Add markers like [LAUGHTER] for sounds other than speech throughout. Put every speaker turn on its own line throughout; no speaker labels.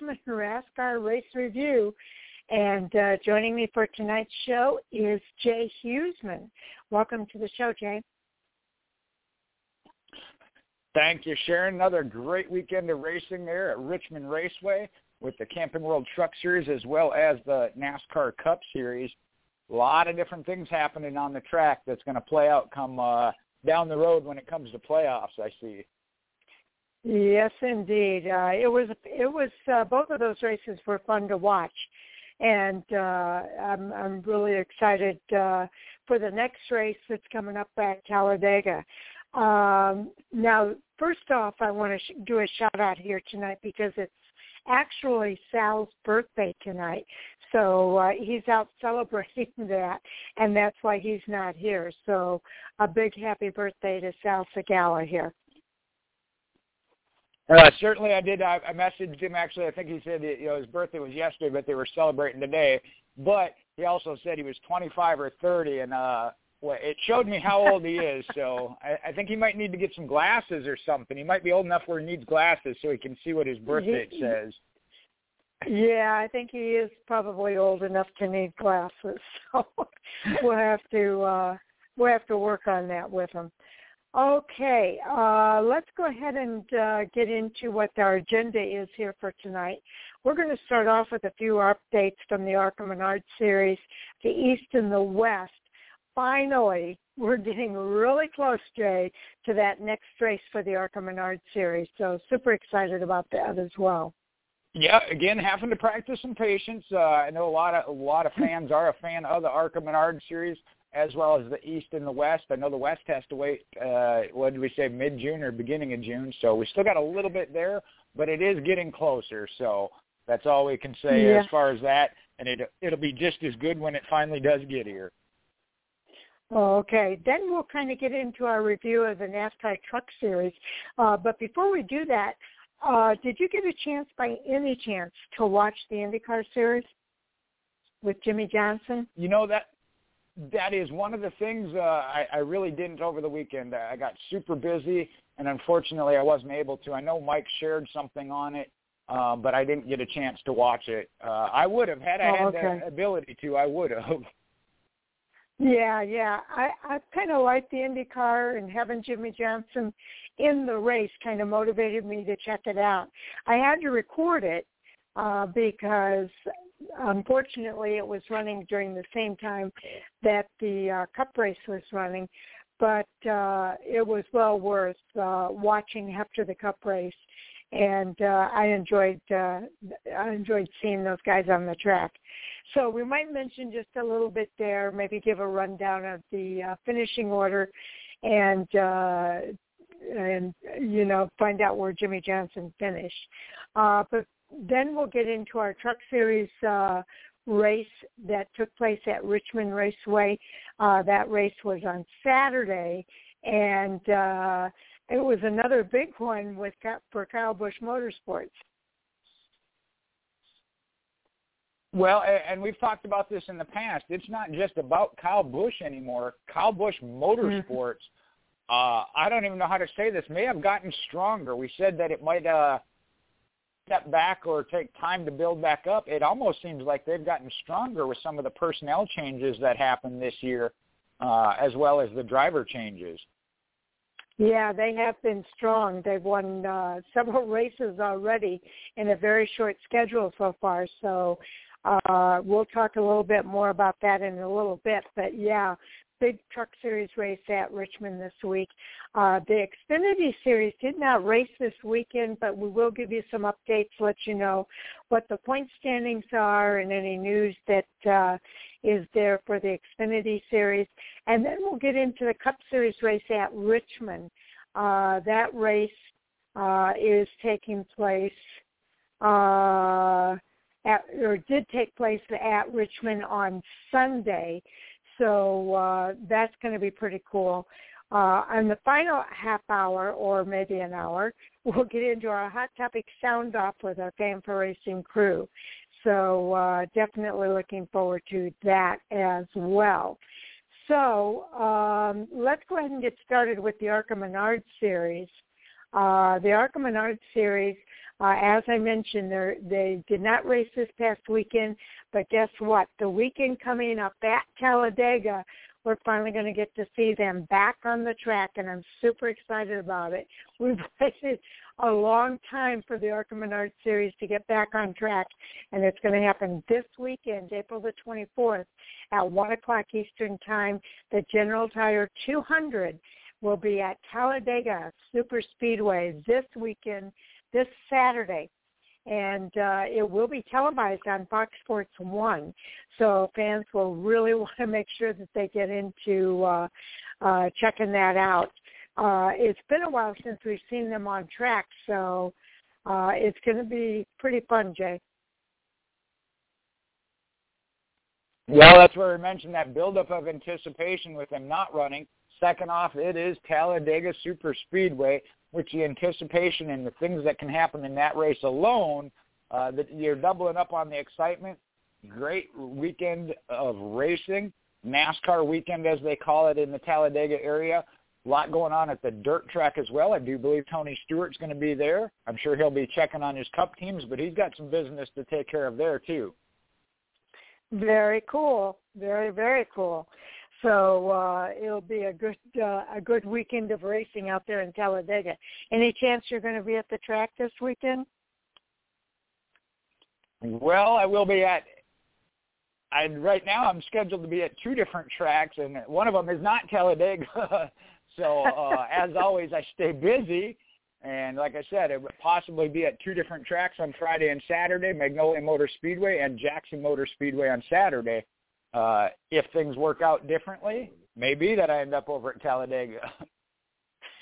Richmond NASCAR Race Review. And uh, joining me for tonight's show is Jay Husmann. Welcome to the show, Jay.
Thank you, Sharon. Another great weekend of racing there at Richmond Raceway with the Camping World Truck Series as well as the NASCAR Cup Series. A lot of different things happening on the track that's going to play out come uh, down the road when it comes to playoffs. I see.
Yes, indeed. Uh, it was it was uh, both of those races were fun to watch, and uh, I'm I'm really excited uh, for the next race that's coming up at Talladega. Um, now, first off, I want to sh- do a shout out here tonight because it's actually Sal's birthday tonight. So uh, he's out [LAUGHS] celebrating that, and that's why he's not here. So a big happy birthday to Sal Segala here.
Uh, certainly, I did. I, I messaged him. Actually, I think he said that, you know his birthday was yesterday, but they were celebrating today. But he also said he was 25 or 30, and uh, well, it showed me how old he is. So I, I think he might need to get some glasses or something. He might be old enough where he needs glasses so he can see what his birthday says.
Yeah, I think he is probably old enough to need glasses. [LAUGHS] So we'll have to uh we'll have to work on that with him. Okay, uh, let's go ahead and uh, get into what our agenda is here for tonight. We're going to start off with a few updates from the ARCA Menard series, the East and the West. Finally, we're getting really close, Jay, to that next race for the ARCA Menard series. So super excited about that as well.
Yeah, again, having to practice some patience. Uh, I know a lot of a lot of fans are a fan of the ARCA Menard series as well as the East and the West. I know the West has to wait. Uh, what did we say, mid June or beginning of June? So we still got a little bit there, but it is getting closer. So that's all we can say yeah. as far as that. And it it'll be just as good when it finally does get here.
Okay, then we'll kind of get into our review of the NASCAR Truck Series. Uh, but before we do that, uh, did you get a chance by any chance to watch the IndyCar series with Jimmie Johnson?
You know that that is one of the things uh, I, I really didn't over the weekend. I got super busy, and unfortunately, I wasn't able to. I know Mike shared something on it, uh, but I didn't get a chance to watch it. Uh, I would have had I
oh,
had
okay.
the ability to. I would have. [LAUGHS]
Yeah, yeah. I I kind of like the IndyCar and having Jimmie Johnson in the race kind of motivated me to check it out. I had to record it uh, because unfortunately it was running during the same time that the uh, Cup race was running, but uh, it was well worth uh, watching after the Cup race and uh, I enjoyed uh, I enjoyed seeing those guys on the track. So we might mention just a little bit there, maybe give a rundown of the uh, finishing order, and uh, and you know find out where Jimmie Johnson finished. Uh, but then we'll get into our Truck Series uh, race that took place at Richmond Raceway. Uh, that race was on Saturday, and uh, it was another big one with for Kyle Busch Motorsports.
Well, and we've talked about this in the past. It's not just about Kyle Busch anymore. Kyle Busch Motorsports, uh, I don't even know how to say this, may have gotten stronger. We said that it might uh, step back or take time to build back up. It almost seems like they've gotten stronger with some of the personnel changes that happened this year, uh, as well as the driver changes.
Yeah, they have been strong. They've won uh, several [LAUGHS] races already in a very short schedule so far. So uh, we'll talk a little bit more about that in a little bit. But yeah, big truck series race at Richmond this week. Uh, the Xfinity series did not race this weekend, but we will give you some updates, let you know what the point standings are and any news that uh, is there for the Xfinity series. And then we'll get into the Cup Series race at Richmond. Uh, that race uh, is taking place uh, at, or did take place at Richmond on Sunday. So uh, that's going to be pretty cool. Uh, on the final half hour or maybe an hour, [LAUGHS] we'll get into our hot topic sound off with our Fan4Racing crew. So uh, definitely looking forward to that as well. So um, let's go ahead and get started with the ARCA Menard series. Uh, the ARCA Menard Series, uh, as I mentioned, they did not race this past weekend, but guess what? The weekend coming up at Talladega, we're finally going to get to see them back on the track, and I'm super excited about it. [LAUGHS] We've waited a long time for the ARCA Menard Series to get back on track, and it's going to happen this weekend, April the 24th, at 1 o'clock Eastern Time. The General Tire 200 will be at Talladega Super Speedway this weekend, this Saturday and uh, it will be televised on Fox Sports One. So fans will really [LAUGHS] want to make sure that they get into uh, uh, checking that out. Uh, it's been a while since we've seen them on track, so uh, it's going to be pretty fun, Jay.
Well, that's where we mentioned that buildup of anticipation with them not running. Second off, it is Talladega Super Speedway which the anticipation and the things that can happen in that race alone, uh, that you're doubling up on the excitement. Great weekend of racing, NASCAR weekend as they call it in the Talladega area. A lot going on at the dirt track as well. I do believe Tony Stewart's going to be there. I'm sure he'll be checking on his cup teams, but he's got some business to take care of there too.
Very cool. Very, very cool. So uh, it'll be a good uh, a good weekend of racing out there in Talladega. Any chance you're going to be at the track this weekend?
Well, I will be at. I right now I'm scheduled to be at two different tracks, and one of them is not Talladega. [LAUGHS] so uh, as always, I stay busy. And like I said, it would possibly be at two different tracks on Friday and Saturday, Magnolia Motor Speedway and Jackson Motor Speedway on Saturday. Uh, if things work out differently, maybe that I end up over at Talladega. [LAUGHS]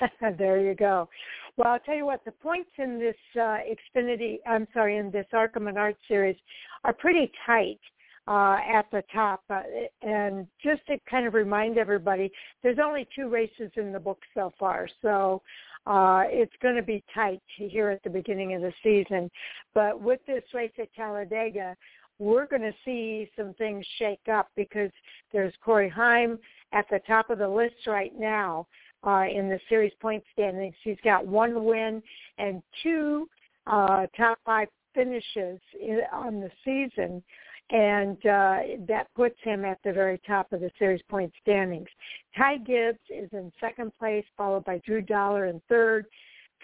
[LAUGHS]
there you go. Well, I'll tell you what, the points in this uh, Xfinity, I'm sorry, in this ARCA Menard series are pretty tight uh, at the top. Uh, and just to kind of remind everybody, there's only two races in the book so far. So uh, it's going to be tight here at the beginning of the season. But with this race at Talladega, we're going to see some things shake up because there's Corey Heim at the top of the list right now uh, in the series point standings. He's got one win and two uh, top five finishes in, on the season, and uh, that puts him at the very top of the series point standings. Ty Gibbs is in second place, followed by Drew Dollar in third.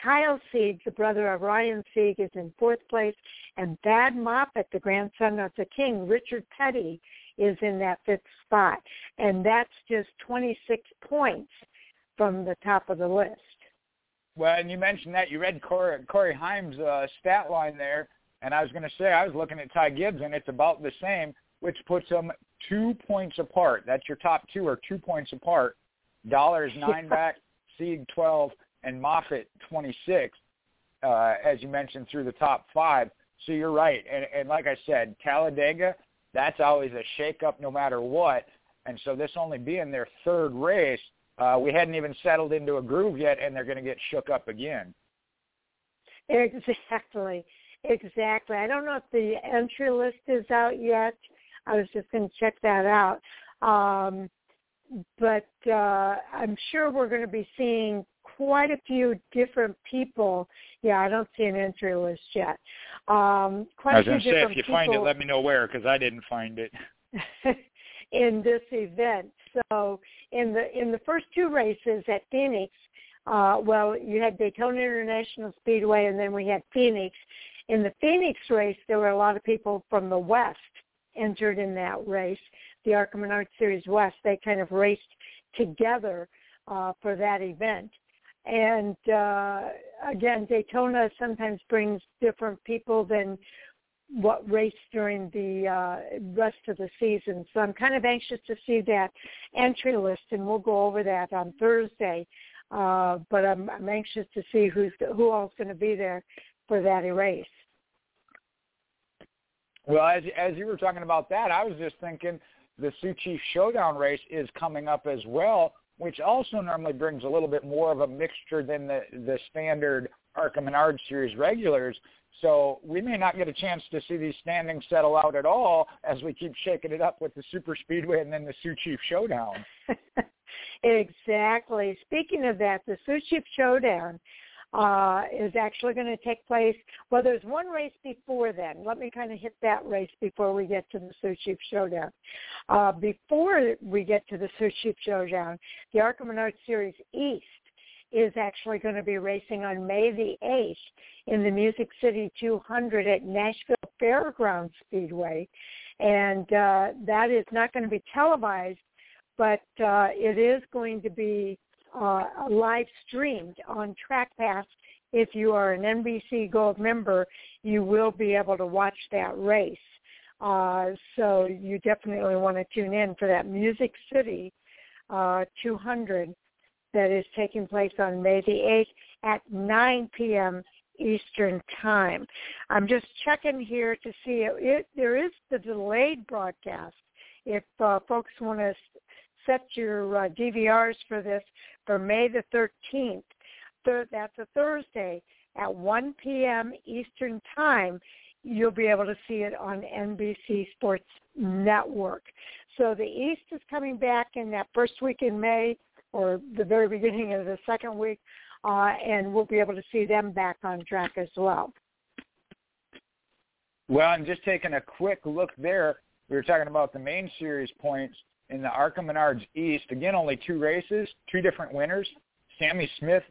Kyle Sieg, the brother of Ryan Sieg, is in fourth place, and Thad Moffitt, the grandson of the king, Richard Petty, is in that fifth spot. And that's just 26 points from the top of the list.
Well, and you mentioned that. You read Corey, Corey Heim's uh, stat line there, and I was going to say, I was looking at Ty Gibbs, and it's about the same, which puts them two points apart. That's your top two are two points apart. Dollars nine back, Sieg 12, and Moffitt 26, uh, as you mentioned, through the top five. So you're right. And, and like I said, Talladega, that's always a shake-up no matter what. And so this only being their third race, uh, we hadn't even settled into a groove yet, and they're going to get shook up again.
Exactly. Exactly. I don't know if the entry list is out yet. I was just going to check that out. Um, but uh, I'm sure we're going to be seeing quite a few different people. Yeah, I don't see an entry list yet. Um, quite
I was going
to
say, if you find it, let me know where because I didn't find it. [LAUGHS] [LAUGHS]
in this event. So in the in the first two races at Phoenix, uh, well, you had Daytona International Speedway, and then we had Phoenix. In the Phoenix race, there were a lot of people from the West entered in that race. The ARCA Menard Series West, they kind of raced together uh, for that event. And uh, again, Daytona sometimes brings different people than what race during the uh, rest of the season. So I'm kind of anxious to see that entry list, and we'll go over that on Thursday. Uh, but I'm, I'm anxious to see who's who all's going to be there for that race.
Well, as as you were talking about that, I was just thinking the Sioux Chief Showdown race is coming up as well which also normally brings a little bit more of a mixture than the, the standard ARCA Menard Series regulars. So we may not get a chance to see these standings settle out at all as we keep shaking it up with the Super Speedway and then the Sioux Chief Showdown. [LAUGHS]
exactly. Speaking of that, the Sioux Chief Showdown, uh, is actually going to take place. Well, there's one race before then. Let me kind of hit that race before we get to the Sioux Chief Showdown. Uh, before we get to the Sioux Chief Showdown, the ARCA Menard Series East is actually going to be racing on May the 8th in the Music City 200 at Nashville Fairgrounds Speedway. And uh, that is not going to be televised, but uh, it is going to be uh, live streamed on Track Pass. If you are an NBC Gold member, you will be able to watch that race. Uh, so you definitely want to tune in for that Music City uh, 200 that is taking place on May the 8th at 9 p.m. Eastern Time. I'm just checking here to see if, it there is the delayed broadcast. If uh, folks want to set your uh, DVRs for this for May the 13th, th- that's a Thursday at 1 p.m. Eastern Time, you'll be able to see it on NBC Sports Network. So the East is coming back in that first week in May or the very beginning of the second week, uh, and we'll be able to see them back on track as well.
Well, I'm just taking a quick look there, we were talking about the main series points in the ARCA Menards East. Again, only two races, two different winners. Sammy Smith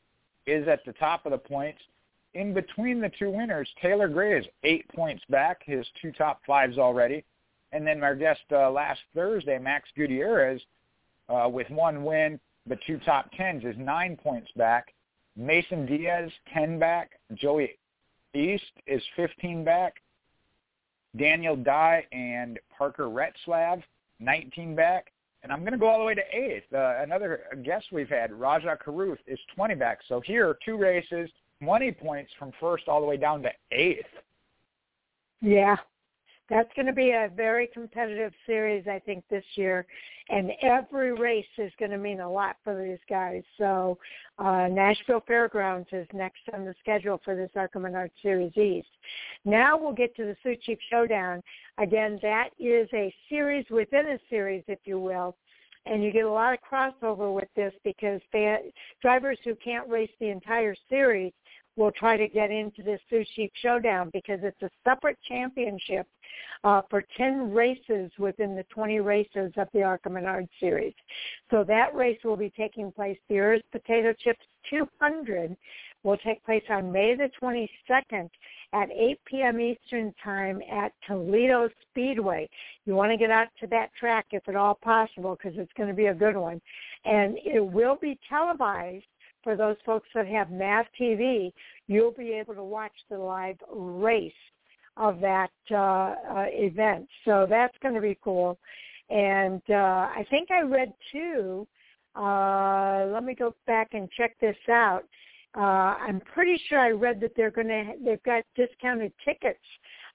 is at the top of the points. In between the two winners, Taylor Gray is eight points back, his two top fives already. And then our guest uh, last Thursday, Max Gutierrez, uh, with one win, the two top tens is nine points back. Mason Diaz, 10 back. Joey Iest is 15 back. Daniel Dye and Parker Retzlaff, 19 back. And I'm going to go all the way to eighth. Uh, another guest we've had, Rajah Caruth, is 20 back. So here, two races, 20 points from first all the way down to eighth.
Yeah, that's going to be a very competitive series, I think, this year. And every race is going to mean a lot for these guys. So uh, Nashville Fairgrounds is next on the schedule for this ARCA Menard Series East. Now we'll get to the Sioux Chief Showdown. Again, that is a series within a series, if you will. And you get a lot of crossover with this because drivers who can't race the entire series will try to get into this Chief Showdown because it's a separate championship uh, for 10 races within the 20 races of the ARCA Menard Series. So that race will be taking place. The Herr's Potato Chips 200 will take place on May the 22nd at 8 p.m. Eastern Time at Toledo Speedway. You want to get out to that track if at all possible because it's going to be a good one. And it will be televised for those folks that have MAV TV. You'll be able to watch the live race of that uh, uh, event. So that's going to be cool. And uh, I think I read too. Uh, let me go back and check this out. Uh, I'm pretty sure I read that they're going to they've got discounted tickets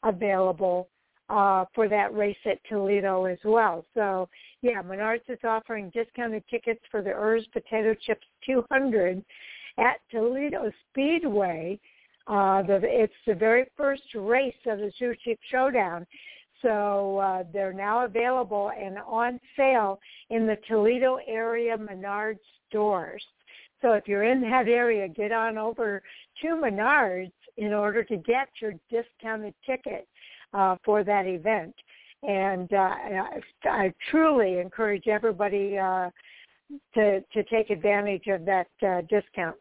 available uh, for that race at Toledo as well. So yeah, Menards is offering discounted tickets for the Herr's Potato Chips 200 at Toledo Speedway uh, the, it's the very first race of the Chief Showdown. So uh, they're now available and on sale in the Toledo area Menards stores. So if you're in that area, get on over to Menards in order to get your discounted ticket uh, for that event. And uh, I, I truly encourage everybody uh, to to take advantage of that uh, discount.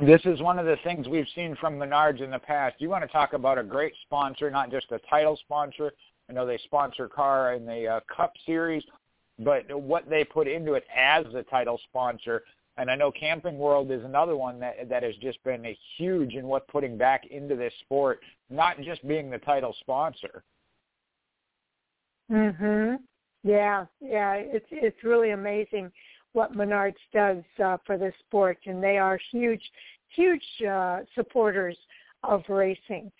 This is one of the things we've seen from Menards in the past. You want to talk about a great sponsor, not just a title sponsor. I know they sponsor car in the uh, Cup Series, but what they put into it as the title sponsor. And I know Camping World is another one that that has just been a huge in what putting back into this sport, not just being the title sponsor.
Mhm. Yeah, yeah, it's it's really amazing what Menards does uh, for the sport, and they are huge, huge uh, supporters of racing.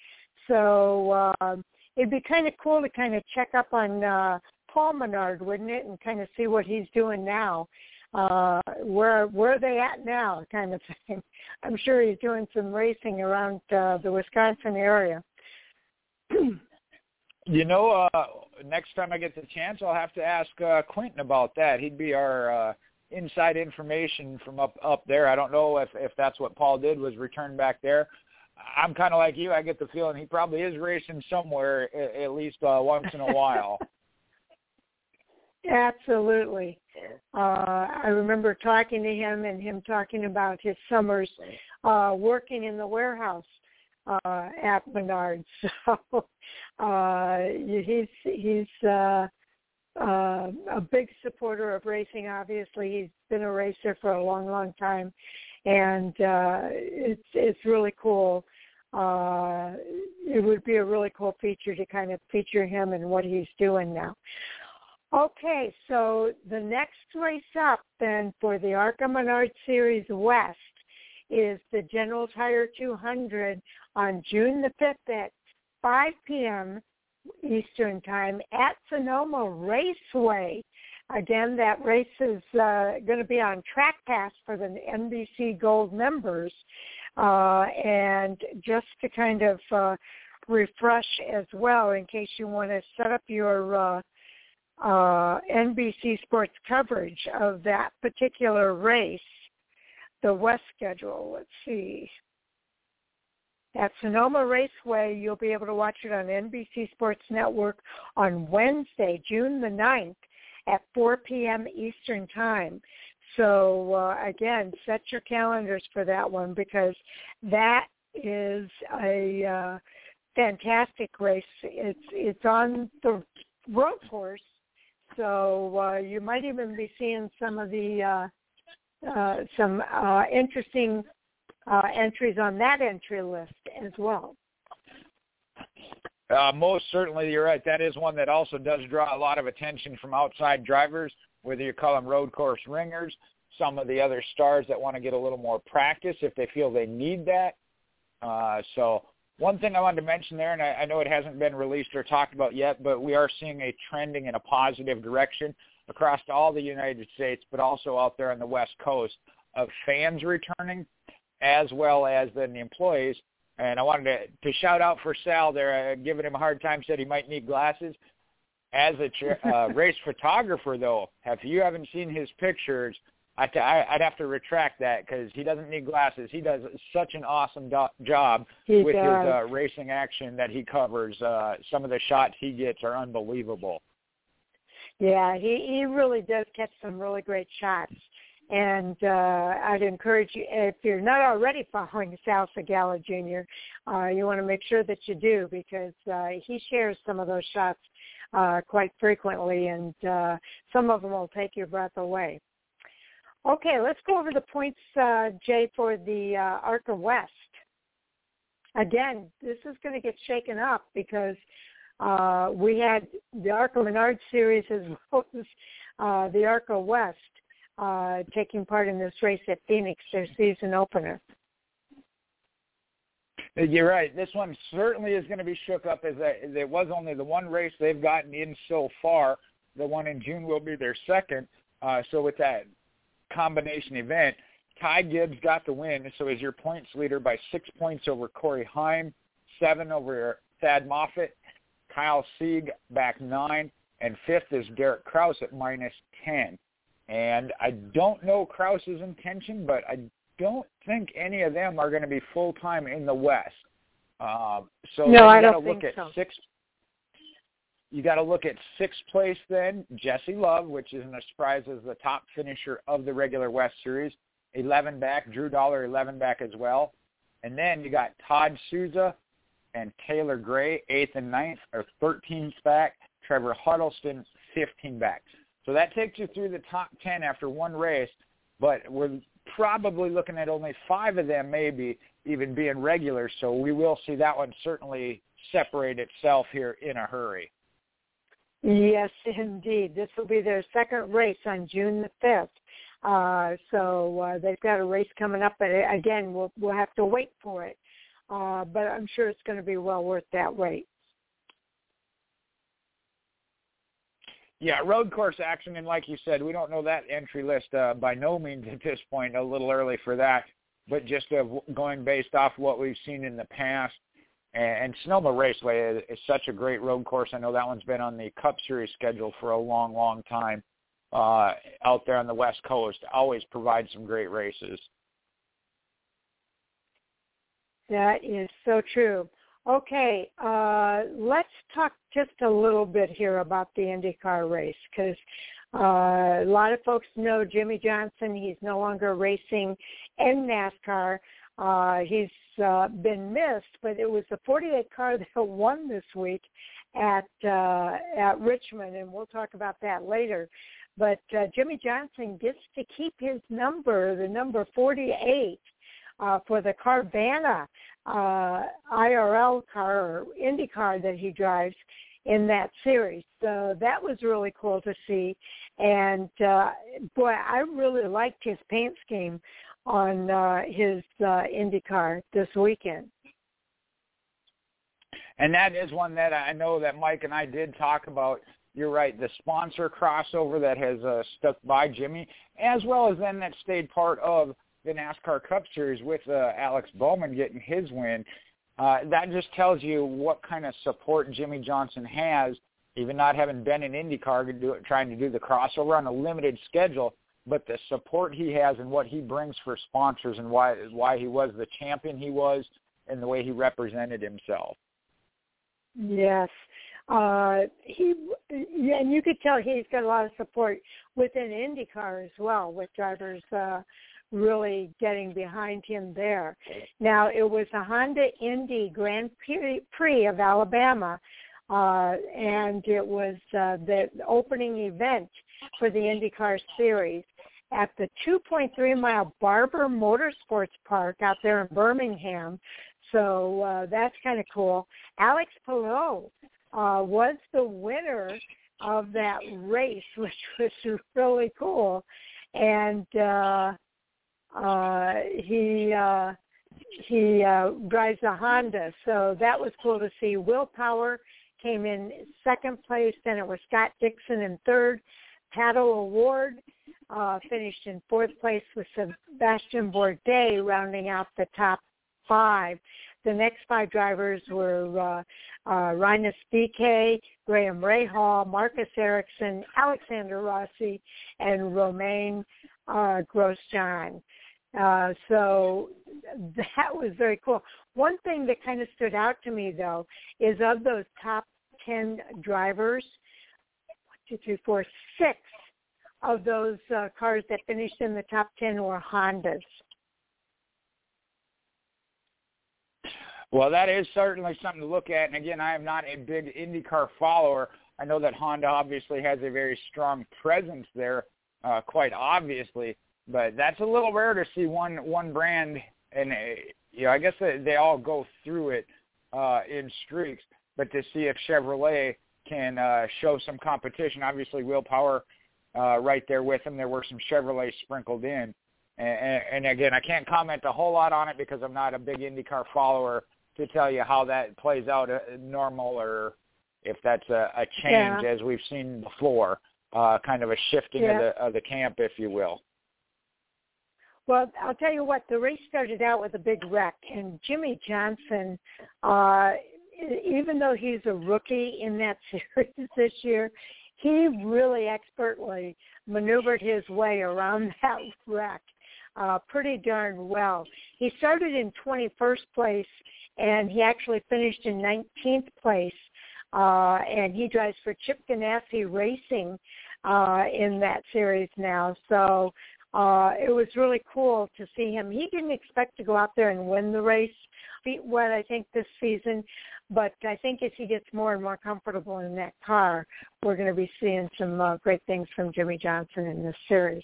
So uh, it'd be kind of cool to kind of check up on uh, Paul Menard, wouldn't it, and kind of see what he's doing now. Uh, where where are they at now, kind of thing. [LAUGHS] I'm sure he's doing some racing around uh, the Wisconsin area.
you know, uh, next time I get the chance, I'll have to ask uh, Quentin about that. He'd be our uh, inside information from up up there. I don't know if if that's what Paul did was return back there. I'm kind of like you. I get the feeling he probably is racing somewhere at, at least uh, once in a while. [LAUGHS]
Absolutely. Uh, I remember talking to him and him talking about his summers uh, working in the warehouse uh, at Menards. [LAUGHS] So uh, he's he's uh, uh, a big supporter of racing. Obviously, he's been a racer for a long, long time, and uh, it's it's really cool. Uh, it would be a really cool feature to kind of feature him and what he's doing now. Okay, so the next race up then for the ARCA Menard Series West is the General Tire 200 on June the 5th at 5 p.m. Eastern Time at Sonoma Raceway. Again, that race is uh, going to be on Track Pass for the NBC Gold members. Uh, and just to kind of uh, refresh as well, in case you want to set up your uh, NBC Sports coverage of that particular race, the West schedule. Let's see. At Sonoma Raceway, you'll be able to watch it on NBC Sports Network on Wednesday, June the 9th at 4 p.m. Eastern Time. So uh, again, set your calendars for that one because that is a uh, fantastic race. It's it's on the road course, so uh, you might even be seeing some of the uh, uh, some uh, interesting uh, entries on that entry list as well.
Uh, most certainly, you're right. That is one that also does draw a lot of attention from outside drivers, whether you call them road course ringers, some of the other stars that want to get a little more practice if they feel they need that. Uh, so one thing I wanted to mention there, and I, I know it hasn't been released or talked about yet, but we are seeing a trending in a positive direction across all the United States, but also out there on the West Coast of fans returning as well as then the employees. And I wanted to, to shout out for Sal there, uh, giving him a hard time, said he might need glasses. As a uh, [LAUGHS] race photographer, though, if you haven't seen his pictures, I t- I'd have to retract that because he doesn't need glasses. He does such an awesome do- job
he
with
does.
his uh, racing action that he covers. Uh, some of the shots he gets are unbelievable.
Yeah, he he really does catch some really great shots. And uh, I'd encourage you, if you're not already following [LAUGHS] Sal Segala Jr., uh, you want to make sure that you do because uh, he shares some of those shots uh, quite frequently, and uh, some of them will take your breath away. Okay, let's go over the points, uh, Jay, for the uh, ARCA West. Again, this is going to get shaken up because uh, we had the ARCA Menard series as [LAUGHS] well as uh, the ARCA West uh, taking part in this race at Phoenix, their season opener.
You're right. This one certainly is going to be shook up as a, it was only the one race they've gotten in so far. The one in June will be their second. Uh, so with that combination event, Ty Gibbs got the win. So is your points leader by six points over Corey Heim, seven over Thad Moffitt, Kyle Sieg back nine, and fifth is Derek Kraus at minus 10. And I don't know Kraus's intention, but I don't think any of them are going to be full time in the West. Uh, so
no, I don't
to look
think
at
so.
six. You got to look at sixth place then, Jesse Love, which isn't a surprise as the top finisher of the regular West Series. 11 back, Drew Dollar 11 back as well. And then you got Todd Souza and Taylor Gray, eighth and ninth, or 13th back. Trevor Huddleston, 15 back. So that takes you through the top 10 after one race, but we're probably looking at only five of them maybe even being regular. So we will see that one certainly separate itself here in a hurry.
Yes, [LAUGHS] indeed. This will be their second race on June the 5th. Uh, so uh, they've got a race coming up, but uh, again, we'll we'll have to wait for it. Uh, but I'm sure it's going to be well worth that wait.
Yeah, road course action, and like you said, we don't know that entry list uh, by no means [LAUGHS] at this point. A little early for that, but just going based off what we've seen in the past. And, Sonoma Raceway is, such a great road course. I know that one's been on the Cup Series schedule for a long, long time. uh, out there on the West Coast always provide some great races.
That is so true. Okay, uh, let's talk just a little bit here about the IndyCar race because uh, a lot of folks know Jimmie Johnson. He's no longer racing in NASCAR. Uh, he's uh, been missed, but it was the 48 car [LAUGHS] that won this week at uh, at Richmond, and we'll talk about that later. But uh, Jimmie Johnson gets to keep his number, the number 48, uh, for the Carvana uh, IRL car or Indy car that he drives in that series. So that was really cool to see. And uh, boy, I really liked his paint scheme on uh, his uh, IndyCar this weekend.
And that is one that I know that Mike and I did talk about. You're right, the sponsor crossover that has uh, stuck by Jimmie, as well as then that stayed part of the NASCAR Cup Series with uh, Alex Bowman getting his win. Uh, that just tells you what kind of support Jimmie Johnson has, even not having been in IndyCar, to do, trying to do the crossover on a limited schedule but the support he has and what he brings for sponsors and why why he was the champion he was and the way he represented himself.
Yes. Uh he and you could tell he's got a lot of support within IndyCar as well with drivers uh really getting behind him there. Now it was a Honda Indy Grand Prix of Alabama uh and it was uh the opening event for the IndyCar series at the 2.3 mile Barber Motorsports Park out there in Birmingham. So uh, that's kind of cool. Alex Palou uh, was the winner of that race, [LAUGHS] which was really cool. And uh, uh, he uh, he uh, drives a Honda, so that was cool to see. Will Power came in second place, then it was Scott Dixon in third. Pato O'Ward uh, finished in fourth place with Sebastian Bourdais rounding out the top five. The next five drivers were uh, uh, Rinus VeeKay, Graham Rahal, Marcus Ericsson, Alexander Rossi, and Romain uh, Grosjean. Uh, so that was very cool. One thing that kind of stood out to me, though, is of those top 10 drivers, one, two, three, four, six of those uh, cars that finished in the top 10 were Hondas.
Well, that is certainly something to look at. And again, I am not a big IndyCar follower. I know that Honda obviously has a very strong presence there, uh, quite obviously. But that's a little rare to see one one brand, and uh, you know, I guess they, they all go through it uh, in streaks. But to see if Chevrolet can uh, show some competition, obviously, Will Power uh, right there with him. There were some Chevrolets sprinkled in. And, and again, I can't comment a whole lot on it because I'm not a big IndyCar follower to tell you how that plays out uh, normal or if that's a, a change
yeah.
as we've seen before, uh, kind of a shifting
yeah.
of the of the camp, if you will.
Well, I'll tell you what, the race started out with a big wreck, and Jimmie Johnson, uh, even though he's a rookie in that [LAUGHS] series this year, he really expertly maneuvered his way around [LAUGHS] that wreck uh, pretty darn well. He started in 21st place, and he actually finished in 19th place. Uh, and he drives for Chip Ganassi Racing uh, in that series now. So uh, it was really cool to see him. He didn't expect to go out there and win the race, what I think this season, but I think as he gets more and more comfortable in that car, we're going to be seeing some uh, great things from Jimmie Johnson in this series.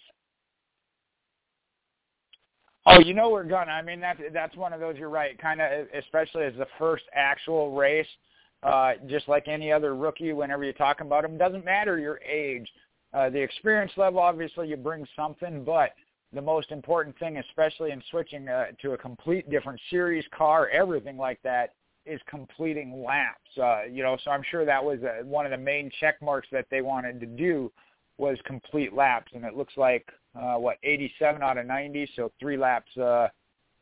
Oh, you know we're gonna. I mean, that's that's one of those. You're right. Kind of, especially as the first actual race. Uh, just like any other rookie, whenever you're talking about him, doesn't matter your age, uh, the experience level. Obviously, you bring something, but the most important thing, especially in switching uh, to a complete different series car, everything like that, is completing laps. Uh, you know, so I'm sure that was uh, one of the main check marks that they wanted to do was complete laps, and it looks like uh, what 87 out of 90, so three laps, uh,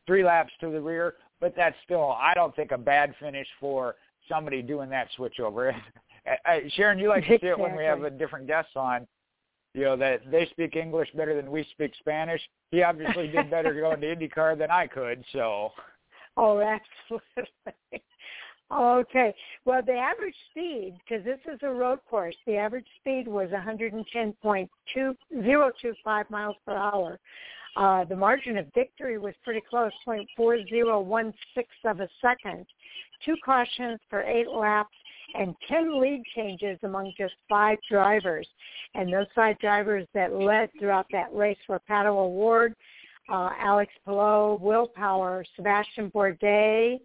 three laps to the rear. But that's still, I don't think, a bad finish for somebody doing that switchover. [LAUGHS] Uh, uh, Sharon, you like to see it when we have a different guests on. You know that they speak English better than we speak Spanish. He obviously did better [LAUGHS] going to IndyCar than I could. So.
Oh, absolutely. [LAUGHS] Okay. Well, the average speed, because this is a road course, the average speed was 110.2025 miles per hour. Uh, the margin of victory was pretty close, 0.4016 of a second. Two cautions for eight laps and 10 lead changes among just five drivers. And those five drivers that led throughout that race were Pato O'Ward, uh, Alex Palou, Will Power, Sebastian Bourdais,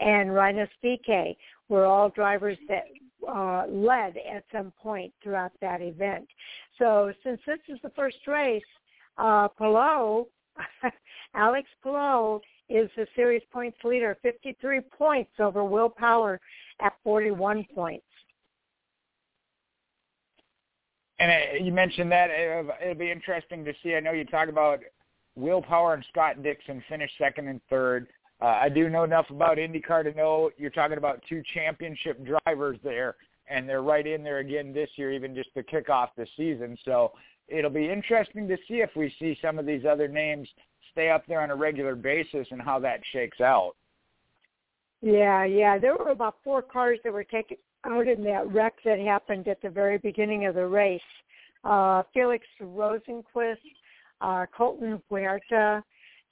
and Rinus VeeKay were all drivers that uh, led at some point throughout that event. So since this is the first race, uh, Palou, [LAUGHS] Alex Palou is the series points leader, 53 points over Will Power at 41 points.
And uh, you mentioned that it'll, it'll be interesting to see. I know you talk about Will Power and Scott Dixon finish second and third. Uh, I do know enough about IndyCar to know you're talking about two championship drivers there, and they're right in there again this year, even just to kick off the season. So it'll be interesting to see if we see some of these other names stay up there on a regular basis and how that shakes out.
Yeah, yeah. There were about four cars that were taken out in that wreck that happened at the very beginning of the race. Uh, Felix Rosenqvist, uh, Colton Herta,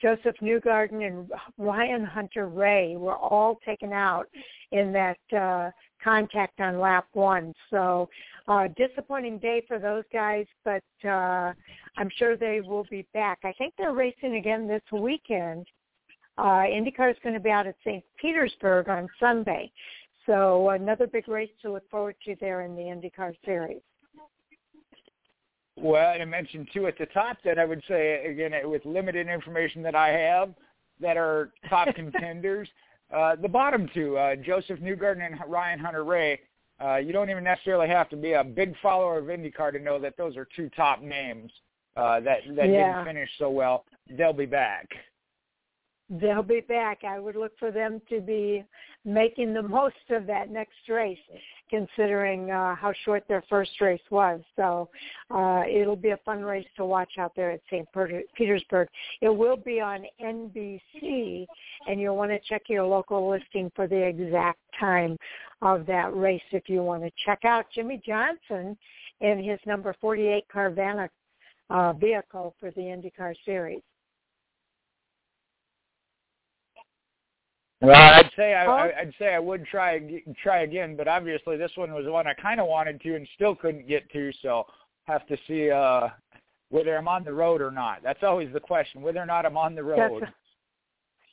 Josef Newgarden and Ryan Hunter-Reay were all taken out in that uh, contact on lap one. So uh, disappointing day for those guys, but uh, I'm sure they will be back. I think they're racing again this weekend. Uh, IndyCar is going to be out at St. Petersburg on Sunday. So another big race to look forward to there in the IndyCar series.
Well, I mentioned two at the top that I would say again with limited information that I have that are top [LAUGHS] contenders. Uh, the bottom two, uh, Josef Newgarden and Ryan Hunter-Reay. Uh, you don't even necessarily have to be a big follower of IndyCar to know that those are two top names uh, that that
yeah.
didn't finish so well. They'll be back.
They'll be back. I would look for them to be making the most of that next race considering uh, how short their first race was. So uh, it'll be a fun race to watch out there at St. Petersburg. It will be on NBC, and you'll want to check your local listing for the exact time of that race if you want to check out Jimmie Johnson in his number 48 Carvana uh, vehicle for the IndyCar Series.
Well, I'd say I, I'd say I would try try again, but obviously this one was the one I kind of wanted to and still couldn't get to, so have to see uh whether I'm on the road or not. That's always the question, whether or not I'm on the road.
That's,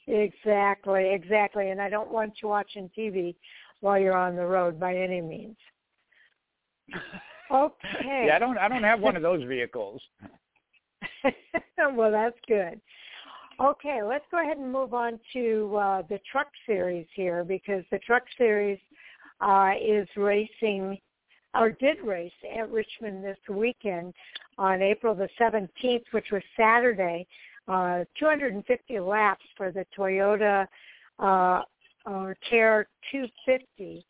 exactly, exactly. And I don't want you watching TV while you're on the road by any means. [LAUGHS] Okay.
yeah, I don't I don't have one of [LAUGHS] those vehicles.
well, that's good. Okay, let's go ahead and move on to uh, the truck series here because the truck series uh, is racing or did race at Richmond this weekend on April the 17th, which was Saturday. Uh, 250 laps for the Toyota uh, uh, Care 250.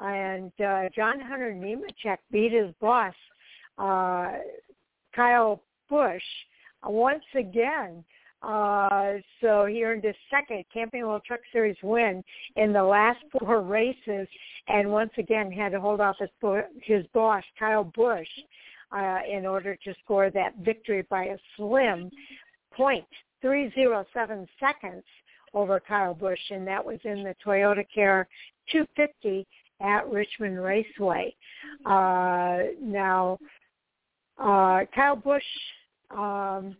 And uh, John Hunter Nemechek beat his boss, uh, Kyle Busch, once again uh, so he earned his second Camping World Truck Series win in the last four [LAUGHS] races, and once again had to hold off his, his boss Kyle Busch uh, in order to score that victory by a slim point three zero seven seconds over Kyle Busch, and that was in the Toyota Care 250 at Richmond Raceway. Uh, now, uh, Kyle Busch um,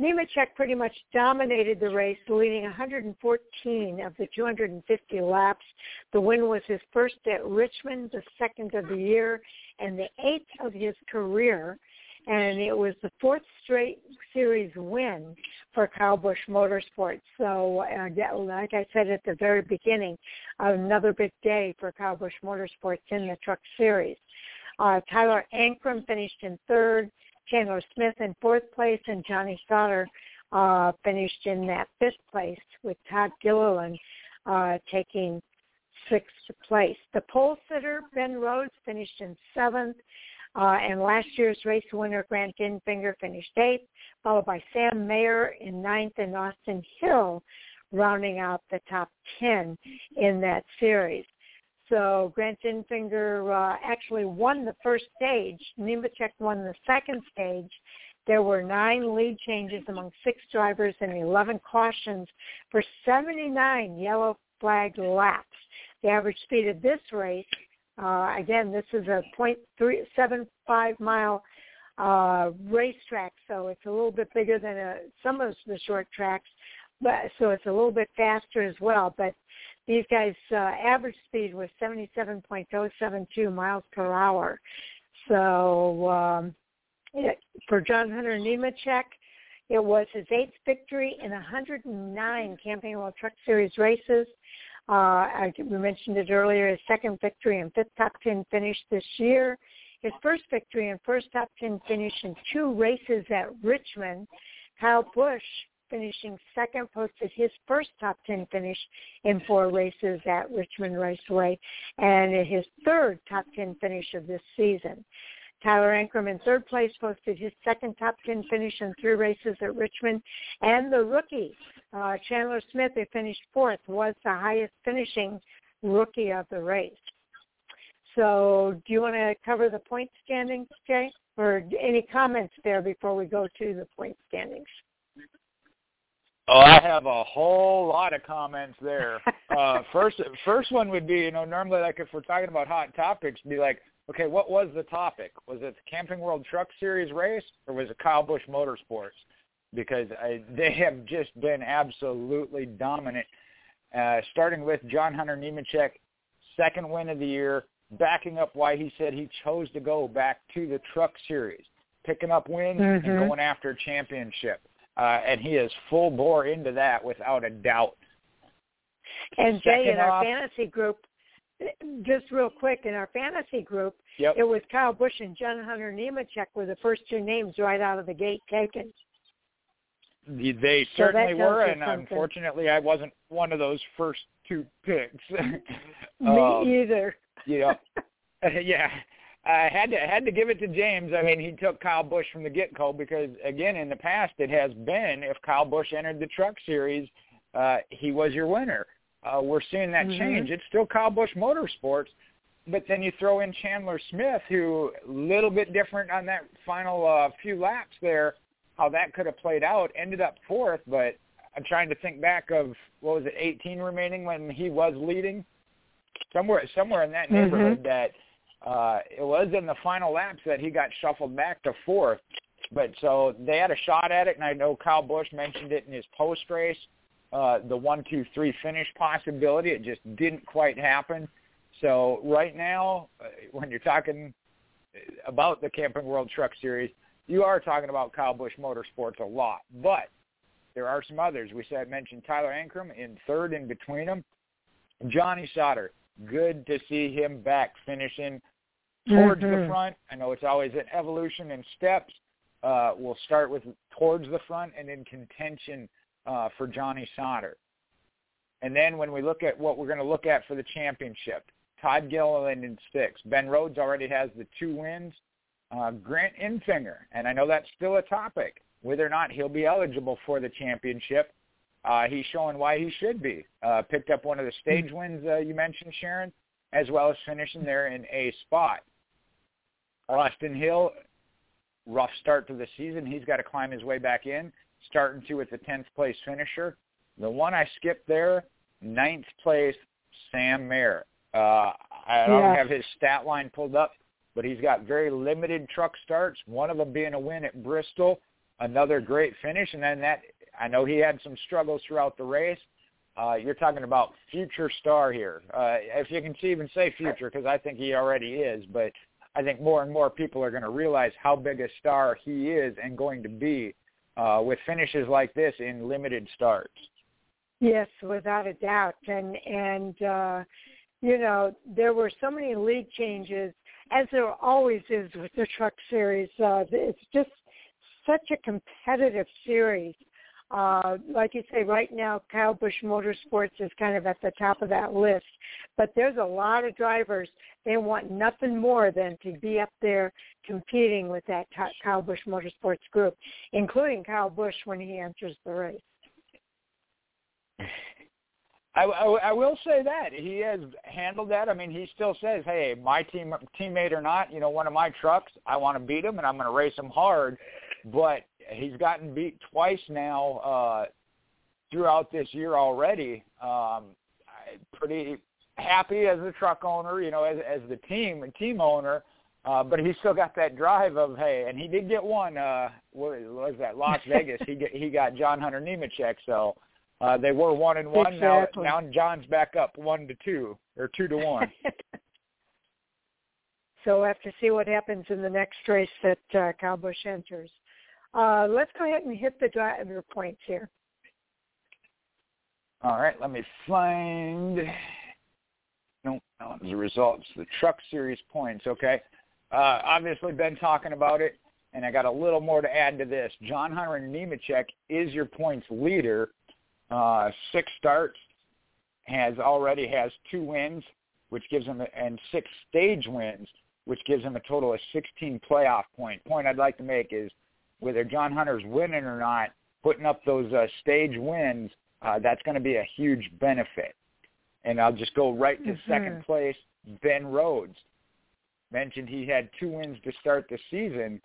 Nemechek pretty much dominated the race, leading 114 of the 250 laps. The win was his first at Richmond, the second of the year, and the eighth of his career. And it was the fourth straight series win for Kyle Busch Motorsports. So, uh, like I said at the very beginning, another big day for Kyle Busch Motorsports in the Truck Series. Uh, Tyler Ankrum finished in third. Chandler Smith in fourth place, and Johnny Sauter uh, finished in that fifth place with Todd Gilliland uh, taking sixth place. The pole sitter, Ben Rhodes, finished in seventh. Uh, and last year's race winner, Grant Enfinger, finished eighth, followed by Sam Mayer in ninth and Austin Hill rounding out the top 10 in that series. So Grant Enfinger uh, actually won the first stage. Nemechek won the second stage. There were nine lead changes among six drivers and 11 cautions for 79 yellow flag laps. The average speed of this race, uh, again, this is a .375 mile uh, racetrack, so it's a little bit bigger than a, some of the short tracks, but so it's a little bit faster as well. But these guys' uh, average speed was 77.072 miles per hour. So um, it, for John Hunter Nemechek, it was his eighth victory in 109 Camping World Truck Series races. Uh, I, we mentioned it earlier, his second victory and fifth top 10 finish this year. His first victory and first top 10 finish in two races at Richmond. Kyle Busch finishing second, posted his first top 10 finish in four races at Richmond Raceway and his third top 10 finish of this season. Tyler Ankrum in third place posted his second top 10 finish in three races at Richmond. And the rookie, uh, Chandler Smith, who finished fourth, was the highest finishing rookie of the race. So do you want to cover the point standings, Jay? Or any comments there before we go to the point standings?
Oh, I have a whole lot of comments there. [LAUGHS] Uh, first, first one would be, you know, normally like if we're talking about hot topics, be like, okay, what was the topic? Was it the Camping World Truck Series race or was it Kyle Busch Motorsports? Because I, [LAUGHS] they have just been absolutely dominant. Uh, starting with John Hunter Nemechek, second win of the year, backing up why he said he chose to go back to the Truck Series, picking up wins mm-hmm. and going after a championship uh, and he is full bore into that without a doubt.
And Jay, in our fantasy group, just real quick, in our fantasy group,
yep.
it was Kyle Busch and John Hunter Nemechek were the first two names right out of the gate taken.
They certainly
so
were, and something. unfortunately, I wasn't one of those first two picks. [LAUGHS]
Me [LAUGHS] um, either. [LAUGHS]
yeah, yeah. I had to had to give it to James. I mean, he took Kyle Busch from the get go because again, in the past, it has been if Kyle Busch entered the Truck Series, uh, he was your winner. Uh, we're seeing that mm-hmm. change. It's still Kyle Busch Motorsports, but then you throw in Chandler Smith, who a little bit different on that final uh, few laps there. How that could have played out, ended up fourth, but I'm trying to think back of what was it, 18 remaining when he was leading, somewhere somewhere in that
mm-hmm.
neighborhood mm-hmm. that uh, it was in the final laps that he got shuffled back to fourth. But so they had a shot at it, and I know Kyle Busch mentioned it in his post race, uh, the one, two, three finish possibility. It just didn't quite happen. So right now, uh, when you're talking about the Camping World Truck Series, you are talking about Kyle Busch Motorsports a lot. But there are some others. We said mentioned Tyler Ankrum in third in between them. Johnny Sauter, good to see him back finishing towards
mm-hmm.
the front. I know it's always an evolution in steps. Uh, we'll start with towards the front and in contention uh, for Johnny Sauter. And then when we look at what we're going to look at for the championship, Todd Gilliland in six. Ben Rhodes already has the two wins. Uh, Grant Enfinger, and I know that's still a topic, whether or not he'll be eligible for the championship. Uh, he's showing why he should be. Uh, picked up one of the stage mm-hmm. wins uh, you mentioned, Sharon, as well as finishing there in a spot. Austin Hill, rough start to the season. He's got to climb his way back in, starting to with the 10th place finisher. The one I skipped there, ninth place, Sam Mayer. Uh, I don't
yeah.
have his stat line pulled up, but he's got very limited truck starts, one of them being a win at Bristol, another great finish, and then that I know he had some struggles throughout the race. Uh, you're talking about future star here. Uh, if you can even say future, because I think he already is, but I think more and more people are going to realize how big a star he is and going to be uh, with finishes like this in limited starts.
Yes, without a doubt. And and uh, you know there were so many league changes, as there always is with the Truck Series. Uh, it's just such a competitive series. Uh, like you say, right now, Kyle Busch Motorsports is kind of at the top of that list. But there's a lot of drivers. They want nothing more than to be up there competing with that Kyle Busch Motorsports group, including Kyle Busch when he enters the race. [LAUGHS]
I, I, I will say that he has handled that. I mean, he still says, "Hey, my team teammate or not, you know, one of my trucks, I want to beat him, and I'm going to race him hard." But he's gotten beat twice now uh, throughout this year already. Um, pretty happy as a truck owner, you know, as, as the team and team owner. Uh, but he still got that drive of hey, and he did get one. Uh, what was that? Las [LAUGHS] Vegas. he get, he got John Hunter Nemechek. So uh, they were one and one.
Exactly.
Now now John's back up one to two or two to one. [LAUGHS]
so we'll have to see what happens in the next race that uh, Kyle Busch enters. Uh, let's go ahead and hit the driver points here.
All right, let me find. No, no, the results. The Truck Series points. Okay, uh, obviously been talking about it, and I got a little more to add to this. John Hunter Nemechek is your points leader. Uh, six starts, has already has two wins, which gives him and six stage wins, which gives him a total of 16 playoff point. Point I'd like to make is whether John Hunter's winning or not, putting up those uh, stage wins uh, that's going to be a huge benefit. And I'll just go right to
mm-hmm.
second place. Ben Rhodes mentioned he had two wins to start the season.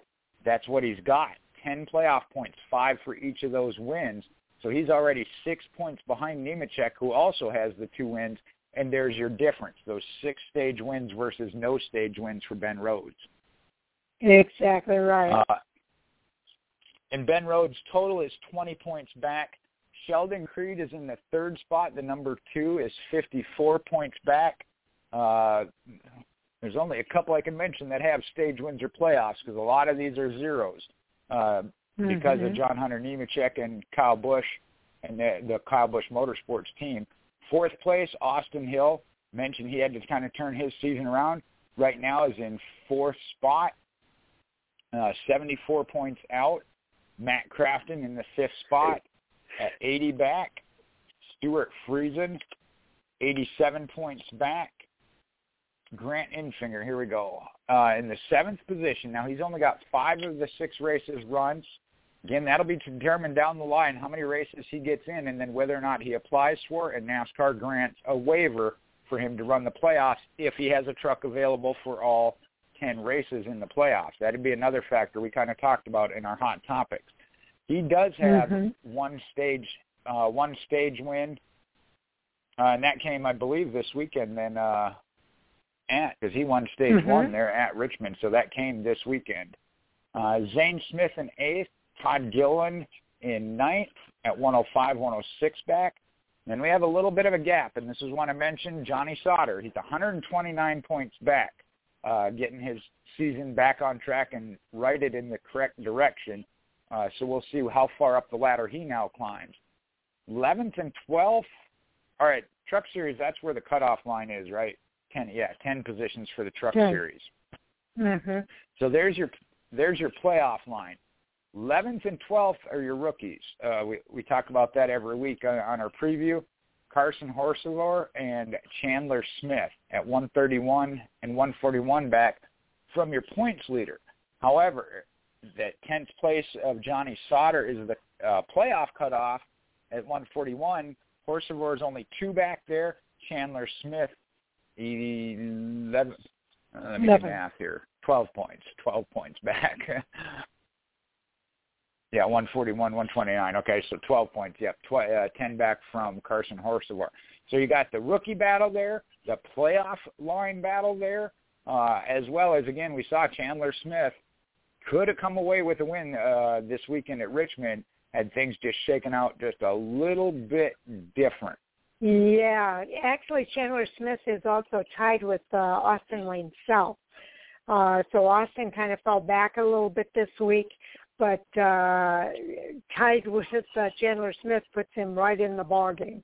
That's what he's got. 10 playoff points, five for each of those wins. So he's already six points behind Nemechek, who also has the two wins. And there's your difference, those six stage wins versus no stage wins for Ben Rhodes.
Exactly right.
Uh, and Ben Rhodes' total is 20 points back. Sheldon Creed is in the third spot. The number two is 54 points back. Uh, there's only a couple I can mention that have stage wins or playoffs because a lot of these are zeros uh, mm-hmm. because of John Hunter Nemechek and Kyle Busch and the, the Kyle Busch Motorsports team. Fourth place, Austin Hill. Mentioned he had to kind of turn his season around. Right now is in fourth spot, uh, 74 points out. Matt Crafton in the fifth spot at 80 back. Stewart Friesen, 87 points back. Grant Enfinger, here we go, uh, in the seventh position. Now he's only got five of the six races runs. Again, that'll be determined down the line how many races he gets in, and then whether or not he applies for and NASCAR grants a waiver for him to run the playoffs if he has a truck available for all 10 races in the playoffs. That'd be another factor we kind of talked about in our hot topics. He does have
mm-hmm.
one stage uh, one stage win, uh, and that came, I believe, this weekend. Then uh, at because he won stage
mm-hmm.
one there at Richmond, so that came this weekend. Uh, Zane Smith in eighth, Todd Gilliland in ninth at 105, 106 back. Then we have a little bit of a gap, and this is one I mentioned, Johnny Sauter. He's 129 points back, uh, getting his season back on track and righted in the correct direction. Uh, so we'll see how far up the ladder he now climbs. 11th and 12th. All right, Truck Series. That's where the cutoff line is, right? Ten. Yeah, ten positions for the Truck
10.
Series.
Mm-hmm.
So there's your there's your playoff line. 11th and 12th are your rookies. Uh, we we talk about that every week on, on our preview. Carson Hocevar and Chandler Smith at 131 and 141 back from your points leader. However, that 10th place of Johnny Sauter is the uh, playoff cutoff at 141. Hocevar is only two back there. Chandler Smith, 11. Uh, let me do math here. 12 points. 12 points back. [LAUGHS] yeah, 141, 129. Okay, so 12 points. Yep, tw- uh, 10 back from Carson Hocevar. So you got the rookie battle there, the playoff line battle there, uh, as well as again we saw Chandler Smith could have come away with a win uh, this weekend at Richmond had things just shaken out just a little bit different.
Yeah, actually, Chandler Smith is also tied with uh, Austin Wayne Self. Uh, so Austin kind of fell back a little bit this week, but uh, tied [LAUGHS] with uh, Chandler Smith puts him right in the ball game.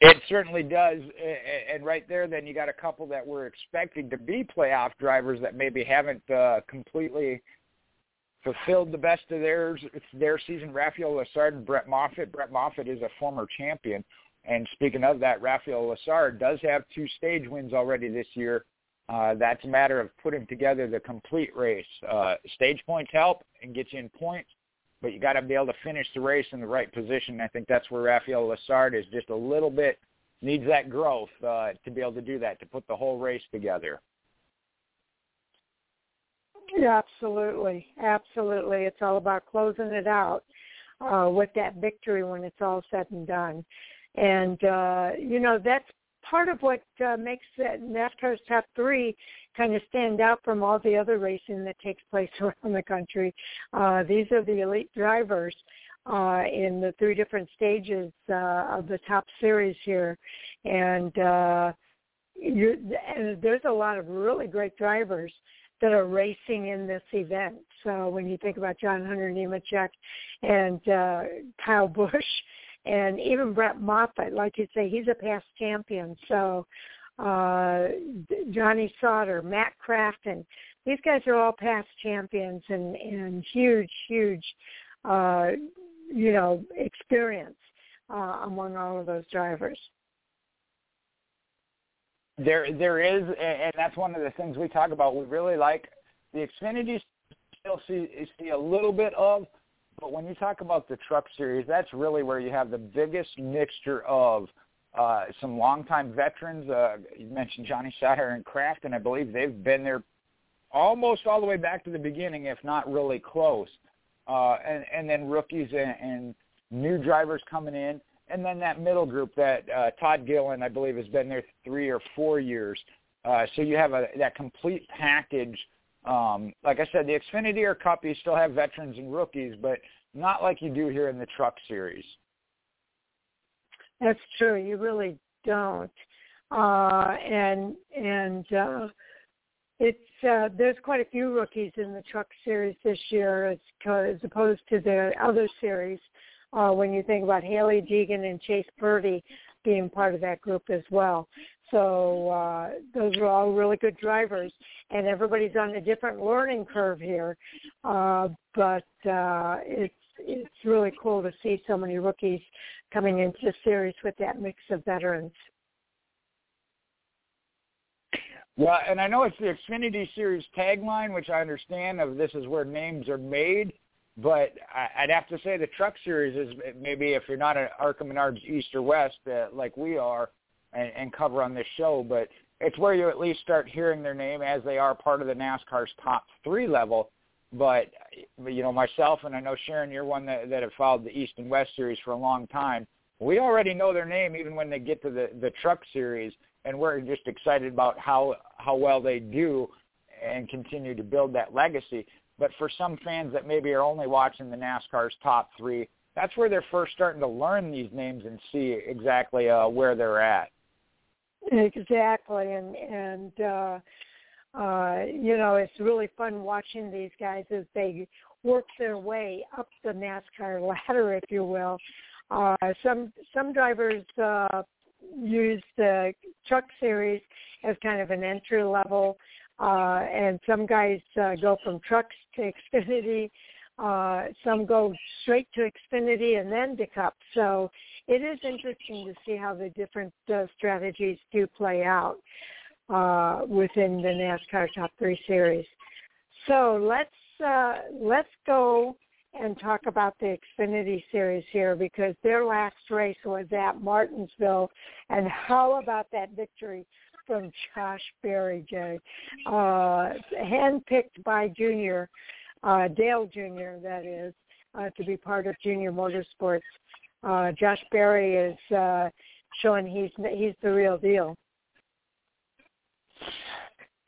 It certainly does, and right there, then you got a couple that were expecting to be playoff drivers that maybe haven't uh, completely fulfilled the best of theirs their season. Raphael Lessard and Brett Moffitt. Brett Moffitt is a former champion. And speaking of that, Raphael Lessard does have two stage wins already this year. Uh, that's a matter of putting together the complete race. Uh, stage points help and get you in points, but you got to be able to finish the race in the right position. I think that's where Raphael Lessard is just a little bit needs that growth uh, to be able to do that, to put the whole race together.
Yeah, absolutely, absolutely. It's all about closing it out uh, with that victory when it's all said and done. And uh, you know that's part of what uh, makes that NASCAR's top three kind of stand out from all the other racing that takes place [LAUGHS] around the country. Uh, these are the elite drivers uh, in the three different stages uh, of the top series here, and uh, you and there's a lot of really great drivers that are racing in this event. So when you think about John Hunter Nemechek and uh, Kyle Busch and even Brett Moffitt, like you say, he's a past champion. So uh, Johnny Sauter, Matt Crafton, these guys are all past champions and, and huge, huge, uh, you know, experience uh, among all of those drivers.
There, there is, and that's one of the things we talk about. We really like the Xfinity. Still see see a little bit of, but when you talk about the Truck Series, that's really where you have the biggest mixture of uh, some longtime veterans. Uh, you mentioned Johnny Sauter and Kraft, and I believe they've been there almost all the way back to the beginning, if not really close. Uh, and, and then rookies and, and new drivers coming in and then that middle group that uh, Todd Gillen, I believe, has been there three or four years. Uh, so you have a, that complete package. Um, like I said, the Xfinity or Cup, you still have veterans and rookies, but not like you do here in the Truck Series.
That's true. You really don't. Uh, and and uh, it's uh, there's quite a few rookies in the Truck Series this year, as, as opposed to the other series uh, when you think about Hailie Deegan and Chase Purdy being part of that group as well. So uh, those are all really good drivers, and everybody's on a different learning curve here. Uh, but uh, it's it's really cool to see so many rookies coming into the series with that mix of veterans.
Well, and I know it's the Xfinity Series tagline, which I understand of this is where names are made. But I'd have to say the Truck Series is maybe if you're not an ARCA Menards East or West uh, like we are and, and cover on this show, but it's where you at least start hearing their name as they are part of the NASCAR's top three level. But you know myself and I know Sharon, you're one that, that have followed the East and West Series for a long time. We already know their name even when they get to the the Truck Series, and we're just excited about how how well they do and continue to build that legacy. But for some fans that maybe are only watching the NASCAR's top three, that's where they're first starting to learn these names and see exactly uh, where they're at.
Exactly, and and uh, uh, you know it's really fun watching these guys as they work their way up the NASCAR ladder, if you will. Uh, some some drivers uh, use the Truck Series as kind of an entry level uh, and some guys uh, go from trucks to Xfinity. Uh, some go straight to Xfinity and then to Cup. So it is interesting to see how the different uh, strategies do play out uh, within the NASCAR Top Three Series. So let's uh, let's go and talk about the Xfinity Series here because their last race was at Martinsville, and how about that victory from Josh Berry, Jay. Uh, handpicked by Junior, uh, Dale Jr., that is, uh, to be part of Junior Motorsports. Uh, Josh Berry is uh, showing he's he's the real deal.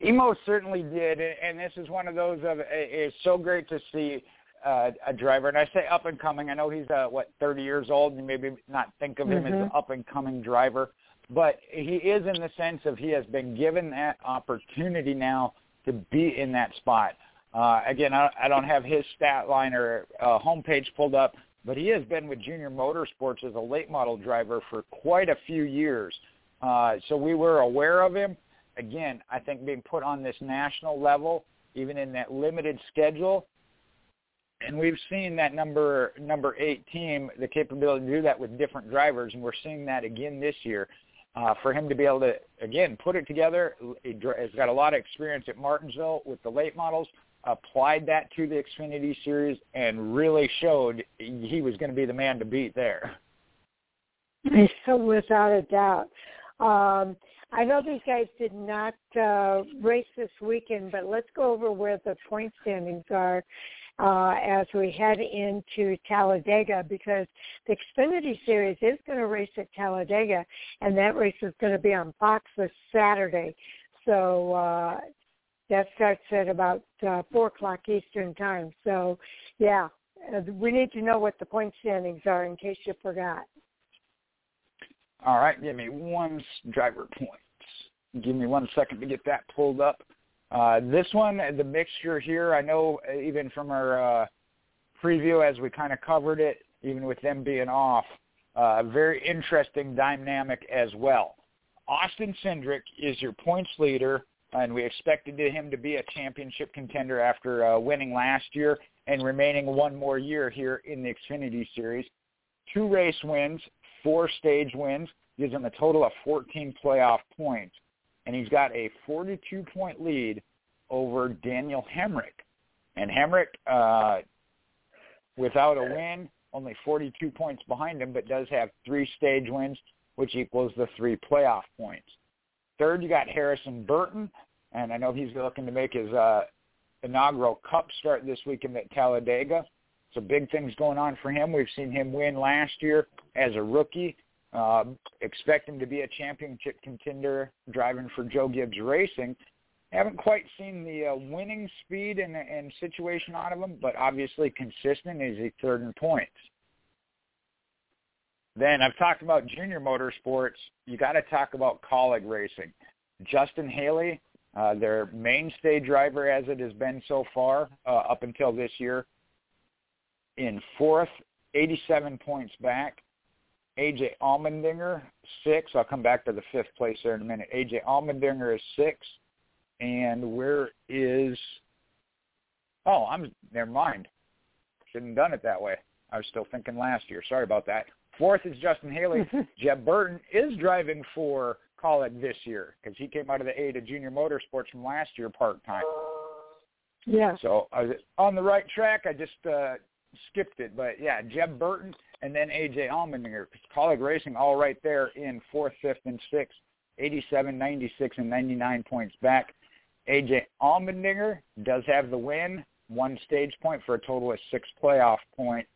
Emo certainly did, and this is one of those of it's so great to see uh, a driver, and I say up and coming. I know he's uh, what 30 years old, and you maybe not think of him mm-hmm. as an up and coming driver, but he is in the sense of he has been given that opportunity now to be in that spot. Uh, again, I, I don't have his stat line or uh, homepage pulled up, but he has been with Junior Motorsports as a late model driver for quite a few years. Uh, so we were aware of him. Again, I think being put on this national level, even in that limited schedule, and we've seen that number number eight team the capability to do that with different drivers, and we're seeing that again this year. Uh, for him to be able to again put it together, he has got a lot of experience at Martinsville with the late models. Applied that to the Xfinity Series and really showed he was going to be the man to beat there. [LAUGHS]
Without a doubt. Um, I know these guys did not uh, race this weekend, but let's go over where the point standings are uh, as we head into Talladega because the Xfinity Series is going to race at Talladega, and that race is going to be on Fox this Saturday. So uh, that starts at about uh, 4 o'clock Eastern Time. So, yeah, uh, we need to know what the point standings are in case you forgot.
All right, give me one driver points. Give me one second to get that pulled up. Uh, this one, the mixture here, I know even from our uh, preview as we kind of covered it, even with them being off, uh, very interesting dynamic as well. Austin Cindric is your points leader, and we expected him to be a championship contender after uh, winning last year and remaining one more year here in the Xfinity Series. Two race wins, four stage wins, gives him a total of 14 playoff points and he's got a 42-point lead over Daniel Hemric. And Hemric, uh, without a win, only 42 points behind him, but does have three stage wins, which equals the three playoff points. Third, you got Harrison Burton, and I know he's looking to make his uh, inaugural Cup start this weekend at Talladega. So big things going on for him. We've seen him win last year as a rookie. Uh, expect him to be a championship contender driving for Joe Gibbs Racing. Haven't quite seen the uh, winning speed and, and situation out of him, but obviously consistent is he third in points. Then I've talked about junior motorsports. You got to talk about Kaulig racing. Justin Haley, uh, their mainstay driver as it has been so far uh, up until this year, in fourth, 87 points back. AJ Allmendinger, six. I'll come back to the fifth place there in a minute. AJ Allmendinger is six. And where is oh, I'm never mind. Shouldn't have done it that way. I was still thinking last year. Sorry about that. Fourth is Justin Haley. [LAUGHS] Jeb Burton is driving for Kaulig this year because he came out of the A to Junior Motorsports from last year part time.
Yeah.
So I was on the right track. I just uh, skipped it, but yeah, Jeb Burton and then AJ Allmendinger. Kaulig Racing all right there in fourth, fifth, and sixth, 87, 96, and 99 points back. AJ Allmendinger does have the win, one stage point for a total of six playoff points.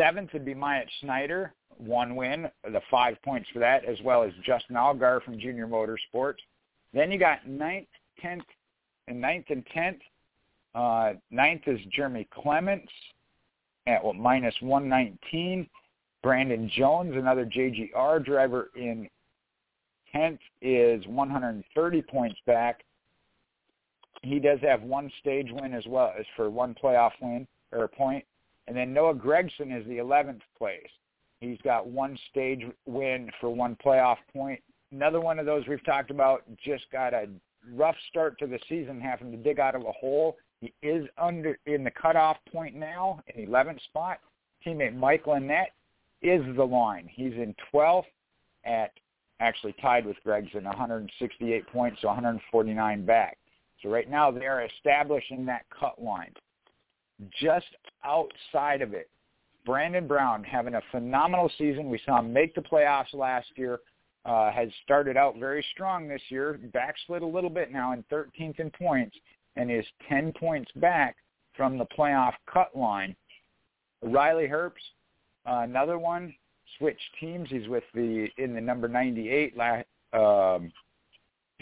Seventh would be Myatt Snider, one win, the five points for that, as well as Justin Allgaier from Junior Motorsports. Then you got ninth, tenth, and ninth and tenth. Uh, ninth is Jeremy Clements at what, minus 119. Brandon Jones, another JGR driver in 10th, is 130 points back. He does have one stage win as well as for one playoff win or point. And then Noah Gragson is the 11th place. He's got one stage win for one playoff point. Another one of those we've talked about just got a rough start to the season, having to dig out of a hole he is under in the cutoff point now, in 11th spot. Teammate Michael Annett is the line. He's in 12th at actually tied with Gragson, 168 points, so 149 back. So right now they're establishing that cut line. Just outside of it, Brandon Brown having a phenomenal season. We saw him make the playoffs last year. Uh, has started out very strong this year. Backslid a little bit now in 13th in points and is 10 points back from the playoff cut line. Riley Herbst, uh, another one, switched teams. He's with the in the number 98 um,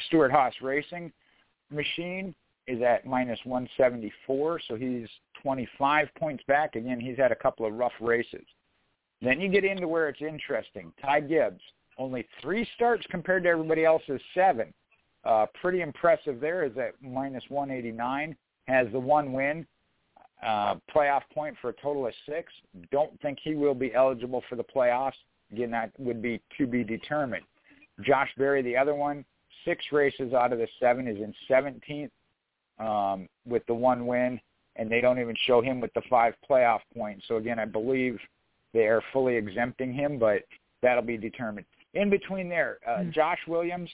Stewart Haas Racing machine is at minus 174, so he's 25 points back. Again, he's had a couple of rough races. Then you get into where it's interesting. Ty Gibbs, only three starts compared to everybody else's seven. Uh, pretty impressive there is at minus 189. Has the one win, uh, playoff point for a total of six. Don't think he will be eligible for the playoffs. Again, that would be to be determined. Josh Berry, the other one, six races out of the seven is in 17th um, with the one win. And they don't even show him with the five playoff points. So again, I believe they are fully exempting him, but that'll be determined. In between there, uh, mm-hmm. Josh Williams,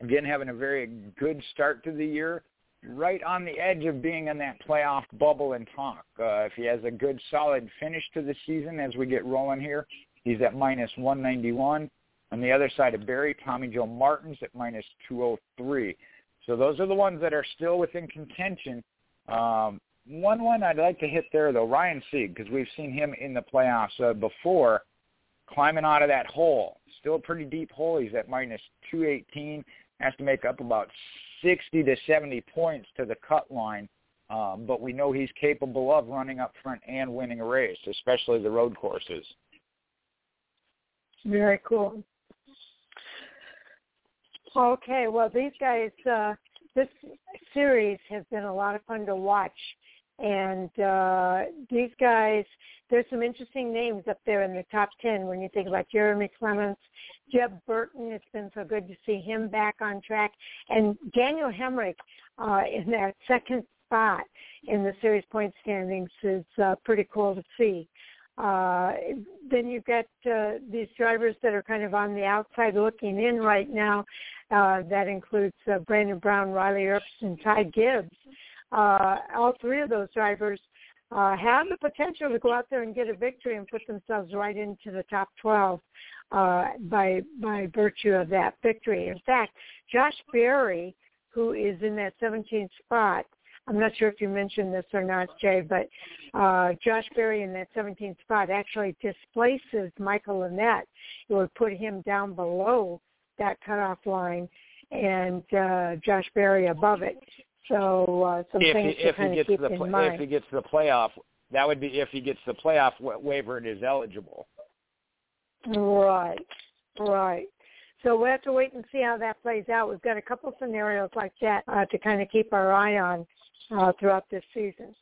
again having a very good start to the year, right on the edge of being in that playoff bubble and talk. Uh, if he has a good solid finish to the season as we get rolling here, he's at minus 191. On the other side of Berry, Tommy Joe Martins at minus 203. So those are the ones that are still within contention. Um, one one I'd like to hit there though, Ryan Sieg, because we've seen him in the playoffs uh, before, climbing out of that hole. Still a pretty deep hole. He's at minus 218. Has to make up about 60 to 70 points to the cut line. Um, but we know he's capable of running up front and winning a race, especially the road courses.
Very cool. Okay, well, these guys, uh, this series has been a lot of fun to watch. And uh, these guys, there's some interesting names up there in the top 10 when you think about Jeremy Clements, Jeb Burton. It's been so good to see him back on track. And Daniel Hemric uh, in that second spot in the series point standings is uh, pretty cool to see. Uh, then you've got uh, these drivers that are kind of on the outside looking in right now. Uh, that includes uh, Brandon Brown, Riley Herbst, and Ty Gibbs. Uh, all three of those drivers uh, have the potential to go out there and get a victory and put themselves right into the top 12 uh, by by virtue of that victory. In fact, Josh Berry, who is in that 17th spot, I'm not sure if you mentioned this or not, Jay, but uh, Josh Berry in that 17th spot actually displaces Michael Annett. It would put him down below that cutoff line and uh, Josh Berry above it. So uh, some
if
things
he, if
to kind
he gets
keep
the
in mind.
If he gets the playoff, that would be if he gets the playoff waiver and is eligible.
Right, right. So we'll have to wait and see how that plays out. We've got a couple scenarios like that uh, to kind of keep our eye on uh, throughout this season.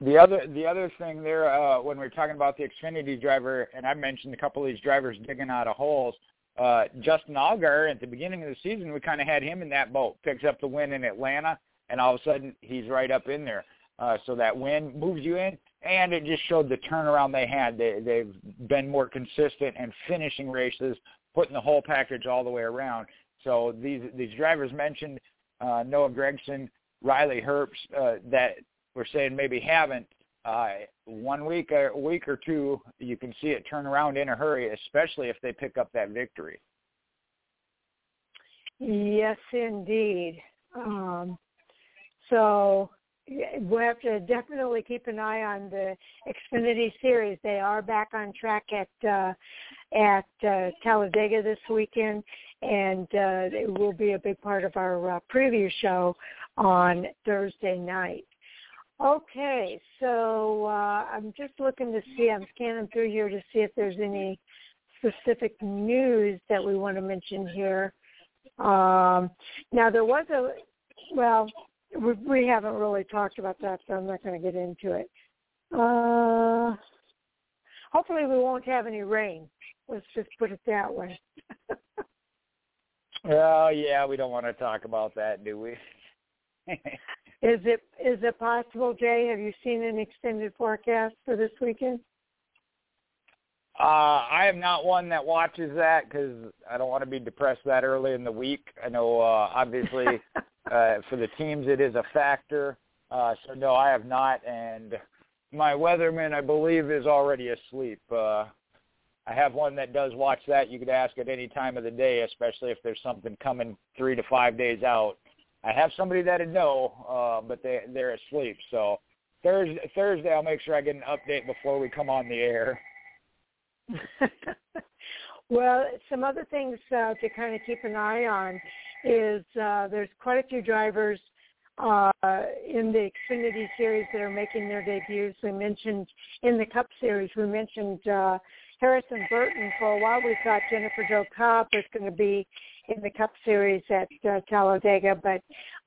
The other the other thing there uh, when we're talking about the Xfinity driver, and I mentioned a couple of these drivers digging out of holes. Uh, Justin Allgaier at the beginning of the season, we kind of had him in that boat. Picks up the win in Atlanta, and all of a sudden he's right up in there. Uh, so that win moves you in, and it just showed the turnaround they had. They, they've been more consistent and finishing races, putting the whole package all the way around. So these these drivers mentioned uh, Noah Gragson, Riley Herbst, uh, that we're saying maybe haven't. Uh, one week, a week or two, you can see it turn around in a hurry, especially if they pick up that victory.
Yes, indeed. Um, so we'll have to definitely keep an eye on the Xfinity Series. They are back on track at uh, at uh, Talladega this weekend, and uh, it will be a big part of our uh, preview show on Thursday night. Okay, so uh, I'm just looking to see. I'm scanning through here to see if there's any specific news that we want to mention here. Um, now there was a well, we, we haven't really talked about that, so I'm not going to get into it. Uh, hopefully, we won't have any rain. Let's just put it that way.
well, [LAUGHS] yeah, we don't want to talk about that, do we? [LAUGHS]
Is it is it possible, Jay? Have you seen an extended forecast for this weekend?
Uh, I am not one that watches that because I don't want to be depressed that early in the week. I know, uh, obviously, [LAUGHS] uh, for the teams it is a factor. Uh, so no, I have not, and my weatherman, I believe, is already asleep. Uh, I have one that does watch that. You could ask at any time of the day, especially if there's something coming three to five days out. I have somebody that'd know, uh, but they they're asleep. So Thursday Thursday I'll make sure I get an update before we come on the air. [LAUGHS]
well, some other things uh, to kind of keep an eye on is uh, there's quite a few drivers uh, in the Xfinity series that are making their debuts. We mentioned in the Cup series, we mentioned uh, Harrison Burton. For a while, we thought Jennifer Jo Cobb was going to be in the Cup Series at uh, Talladega, but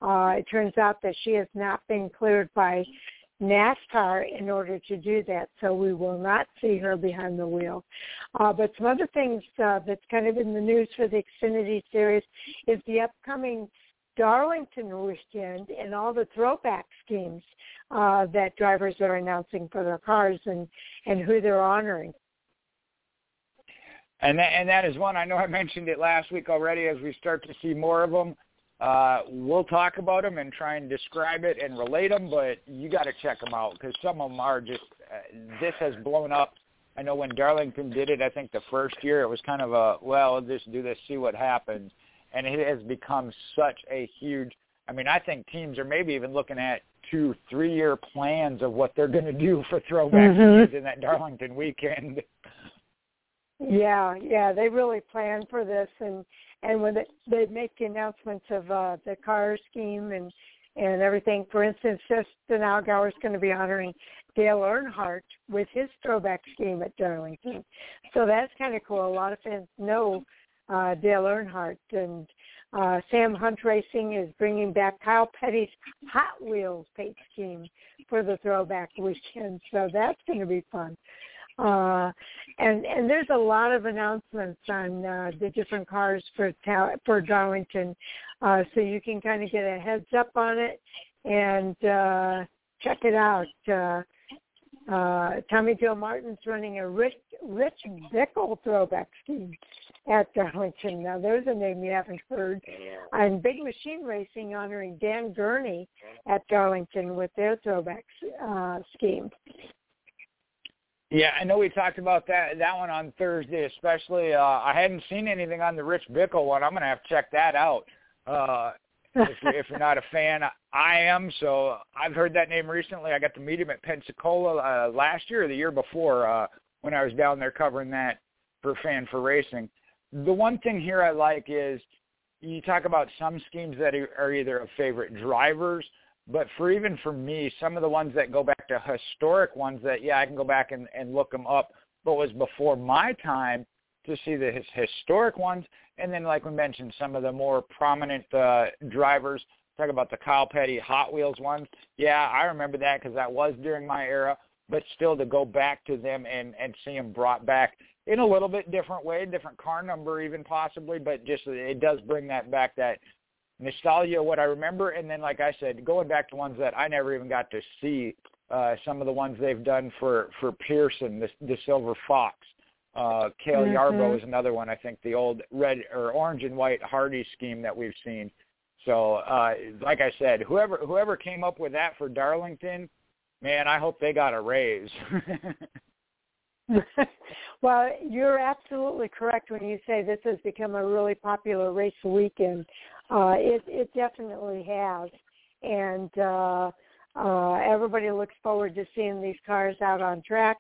uh, it turns out that she has not been cleared by NASCAR in order to do that, so we will not see her behind the wheel. Uh, but some other things uh, that's kind of in the news for the Xfinity Series is the upcoming Darlington weekend and all the throwback schemes uh, that drivers are announcing for their cars and, and who they're honoring.
And that, and that is one I know I [LAUGHS] mentioned it last week already. As we start to see more of them, uh, we'll talk about them and try and describe it and relate them. But you got to check them out because some of them are just. Uh, this has blown up. I know when Darlington did it, I think the first year it was kind of a well, just do this, see what happens, and it has become such a huge. I mean, I think teams are maybe even looking at two, three-year plans of what they're going to do for throwback mm-hmm. in that Darlington weekend.
Yeah, yeah, they really plan for this, and and when they, they make announcements of uh, the car scheme and and everything. For instance, Justin Allgaier is going to be honoring Dale Earnhardt with his throwback scheme at Darlington, so that's kind of cool. A lot of fans know uh, Dale Earnhardt, and uh, Sam Hunt Racing is bringing back Kyle Petty's Hot Wheels paint scheme for the throwback weekend, so that's going to be fun. Uh, and and there's a lot of announcements on uh, the different cars for for Darlington, uh, so you can kind of get a heads up on it and uh, check it out. Uh, uh, Tommy Joe Martin's running a Rich Rich Bickle throwback scheme at Darlington. Now there's a name you haven't heard. And Big Machine Racing honoring Dan Gurney at Darlington with their throwback uh, scheme.
Yeah, I know we talked about that that one on Thursday, especially. Uh, I hadn't seen anything on the Rich Bickle one. I'm gonna have to check that out. Uh, if, you're, [LAUGHS] if you're not a fan, I am. So I've heard that name recently. I got to meet him at Pensacola uh, last year or the year before uh, when I was down there covering that for Fan4Racing. The one thing here I like is you talk about some schemes that are either of favorite drivers but for even for me, some of the ones that go back to historic ones that yeah, I can go back and, and look them up, but was before my time to see the his, historic ones, and then like we mentioned, some of the more prominent uh, drivers. Talk about the Kyle Petty Hot Wheels ones. Yeah, I remember that because that was during my era. But still, to go back to them and and see them brought back in a little bit different way, different car number even possibly, but just it does bring that back that nostalgia, what I remember, and then like I said, going back to ones that I never even got to see. Uh, some of the ones they've done for for Pearson, the, the Silver Fox. Uh, Cale mm-hmm. Yarborough is another one. I think the old red or orange and white Hardy scheme that we've seen. So, uh, like I said, whoever whoever came up with that for Darlington, man, I hope they got a raise. [LAUGHS] [LAUGHS]
well, you're absolutely correct when you say this has become a really popular race weekend. Uh, it it definitely has, and uh, uh, everybody looks forward to seeing these cars out on track,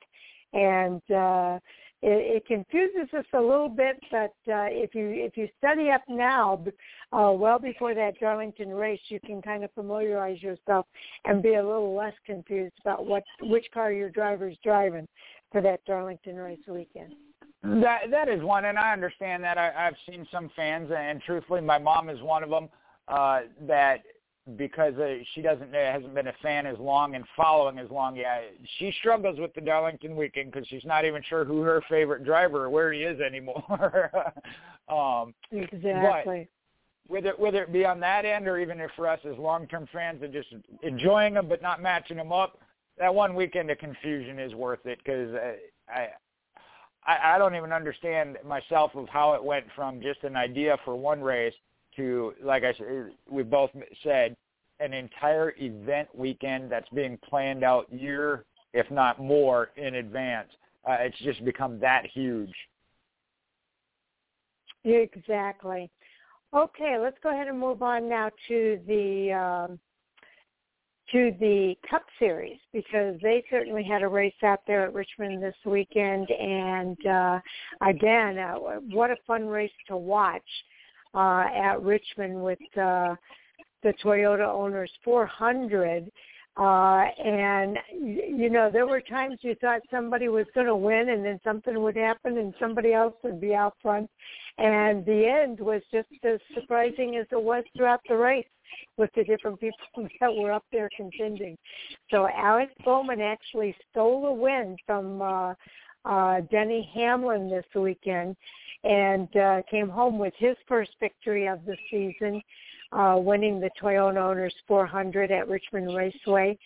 and uh, it, it confuses us a little bit. But uh, if you if you study up now, uh, well before that Darlington race, you can kind of familiarize yourself and be a little less confused about what which car your driver's driving for that Darlington race weekend.
That that is one, and I understand that. I, I've seen some fans, and truthfully, my mom is one of them. Uh, that because uh, she doesn't uh, hasn't been a fan as long and following as long. Yeah, she struggles with the Darlington weekend because she's not even sure who her favorite driver or where he is anymore. [LAUGHS]
um, exactly.
Whether whether it be on that end or even if for us as long term fans are just enjoying them but not matching them up, that one weekend of confusion is worth it because uh, I I, I don't even understand myself of how it went from just an idea for one race to, like I said, we both said, an entire event weekend that's being planned out year, if not more, in advance. Uh, it's just become that huge.
Exactly. Okay, let's go ahead and move on now to the um, to the Cup Series because they certainly had a race out there at Richmond this weekend, and uh, again, uh, what a fun race to watch uh, at Richmond with uh, the Toyota Owners 400. Uh, and you know, there were times you thought somebody was going to win, and then something would happen, and somebody else would be out front, and the end was just as surprising as it was throughout the race. with the different people [LAUGHS] that were up there contending. So Alex Bowman actually stole a win from uh, uh, Denny Hamlin this weekend and uh, came home with his first victory of the season, uh, winning the Toyota Owners 400 at Richmond Raceway.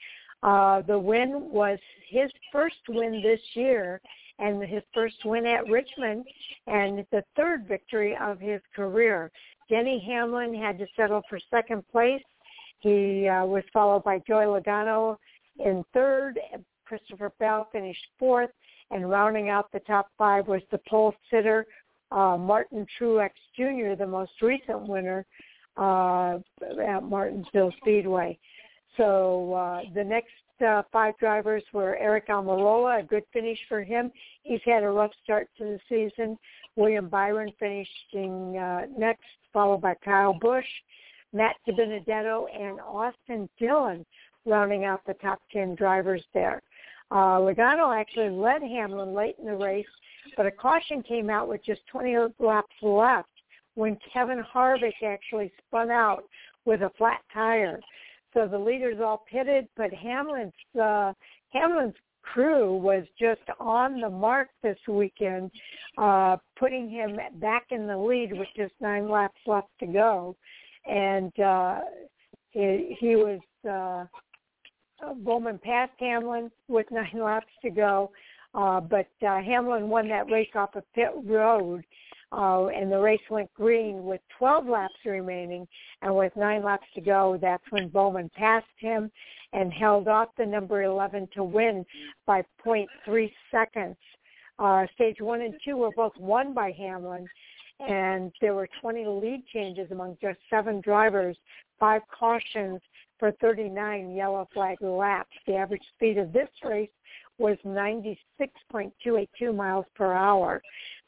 Uh, the win was his first win this year and his first win at Richmond and the third victory of his career. Denny Hamlin had to settle for second place. He uh, was followed by Joey Logano in third. Christopher Bell finished fourth. And rounding out the top five was the pole sitter, uh, Martin Truex Jr., the most recent winner uh, at Martinsville Speedway. So uh, the next uh, five drivers were Aric Almirola, a good finish for him. He's had a rough start to the season. William Byron finishing uh, next, followed by Kyle Busch, Matt DiBenedetto, and Austin Dillon rounding out the top 10 drivers there. Uh, Logano actually led Hamlin late in the race, but a caution came out with just 20 laps left when Kevin Harvick actually spun out with a flat tire. So the leaders all pitted, but Hamlin's uh, Hamlin's crew was just on the mark this weekend, uh, putting him back in the lead with just nine laps left to go, and uh, he, he was. Uh, Bowman passed Hamlin with nine [LAUGHS] laps to go, uh, but uh, Hamlin won that race off of pit road uh, and the race went green with 12 laps remaining, and with nine laps to go, that's when Bowman passed him and held off the number 11 to win by 0.3 seconds. Uh, stage one and two were both won by Hamlin, and there were 20 lead changes among just seven drivers, five cautions for 39 yellow flag laps. The average speed of this race was 96.282 miles per hour.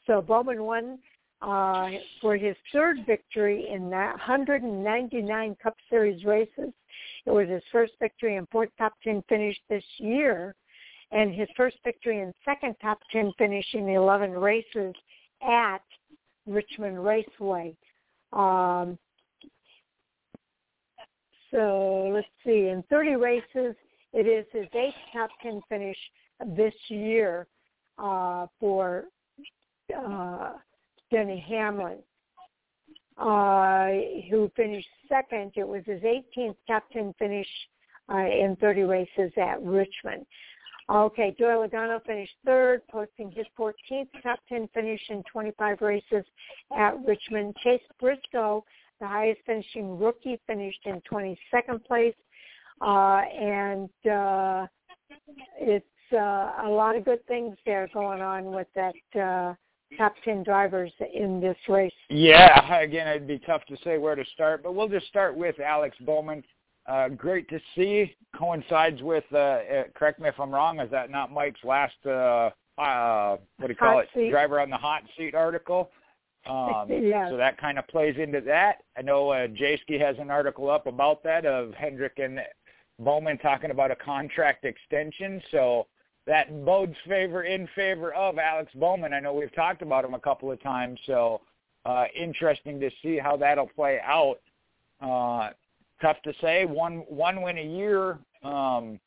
So Bowman won uh, for his third victory in that 199 Cup Series races. It was his first victory and fourth top 10 finish this year, and his first victory and second top 10 finish in the 11 races at Richmond Raceway. Um, so let's see, in 30 races, it is his eighth top 10 finish this year uh, for uh, Denny Hamlin, uh, who finished second. It was his 18th top 10 finish uh, in 30 races at Richmond. Okay, Joey Logano finished third, posting his 14th top 10 finish in 25 races at Richmond. Chase Briscoe, the highest finishing rookie, finished in 22nd place. Uh, and uh, it's uh, a lot of good things there going on with that uh, top 10 drivers in this race?
Yeah, [LAUGHS] again, it'd be tough to say where to start, but we'll just start with Alex Bowman. Uh, great to see. Coincides with, uh, uh, correct me if I'm wrong, is that not Mike's last, uh, uh, what do you call
hot
it,
seat.
driver on the hot seat article? Um, [LAUGHS]
yes.
So that kind of plays into that. I know uh, Jayski has an article up about that of Hendrick and Bowman talking about a contract extension. So that bodes favor in favor of Alex Bowman. I know we've talked about him a couple of times, so uh, interesting to see how that'll play out. Uh, tough to say. One one win a year, um,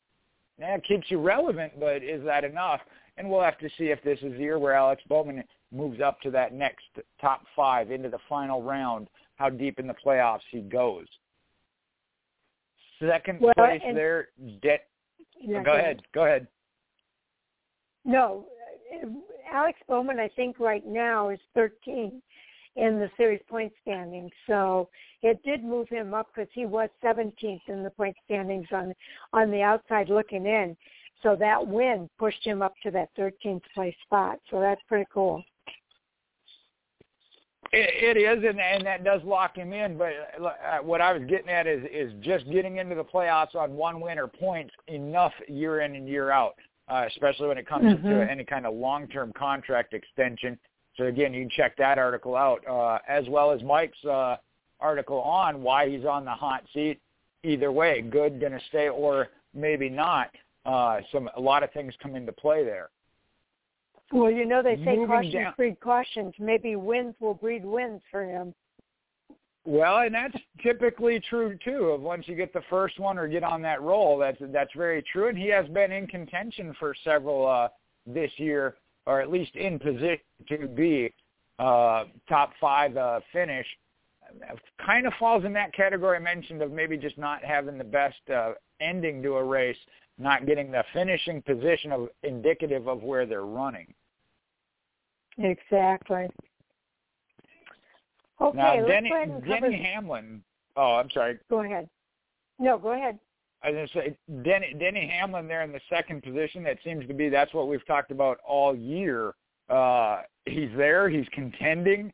yeah, keeps you relevant, but is that enough? And we'll have to see if this is the year where Alex Bowman moves up to that next top five into the final round. How deep in the playoffs he goes. Second
Well,
place there. De-
Yeah,
go ahead. Go ahead.
No, uh, Alex Bowman, I think right now is 13 in the series point standings. So it did move him up because he was 17th in the point standings on on the outside looking in. So that win pushed him up to that 13th place spot. So that's pretty cool.
It, it is, and, and that does lock him in. But uh, what I was getting at is is just getting into the playoffs on one win or points enough year in and year out, uh, especially when it comes
Mhm.
to any kind of long-term contract extension. So again, you can check that article out, uh, as well as Mike's uh, article on why he's on the hot seat. Either way, good, going to stay, or maybe not. Uh, some a lot of things come into play there.
Well, you know they say
Moving
cautions
down-
breed cautions. Maybe wins will breed wins for him.
Well, and that's typically true too. Of once you get the first one or get on that roll, that's that's very true. And he has been in contention for several uh, this year, or at least in position to be uh, top five uh, finish. Kind of falls in that category I mentioned of maybe just not having the best uh, ending to a race, not getting the finishing position of indicative of where they're running.
Exactly. Okay,
now,
let's
Denny,
go ahead and
Denny
cover...
Hamlin. Oh, I'm sorry.
Go ahead. No, go ahead.
I was going to say Denny, Denny Hamlin there in the second position. That seems to be that's what we've talked about all year. Uh, he's there. He's contending,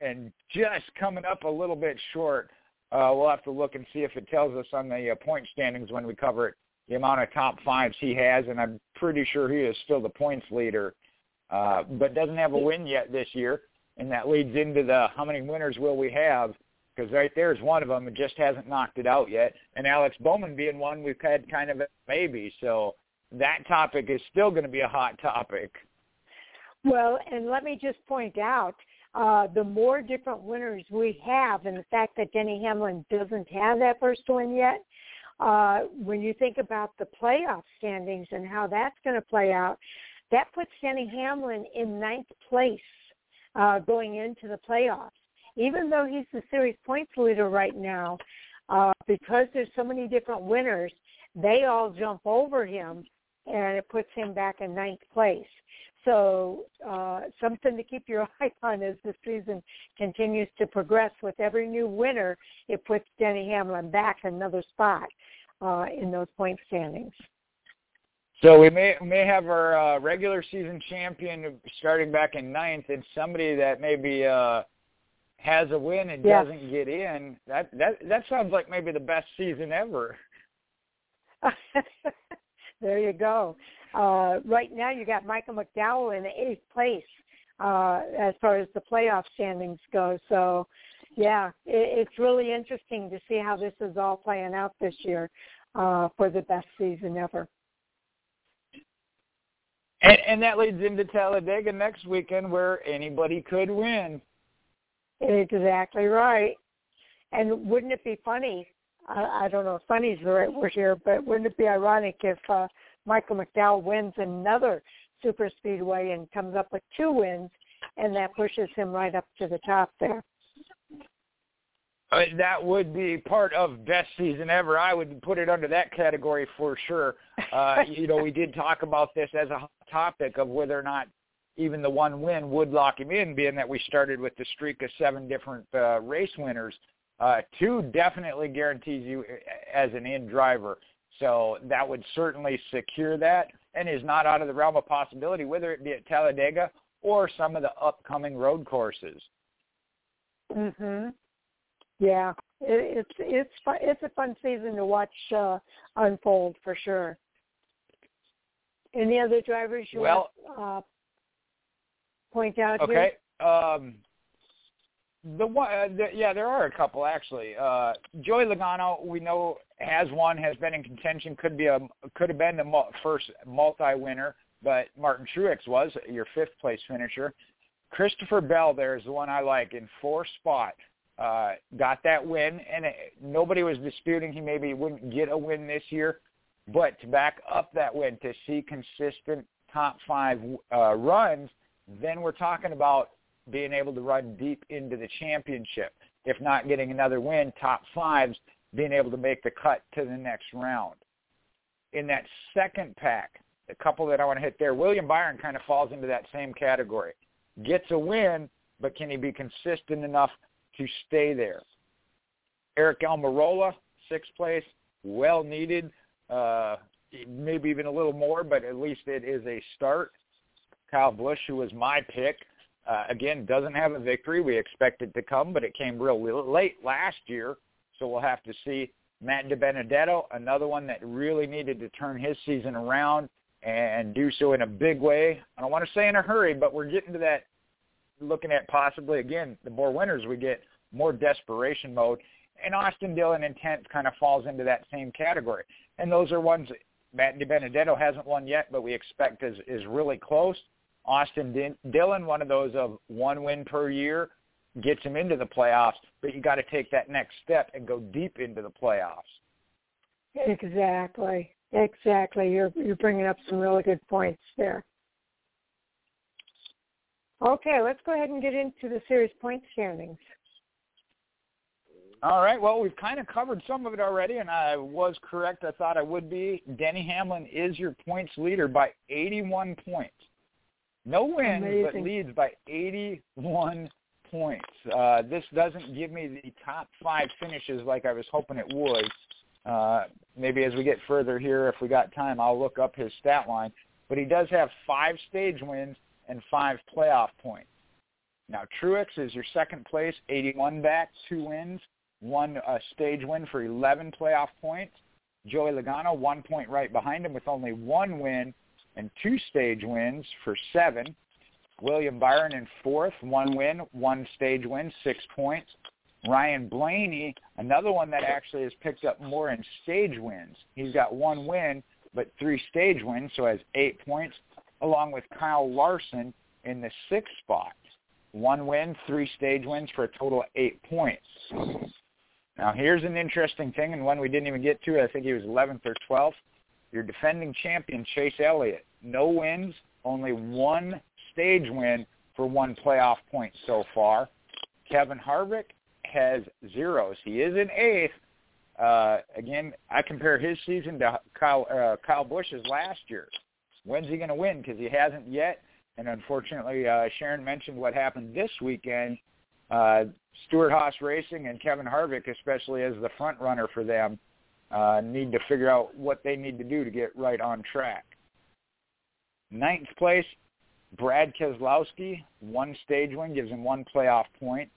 and just coming up a little bit short. Uh, we'll have to look and see if it tells us on the uh, point standings when we cover it the amount of top fives he has, and I'm pretty sure he is still the points leader, uh, but doesn't have a win yet this year and that leads into the how many winners will we have? Because right there is one of them and just hasn't knocked it out yet. And Alex Bowman being one we've had kind of a maybe. So that topic is still going to be a hot topic.
Well, and let me just point out, uh, the more different winners we have, and the fact that Denny Hamlin doesn't have that first win yet, uh, when you think about the playoff standings and how that's going to play out, that puts Denny Hamlin in ninth place uh, going into the playoffs. Even though he's the series points leader right now, uh, because there's so many different winners, they all jump over him, and it puts him back in ninth place. So uh, something to keep your [LAUGHS] eye on as the season continues to progress. With every new winner, it puts Denny Hamlin back another spot uh, in those point standings.
So we may may have our uh, regular season champion starting back in ninth, and somebody that maybe uh, has a win and
yes.
doesn't get in. That that that sounds like maybe the best season ever. [LAUGHS]
there you go. Uh, right now, you got Michael McDowell in eighth place uh, as far as the playoff standings go. So, yeah, it, it's really interesting to see how this is all playing out this year uh, for the best season ever.
And, and that leads into Talladega next weekend where anybody could win.
Exactly right. And wouldn't it be funny? I, I don't know if funny is the right word here, but wouldn't it be ironic if uh, Michael McDowell wins another super speedway and comes up with two wins, and that pushes him right up to the top there?
Uh, that would be part of best season ever. I would put it under that category for sure. [LAUGHS] Uh, you know, we did talk about this as a topic of whether or not even the one win would lock him in, being that we started with the streak of seven different uh, race winners. Uh, two definitely guarantees you uh, as an in driver. So that would certainly secure that and is not out of the realm of possibility, whether it be at Talladega or some of the upcoming road courses.
Mhm. Yeah, it, it's it's fun, it's a fun season to watch uh, unfold for sure. Any other drivers you
well,
want uh, point out
okay.
here?
Um, the one, uh, the, yeah, there are a couple actually. Uh, Joey Logano, we know has won, has been in contention, could be a could have been the first multi-winner, but Martin Truex was your fifth place finisher. Christopher Bell there is the one I like in fourth spot uh, got that win, and it, nobody was disputing he maybe wouldn't get a win this year. But to back up that win, to see consistent top five uh, runs, then we're talking about being able to run deep into the championship. If not getting another win, top fives, being able to make the cut to the next round. In that second pack, the couple that I want to hit there, William Byron kind of falls into that same category. Gets a win, but can he be consistent enough to stay there. Aric Almirola, sixth place, well needed, uh, maybe even a little more, but at least it is a start. Kyle Busch, who was my pick, uh, again, doesn't have a victory. We expect it to come, but it came real late last year, so we'll have to see. Matt DiBenedetto, another one that really needed to turn his season around and do so in a big way. I don't want to say in a hurry, but we're getting to that looking at possibly again the more winners we get, more desperation mode. And Austin Dillon and tenth kind of falls into that same category. And those are ones Matt DiBenedetto hasn't won yet, but we expect is is really close. Austin Dillon, one of those of one win per year. gets him into the playoffs, but you got to take that next step and go deep into the playoffs.
Exactly. Exactly. You're you're bringing up some really good points there. Okay, let's go ahead and get into the series point standings.
All right. Well, we've kind of covered some of it already, and I was correct. I thought I would be. Denny Hamlin is your points leader by 81 points. No wins,
Amazing.
but leads by 81 points. Uh, this doesn't give me the top five finishes like I was hoping it would. Uh, maybe as we get further here, if we got time, I'll look up his stat line. But he does have five stage wins and five playoff points. Now, Truex is your second place, 81 back, two wins, one uh, stage win for 11 playoff points. Joey Logano, one point right behind him with only one win and two stage wins for seven. William Byron in fourth, one win, one stage win, six points. Ryan Blaney, another one that actually has picked up more in stage wins. He's got one win, but three stage wins, so has eight points, along with Kyle Larson in the sixth spot. One win, three stage wins for a total of eight points. Now here's an interesting thing, and one we didn't even get to. I think he was 11th or 12th. Your defending champion, Chase Elliott, no wins, only one stage win for one playoff point so far. Kevin Harvick has zeros. He is in eighth. Uh, again, I compare his season to Kyle, uh, Kyle Busch's last year. When's he going to win? Because he hasn't yet. And unfortunately, uh, Sharon mentioned what happened this weekend. Uh, Stewart-Haas Racing and Kevin Harvick, especially as the front runner for them, uh, need to figure out what they need to do to get right on track. Ninth place, Brad Keselowski, one stage win, gives him one playoff point.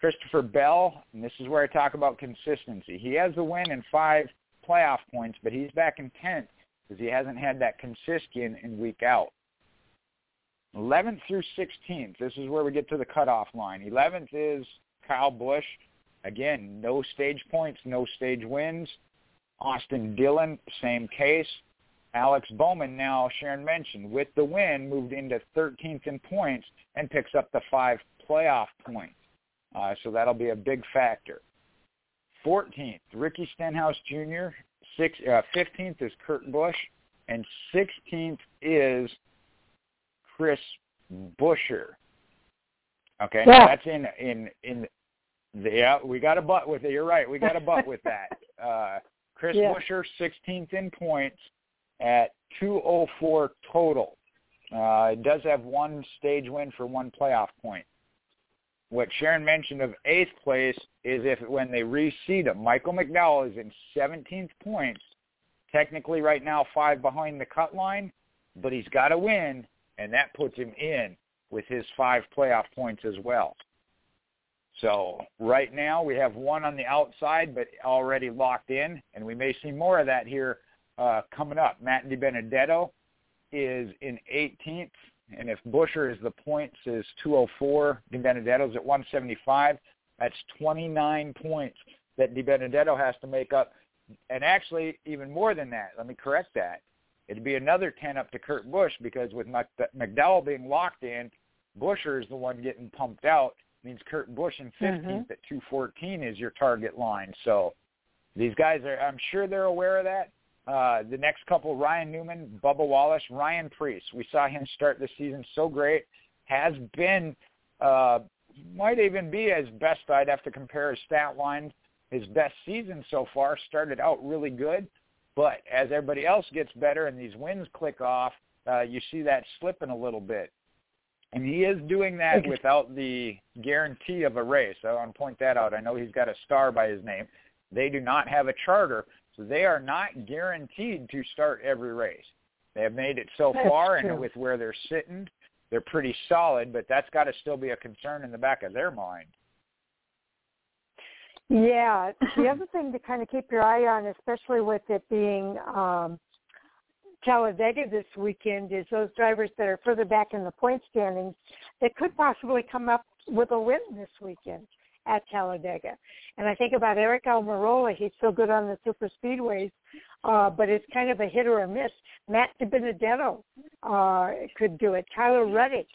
Christopher Bell, and this is where I talk about consistency. He has the win and five playoff points, but he's back in 10th because he hasn't had that consistent in week out. 11th through 16th, this is where we get to the cutoff line. 11th is Kyle Busch. Again, no stage points, no stage wins. Austin Dillon, same case. Alex Bowman now, Sharon mentioned, with the win, moved into 13th in points and picks up the five playoff points. Uh, so that'll be a big factor. 14th, Ricky Stenhouse Jr. Six, uh, 15th is Kurt Busch, and 16th is Chris Buescher. Okay,
yeah.
that's in in in. The, yeah, we got a butt with it. You're right. We got a butt with that. [LAUGHS] Uh, Chris
yeah.
Buescher, 16th in points at 204 total. Uh, it does have one stage win for one playoff point. What Sharon mentioned of eighth place is if when they reseed him, Michael McDowell is in 17th points, technically right now five behind the cut line, but he's got to win, and that puts him in with his five playoff points as well. So right now we have one on the outside, but already locked in, and we may see more of that here uh, coming up. Matt DiBenedetto is in 18th, and if Buescher is the points is 204, DiBenedetto's at 175. That's 29 points that DiBenedetto has to make up, and actually even more than that. Let me correct that. It'd be another 10 up to Kurt Busch because with McDowell being locked in, Buescher is the one getting pumped out. Means Kurt Busch in 15th
Mhm.
at 214 is your target line. So these guys are, I'm sure they're aware of that. Uh, the next couple, Ryan Newman, Bubba Wallace, Ryan Preece. We saw him start the season so great. Has been, uh, might even be his best. I'd have to compare his stat line. His best season so far started out really good, but as everybody else gets better and these wins click off, uh, you see that slipping a little bit. And he is doing that without the guarantee of a race. I want to point that out. I know he's got a star by his name. They do not have a charter, so they are not guaranteed to start every race. They have made it so
That's
far,
true.
and with where they're sitting, they're pretty solid. But that's got to still be a concern in the back of their mind.
Yeah, the [LAUGHS] other thing to kind of keep your eye on, especially with it being um, Talladega this weekend, is those drivers that are further back in the point standings that could possibly come up with a win this weekend at Talladega. And I think about Aric Almirola. He's so good on the super speedways, uh, but it's kind of a hit or a miss. Matt DiBenedetto uh, could do it. Tyler Reddick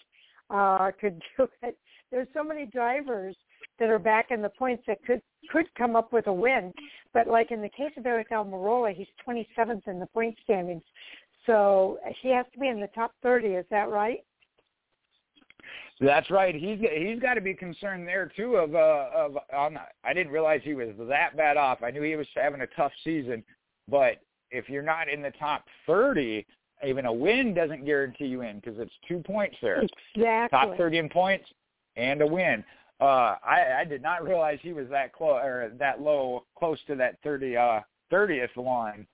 uh, could [LAUGHS] do it. there's so many drivers that are back in the points that could could come up with a win. But like in the case of Aric Almirola, he's 27th in the point standings, so he has to be in the top 30. Is that right?
That's right. He's he's got to be concerned there too. Of uh, of um, I didn't realize he was that bad off. I knew he was having a tough season, but if you're not in the top 30, even a win doesn't guarantee you in because it's two points there.
Exactly.
Top 30 in points and a win. Uh, I, I did not [LAUGHS] realize he was that close or that low, close to that 30 uh 30th line.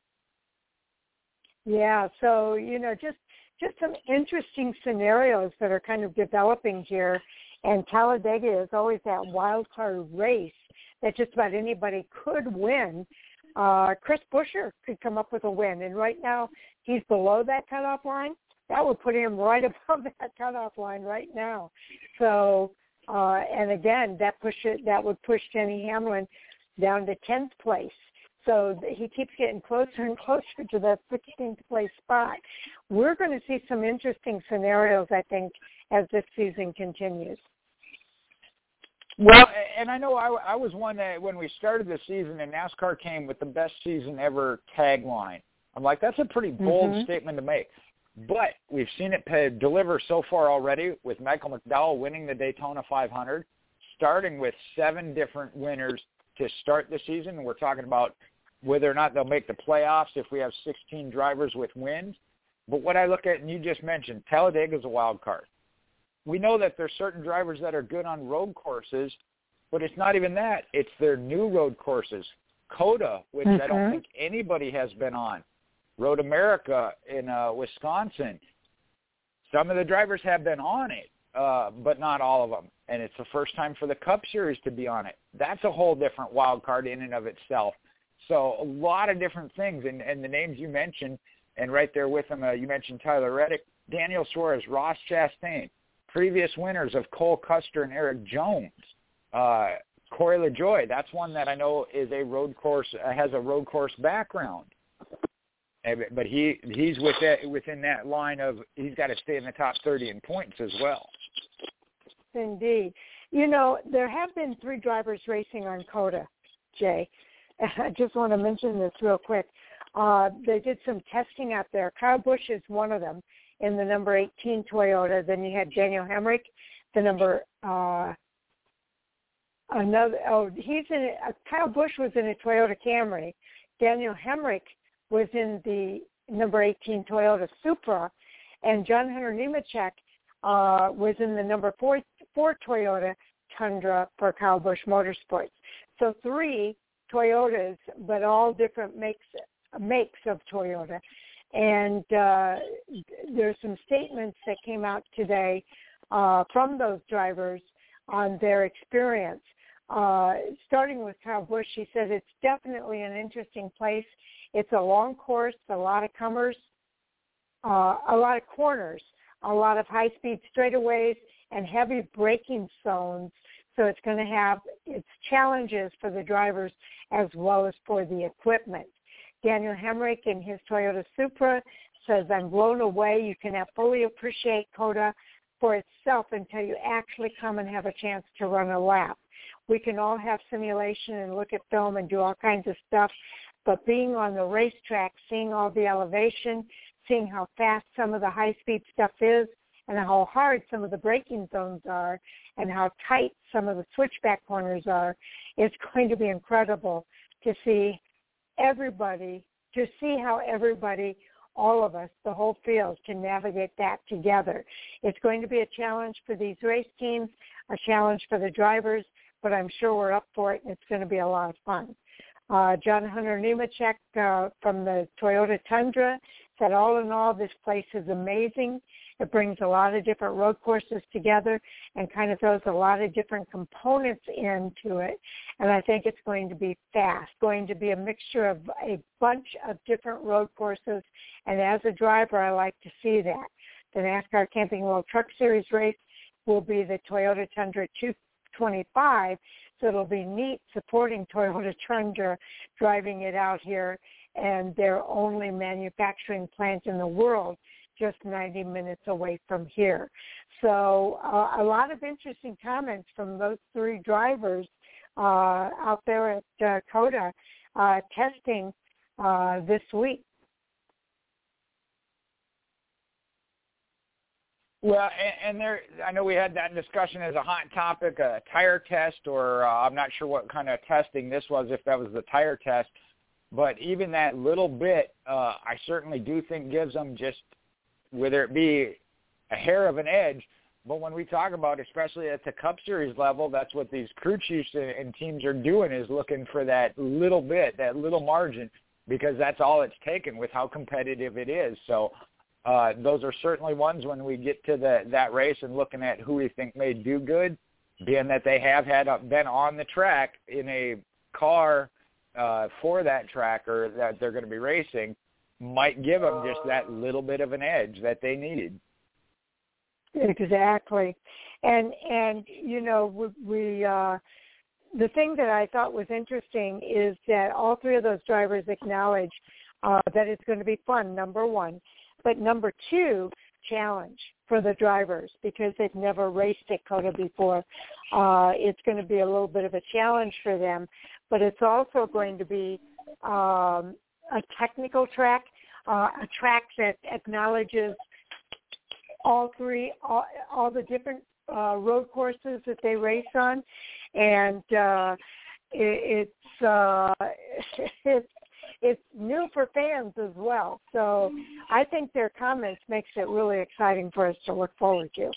Yeah. So you know, just just some interesting scenarios that are kind of developing here. And Talladega is always that wild card race that just about anybody could win. Uh, Chris Buescher could come up with a win, and right now he's below that cutoff line. That would put him [LAUGHS] right above that cutoff line right now. So, uh, and again, that push it, that would push Denny Hamlin down to tenth place. So he keeps getting closer and [LAUGHS] closer to that 16th place spot. We're going to see some interesting scenarios, I think, as this season continues.
Well, and I know I, I was one that when we started the season and NASCAR came with the best season ever tagline. I'm like, that's a pretty bold
mm-hmm.
statement to make. But we've seen it pay, deliver so far already with Michael McDowell winning the Daytona 500, starting with seven different winners to start the season. We're talking about whether or not they'll make the playoffs if we have 16 drivers with wins. But what I look at, and you just mentioned, Talladega is a wild card. We know that there's certain drivers that are good on road courses, but it's not even that. It's their new road courses. COTA, which
mm-hmm.
I don't think anybody has been on. Road America in uh, Wisconsin. Some of the drivers have been on it, uh, but not all of them. And it's the first time for the Cup Series to be on it. That's a whole different wild card in and of itself. So a lot of different things, and, and the names you mentioned, and right there with them, uh, you mentioned Tyler Reddick, Daniel Suarez, Ross Chastain, previous winners of Cole Custer and Erik Jones, uh, Corey LaJoie. That's one that I know is a road course uh, has a road course background, but he he's with that, within that line of he's got to stay in the top 30 in points as well.
Indeed, you know there have been three drivers racing on COTA, Jay. [LAUGHS] I just want to mention this real quick. Uh, they did some testing out there. Kyle Busch is one of them in the number 18 Toyota. Then you had Daniel Hemric, the number uh, another. Oh, he's in. Uh, Kyle Busch was in a Toyota Camry. Daniel Hemric was in the number 18 Toyota Supra, and John Hunter Nemechek uh, was in the number four, four Toyota Tundra for Kyle Busch Motorsports. So three Toyotas, but all different makes makes of Toyota. And uh, there's some statements that came out today uh, from those drivers on their experience. Uh, starting with Kyle Busch, he says it's definitely an interesting place. It's a long course, a lot of comers, uh, a lot of corners, a lot of high-speed straightaways, and heavy braking zones so it's going to have its challenges for the drivers as well as for the equipment. Daniel Hemric in his Toyota Supra says, I'm blown away. You cannot fully appreciate COTA for itself until you actually come and have a chance to run a lap. We can all have simulation and look at film and do all kinds of stuff, but being on the racetrack, seeing all the elevation, seeing how fast some of the high-speed stuff is, and how hard some of the braking zones are and how tight some of the switchback corners are, it's [LAUGHS] going to be incredible to see everybody, to see how everybody, all of us, the whole field can navigate that together. It's going to be a challenge for these race teams, a challenge for the drivers, but I'm sure we're up for it and it's going to be a lot of fun. Uh, John Hunter Nemechek uh, from the Toyota Tundra said, all in all, this place is amazing. It brings a lot of different road courses together and kind of throws a lot of different components into it. And I think it's going to be fast, going to be a mixture of a bunch of different road courses. And as a driver, I like to see that. The NASCAR Camping World Truck Series race will be the Toyota Tundra 225. So it'll be neat supporting Toyota Tundra driving it out here and their only manufacturing plant in the world just 90 minutes away from here. So uh, a lot of interesting comments from those three drivers uh, out there at uh, COTA uh, testing uh, this week.
Well, and, and there, I know we had that discussion as a hot topic, a tire test, or uh, I'm not sure what kind of testing this was, if that was the tire test. But even that little bit, uh, I certainly do think gives them just, whether it be a hair of an edge. But when we talk about, especially at the Cup Series level, that's what these crew chiefs and teams are doing is looking for that little bit, that little margin, because that's all it's taken with how competitive it is. So uh, those are certainly ones when we get to the, that race and looking at who we think may do good, being that they have had uh, been on the track in a car uh, for that track or that they're going to be racing, might give them just that little bit of an edge that they needed.
Exactly, and and you know we, we uh, the thing that I thought was interesting is that all three of those drivers acknowledge uh, that it's going to be fun. Number one, but number two, challenge for the drivers because they've never raced at before. Uh, it's going to be a little bit of a challenge for them, but it's also going to be um, a technical track, uh, a track that acknowledges all three, all, all the different uh, road courses that they race on, and uh, it, it's uh, [LAUGHS] it's it's new for fans as well. So I think their comments makes it really exciting for us to look forward to.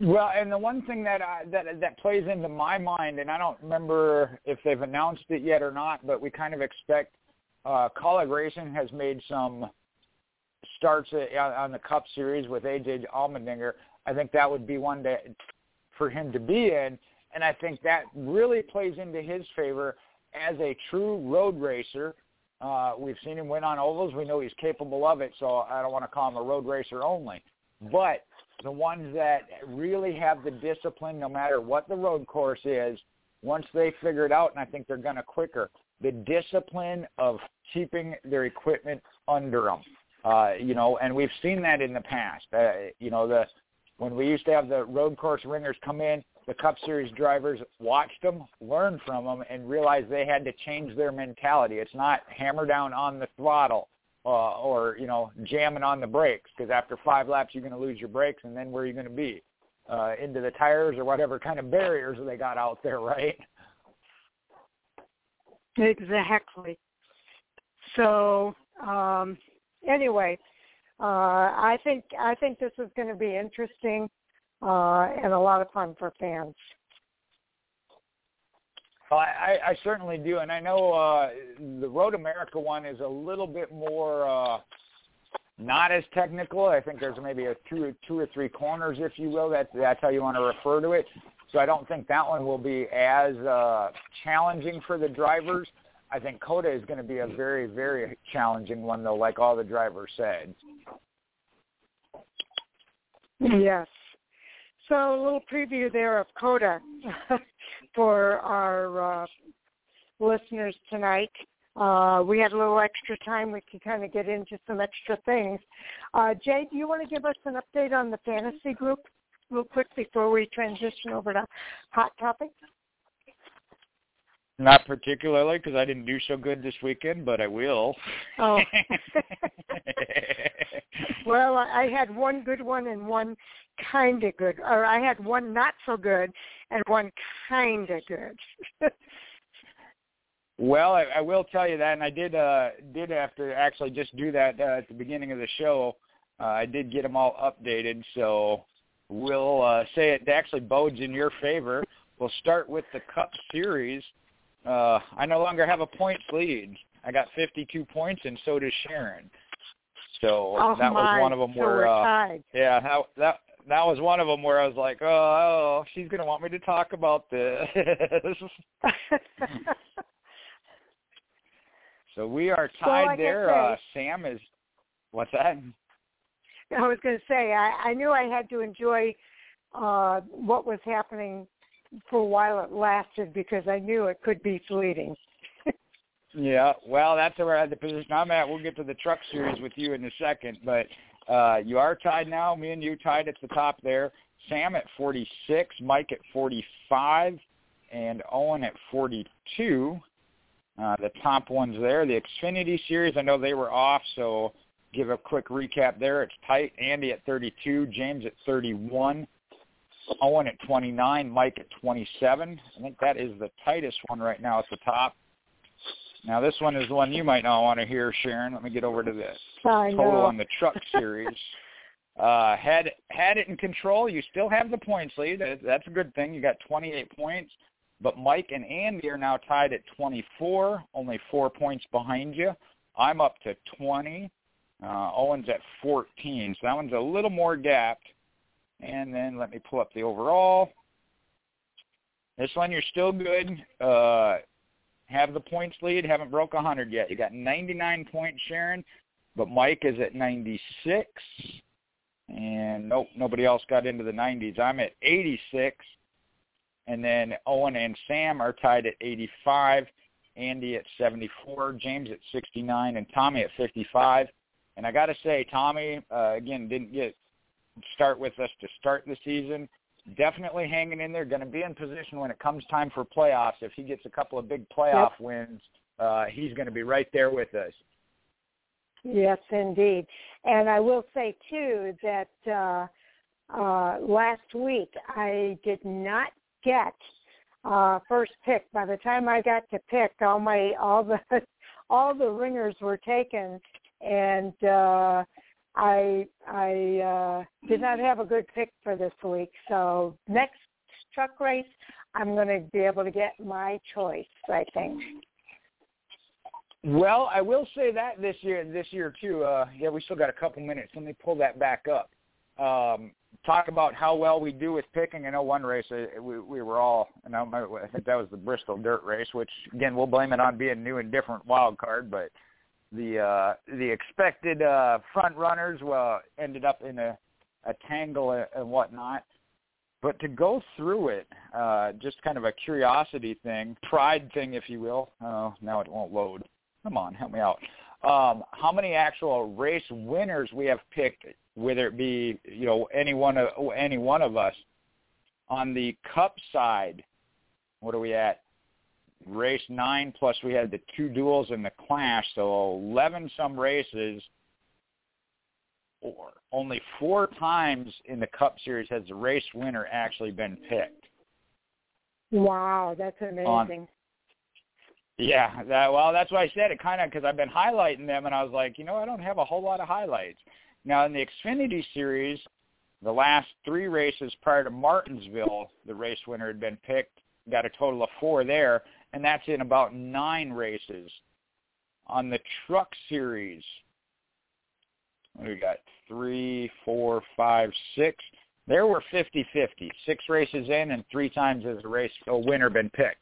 Well, and the one thing that I, that that plays into my mind, and I don't remember if they've announced it yet or not, but we kind of expect uh, Kaulig Racing has made some starts on the Cup Series with AJ Allmendinger. I think that would be one that for him to be in, and I think that really plays into his favor as a true road racer. Uh, we've seen him win on ovals. We know he's capable of it, so I don't want to call him a road racer only. But the ones that really have the discipline, no matter what the road course is, once they figure it out, and I think they're going to quicker, the discipline of keeping their equipment under them. Uh, you know, and we've seen that in the past. Uh, you know, the when we used to have the road course ringers come in, the Cup Series drivers watched them, learned from them, and realized they had to change their mentality. It's not hammer down on the throttle uh, or you know jamming on the brakes because after five laps you're going to lose your brakes, and then where are you going to be? Uh, into the tires or whatever kind of barriers they got out there, [LAUGHS] right?
Exactly. So um, anyway, uh, I think I think this is going to be interesting uh, and a lot of fun for fans.
Well, I, I certainly do, and I know uh, the Road America one is a little bit more uh, not as technical. I think there's maybe a two, two or three corners, if you will. That that's how you want to refer to it. So I don't think that one will be as uh, challenging for the drivers. I think COTA is going to be a very, very challenging one, though, like all the drivers said.
Yes. So a little preview there of COTA [LAUGHS] for our uh, listeners tonight. Uh, we had a little extra time. We could kind of get into some extra things. Uh, Jay, do you want to give us an update on the fantasy group real quick before we transition over to hot topics?
Not particularly because I didn't do so good this weekend, but I will.
Oh. [LAUGHS] [LAUGHS] well, I had one good one and one kind of good, or I had one not so good and one kind of good. [LAUGHS]
well, I, I will tell you that, and I did uh did have to actually just do that uh, at the beginning of the show. Uh, I did get them all updated, so we'll uh, say it actually bodes in your favor. We'll start with the Cup Series. Uh, I no longer have a points lead. I got 52 points, and so does Sharon. So
oh
that
my.
was one of them
so
where,
uh,
yeah, that, that that was one of them where I was like, oh, oh she's gonna want me to talk about this. [LAUGHS] so we are tied
so like
there.
Say,
uh, Sam is. What's that? [LAUGHS]
I was going to say I, I knew I had to enjoy uh what was happening for a while it lasted because I knew it could be fleeting. [LAUGHS]
Yeah, well, that's where I had the position I'm at. We'll get to the truck series with you in a second, but uh, you are tied now. Me and you tied at the top there. Sam at 46, Mike at 45, and Owen at 42. Uh, the top ones there. The Xfinity Series, I know they were off, so give a quick recap there. It's tight. Andy at 32, James at 31, Owen at 29, Mike at 27. I think that is the tightest one right now at the top. Now this one is the one you might not want to hear, Sharon. Let me get over to this total on the truck [LAUGHS] series. uh, had had it in control. You still have the points lead. That's a good thing. You got 28 points. But Mike and Andy are now tied at 24, only four points behind you. I'm up to 20. Uh, Owen's at 14, so that one's a little more gapped. And then let me pull up the overall. This one you're still good. Uh, have the points lead. Haven't broke 100 yet. You got 99 points, Sharon, but Mike is at 96. And nope, nobody else got into the 90s. I'm at 86. And then Owen and Sam are tied at 85. Andy at 74. James at 69. And Tommy at 55. And I got to say, Tommy, uh, again, didn't get start with us to start the season definitely hanging in there, going to be in position when it comes time for playoffs. If he gets a couple of big playoff yep. wins, uh, he's going to be right there with us.
Yes, indeed. And I will say too that uh, uh, last week I did not get uh, first pick. By the time I got to pick, all my all the [LAUGHS] all the ringers were taken, and uh, I I uh, did not have a good pick for this week. So next truck race, I'm going to be able to get my choice. I think.
Well, I will say that this year, this year too. Uh, yeah, we still got a couple minutes. Let me pull that back up. Um, talk about how well we do with picking. I know one race uh, we, we were all, and I, I think that was the Bristol Dirt Race, which again we'll blame it on being new and different wild card, but the uh, the expected uh, front runners well ended up in a, a tangle and whatnot. But to go through it, uh, just kind of a curiosity thing, pride thing, if you will. Oh, now it won't load. Come on, help me out. Um, how many actual race winners we have picked, whether it be you know any one of any one of us, on the Cup side? What are we at? Race nine plus we had the two duels in the clash, so 11 some races. Or only four times in the Cup Series has the race winner actually been picked.
Wow, that's amazing. On,
yeah, that well, that's why I said it kind of because I've been highlighting them, and I was like, you know, I don't have a whole lot of highlights. Now in the Xfinity Series, the last three races prior to Martinsville, the race winner had been picked. Got a total of four there and that's in about nine races. On the truck series, we got three, four, five, six. There were 50-50, six races in and three times as a race a winner been picked.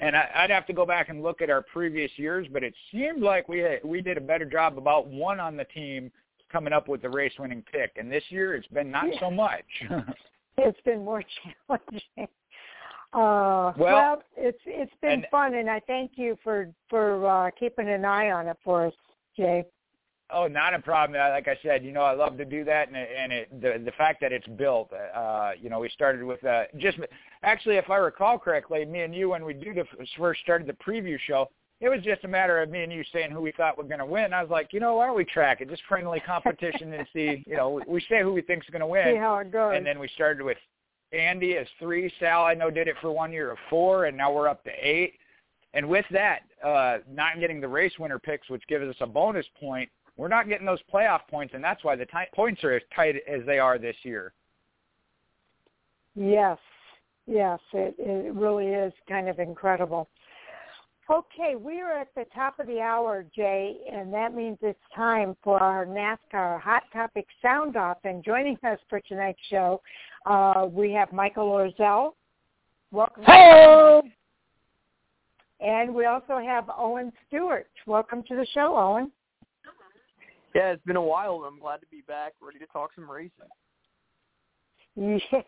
And I, I'd have to go back and look at our previous years, but it seemed like we had, we did a better job about one on the team coming up with the race winning pick. And this year it's been not yeah. so much. [LAUGHS]
it's been more [LAUGHS] challenging. Uh, well, well, it's it's been and, fun, and I thank you for for uh, keeping an eye on it for us, Jay.
Oh, not a problem. Like I said, you know, I love to do that, and it, and it, the the fact that it's built. Uh, you know, we started with uh, just actually, if I recall correctly, me and you when we do the first started the preview show, it was just a matter of me and you saying who we thought were going to win. I was like, you know, why don't we track it? Just friendly competition and see, [LAUGHS] you know, we say who we think's going to win.
See how it goes.
And then we started with Andy is three. Sal, I know, did it for one year of four, and now we're up to eight. And with that, uh, not getting the race winner picks, which gives us a bonus point, we're not getting those playoff points, and that's why the t- points are as tight as they are this year.
Yes, yes, it, it really is kind of incredible. Okay, we are at the top of the hour, Jay, and that means it's time for our NASCAR Hot Topic Sound Off. And joining us for tonight's show, uh, we have Michael Orzel. Welcome.
Hello.
And we also have Owen Stewart. Welcome to the show, Owen.
Yeah, it's been a while. I'm glad to be back, ready to talk some racing.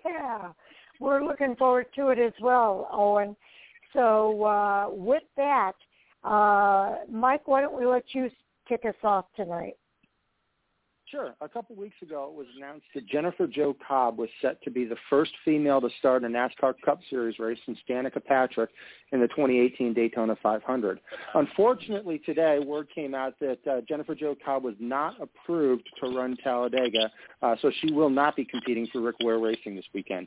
Yeah, we're looking forward to it as well, Owen. So uh, with that, Uh, Mike, why don't we let you kick us off tonight?
Sure. A couple weeks ago, it was announced that Jennifer Jo Cobb was set to be the first female to start a NASCAR Cup Series race since Danica Patrick in the 2018 Daytona 500. Unfortunately, today, word came out that uh, Jennifer Jo Cobb was not approved to run Talladega, uh, so she will not be competing for Rick Ware Racing this weekend.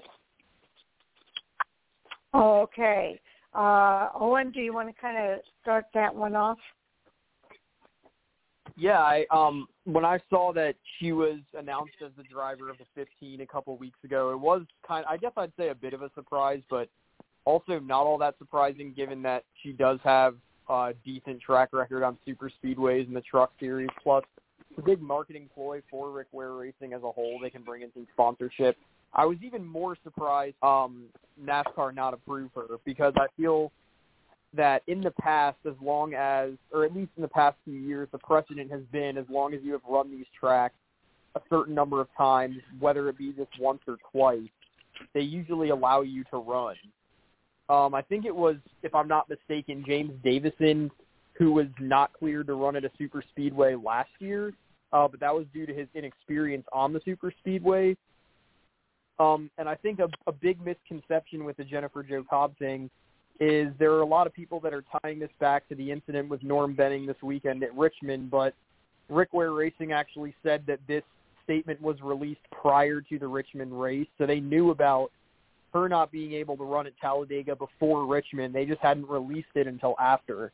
Okay. Uh, Owen, do you want to kind of start that one off?
Yeah, I um when I saw that she was announced as the driver of the 15 a couple weeks ago, it was kind I guess I'd say a bit of a surprise, but also not all that surprising given that she does have a decent track record on super speedways in the truck series plus it's a big marketing ploy for Rick Ware Racing as a whole. They can bring in some sponsorship. I was even more surprised um NASCAR not approve her because I feel that in the past, as long as, or at least in the past few years, the precedent has been as long as you have run these tracks a certain number of times, whether it be just once or twice, they usually allow you to run. Um, I think it was, if I'm not mistaken, James Davison who was not cleared to run at a super speedway last year, uh, but that was due to his inexperience on the super speedway. Um, and I think a, a big misconception with the Jennifer Jo Cobb thing is there are a lot of people that are tying this back to the incident with Norm Benning this weekend at Richmond, but Rick Ware Racing actually said that this statement was released prior to the Richmond race, so they knew about her not being able to run at Talladega before Richmond. They just hadn't released it until after.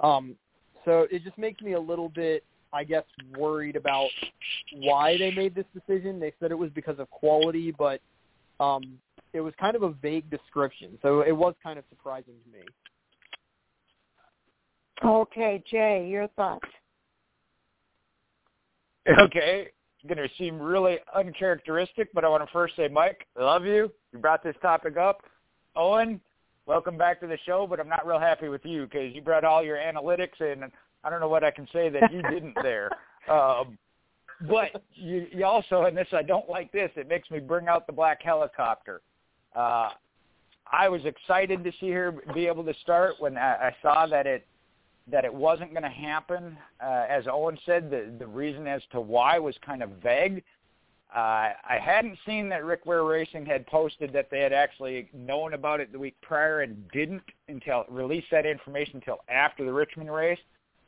Um, so it just makes me a little bit, I guess, worried about why they made this decision. They said it was because of quality, but um, it was kind of a vague description, so it was kind of surprising to me.
Okay, Jay, your thoughts?
Okay, going to seem really uncharacteristic, but I want to first say, Mike, I love you. You brought this topic up. Owen, welcome back to the show, but I'm not real happy with you because you brought all your analytics, and I don't know what I can say that you didn't there. [LAUGHS] Um, but you, you also, and this I don't like this. It makes me bring out the black helicopter. Uh, I was excited to see her be able to start when I, I saw that it that it wasn't going to happen. Uh, as Owen said, the the reason as to why was kind of vague. Uh, I hadn't seen that Rick Ware Racing had posted that they had actually known about it the week prior and didn't until release that information until after the Richmond race.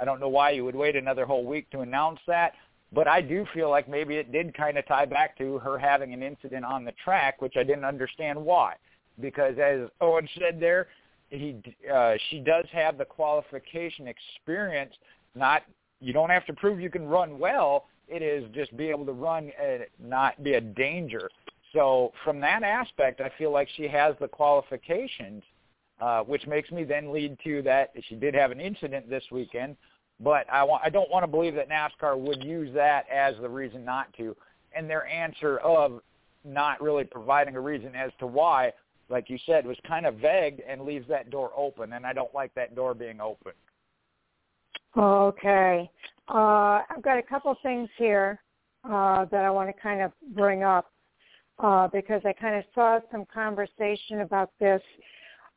I don't know why you would wait another whole week to announce that. But I do feel like maybe it did kind of tie back to her having an incident on the track, which I didn't understand why. Because as Owen said there, he uh, she does have the qualification experience. Not you don't have to prove you can run well. It is just be able to run and not be a danger. So from that aspect, I feel like she has the qualifications, uh, which makes me then lead to that she did have an incident this weekend but I, I don't want to believe that NASCAR would use that as the reason not to. And their answer of not really providing a reason as to why, like you said, was kind of vague and leaves that door open. And I don't like that door being open.
Okay. Uh, I've got a couple things here uh, that I want to kind of bring up uh, because I kind of saw some conversation about this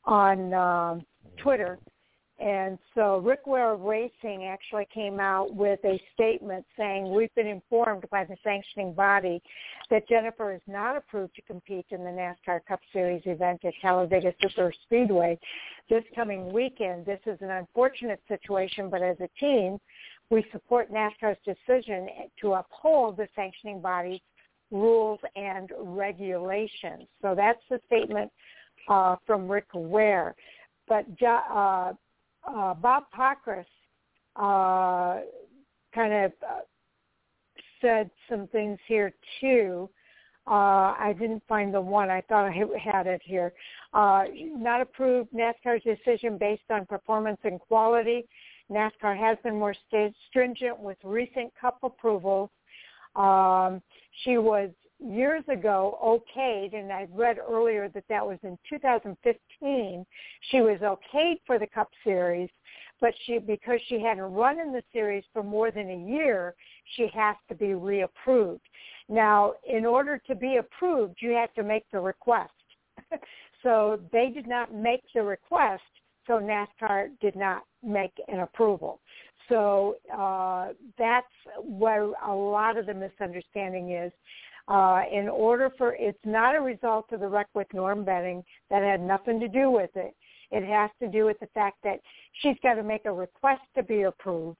on um, Twitter and so Rick Ware Racing actually came out with a statement saying, we've been informed by the sanctioning body that Jennifer is not approved to compete in the NASCAR Cup Series event at Talladega Super Speedway this coming weekend. This is an unfortunate situation, but as a team, we support NASCAR's decision to uphold the sanctioning body's rules and regulations. So that's the statement uh, from Rick Ware. But uh, uh, Bob Pockrass uh, kind of uh, said some things here too. Uh, I didn't find the one. I thought I had it here. Uh, not approved NASCAR's decision based on performance and quality. NASCAR has been more stringent with recent cup approvals. Um, she was years ago okayed, and I read earlier that that was in 2015. She was okayed for the Cup Series, but she because she hadn't run in the series for more than a year, she has to be reapproved. Now, in order to be approved, you have to make the request. [LAUGHS] so they did not make the request so NASCAR did not make an approval. So uh, that's where a lot of the misunderstanding is. Uh, in order for it's not a result of the wreck Norm Benning that had nothing to do with it. It has to do with the fact that she's got to make a request to be approved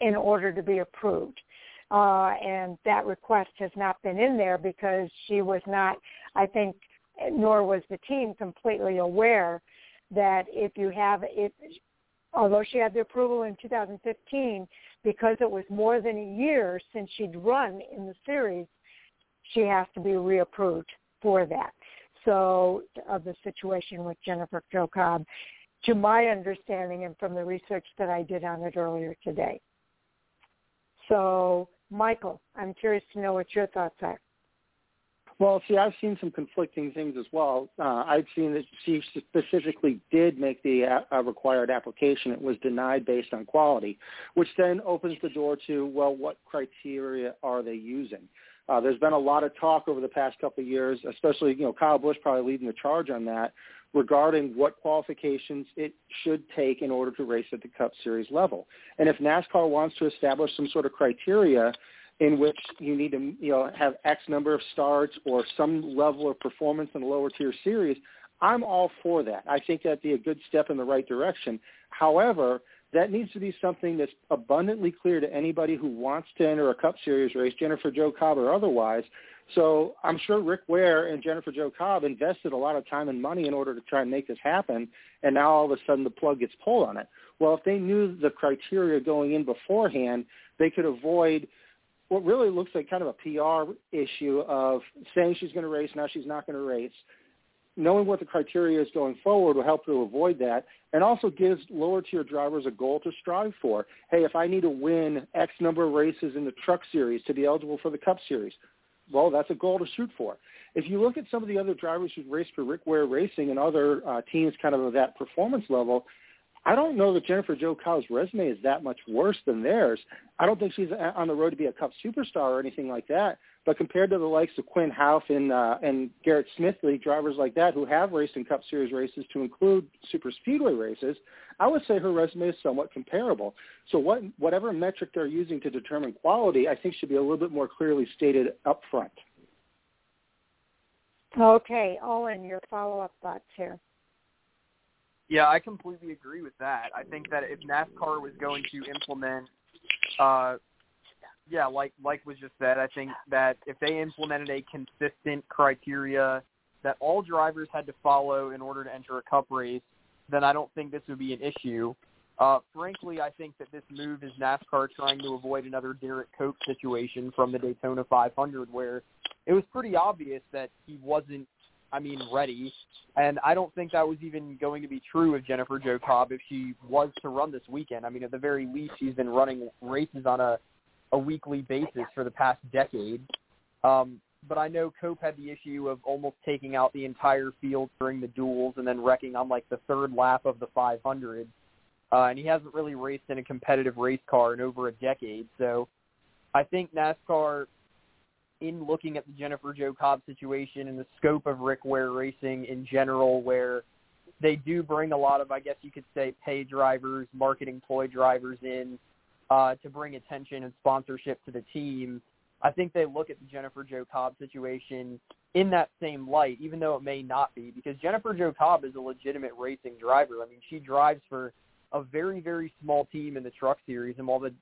in order to be approved. Uh, and that request has not been in there because she was not, I think, nor was the team completely aware that if you have, if, although she had the approval in 2015, because it was more than a year since she'd run in the series, she has to be reapproved for that. So of the situation with Jennifer Cobb, to my understanding and from the research that I did on it earlier today. So, Michael, I'm curious to know what your thoughts are.
Well, see, I've seen some conflicting things as well. Uh, I've seen that she specifically did make the uh, required application. It was denied based on quality, which then opens the door to, well, what criteria are they using? Uh, there's been a lot of talk over the past couple of years, especially, you know, Kyle Busch probably leading the charge on that, regarding what qualifications it should take in order to race at the Cup Series level. And if NASCAR wants to establish some sort of criteria in which you need to you know have X number of starts or some level of performance in the lower tier series, I'm all for that. I think that'd be a good step in the right direction. However, that needs to be something that's abundantly clear to anybody who wants to enter a Cup Series race, Jennifer Jo Cobb or otherwise, so I'm sure Rick Ware and Jennifer Jo Cobb invested a lot of time and money in order to try and make this happen, and now all of a sudden the plug gets pulled on it. Well, if they knew the criteria going in beforehand, they could avoid what really looks like kind of a PR issue of saying she's going to race, now she's not going to race. Knowing what the criteria is going forward will help to avoid that and also gives lower tier drivers a goal to strive for. Hey, if I need to win X number of races in the truck series to be eligible for the Cup Series, well, that's a goal to shoot for. If you look at some of the other drivers who've raced for Rick Ware Racing and other uh, teams kind of of that performance level, I don't know that Jennifer Jo Cobb's resume is that much worse than theirs. I don't think she's on the road to be a Cup superstar or anything like that. But compared to the likes of Quinn Houff and uh, and Garrett Smithley, drivers like that who have raced in Cup Series races to include super speedway races, I would say her resume is somewhat comparable. So what whatever metric they're using to determine quality, I think should be a little bit more clearly stated up front.
Okay, Owen, your follow-up thoughts here.
Yeah, I completely agree with that. I think that if NASCAR was going to implement, uh, yeah, like like was just said, I think that if they implemented a consistent criteria that all drivers had to follow in order to enter a Cup race, then I don't think this would be an issue. Uh, frankly, I think that this move is NASCAR trying to avoid another Derrike Cope situation from the Daytona 500, where it was pretty obvious that he wasn't I mean, ready. And I don't think that was even going to be true of Jennifer Jo Cobb if she was to run this weekend. I mean, at the very least, she's been running races on a a weekly basis for the past decade. Um, but I know Cope had the issue of almost taking out the entire field during the duels and then wrecking on like the third lap of the 500. Uh, and he hasn't really raced in a competitive race car in over a decade. So I think NASCAR in looking at the Jennifer Jo Cobb situation and the scope of Rick Ware Racing in general, where they do bring a lot of, I guess you could say, pay drivers, marketing ploy drivers in uh, to bring attention and sponsorship to the team. I think they look at the Jennifer Jo Cobb situation in that same light, even though it may not be, because Jennifer Jo Cobb is a legitimate racing driver. I mean, she drives for a very, very small team in the truck series, and while the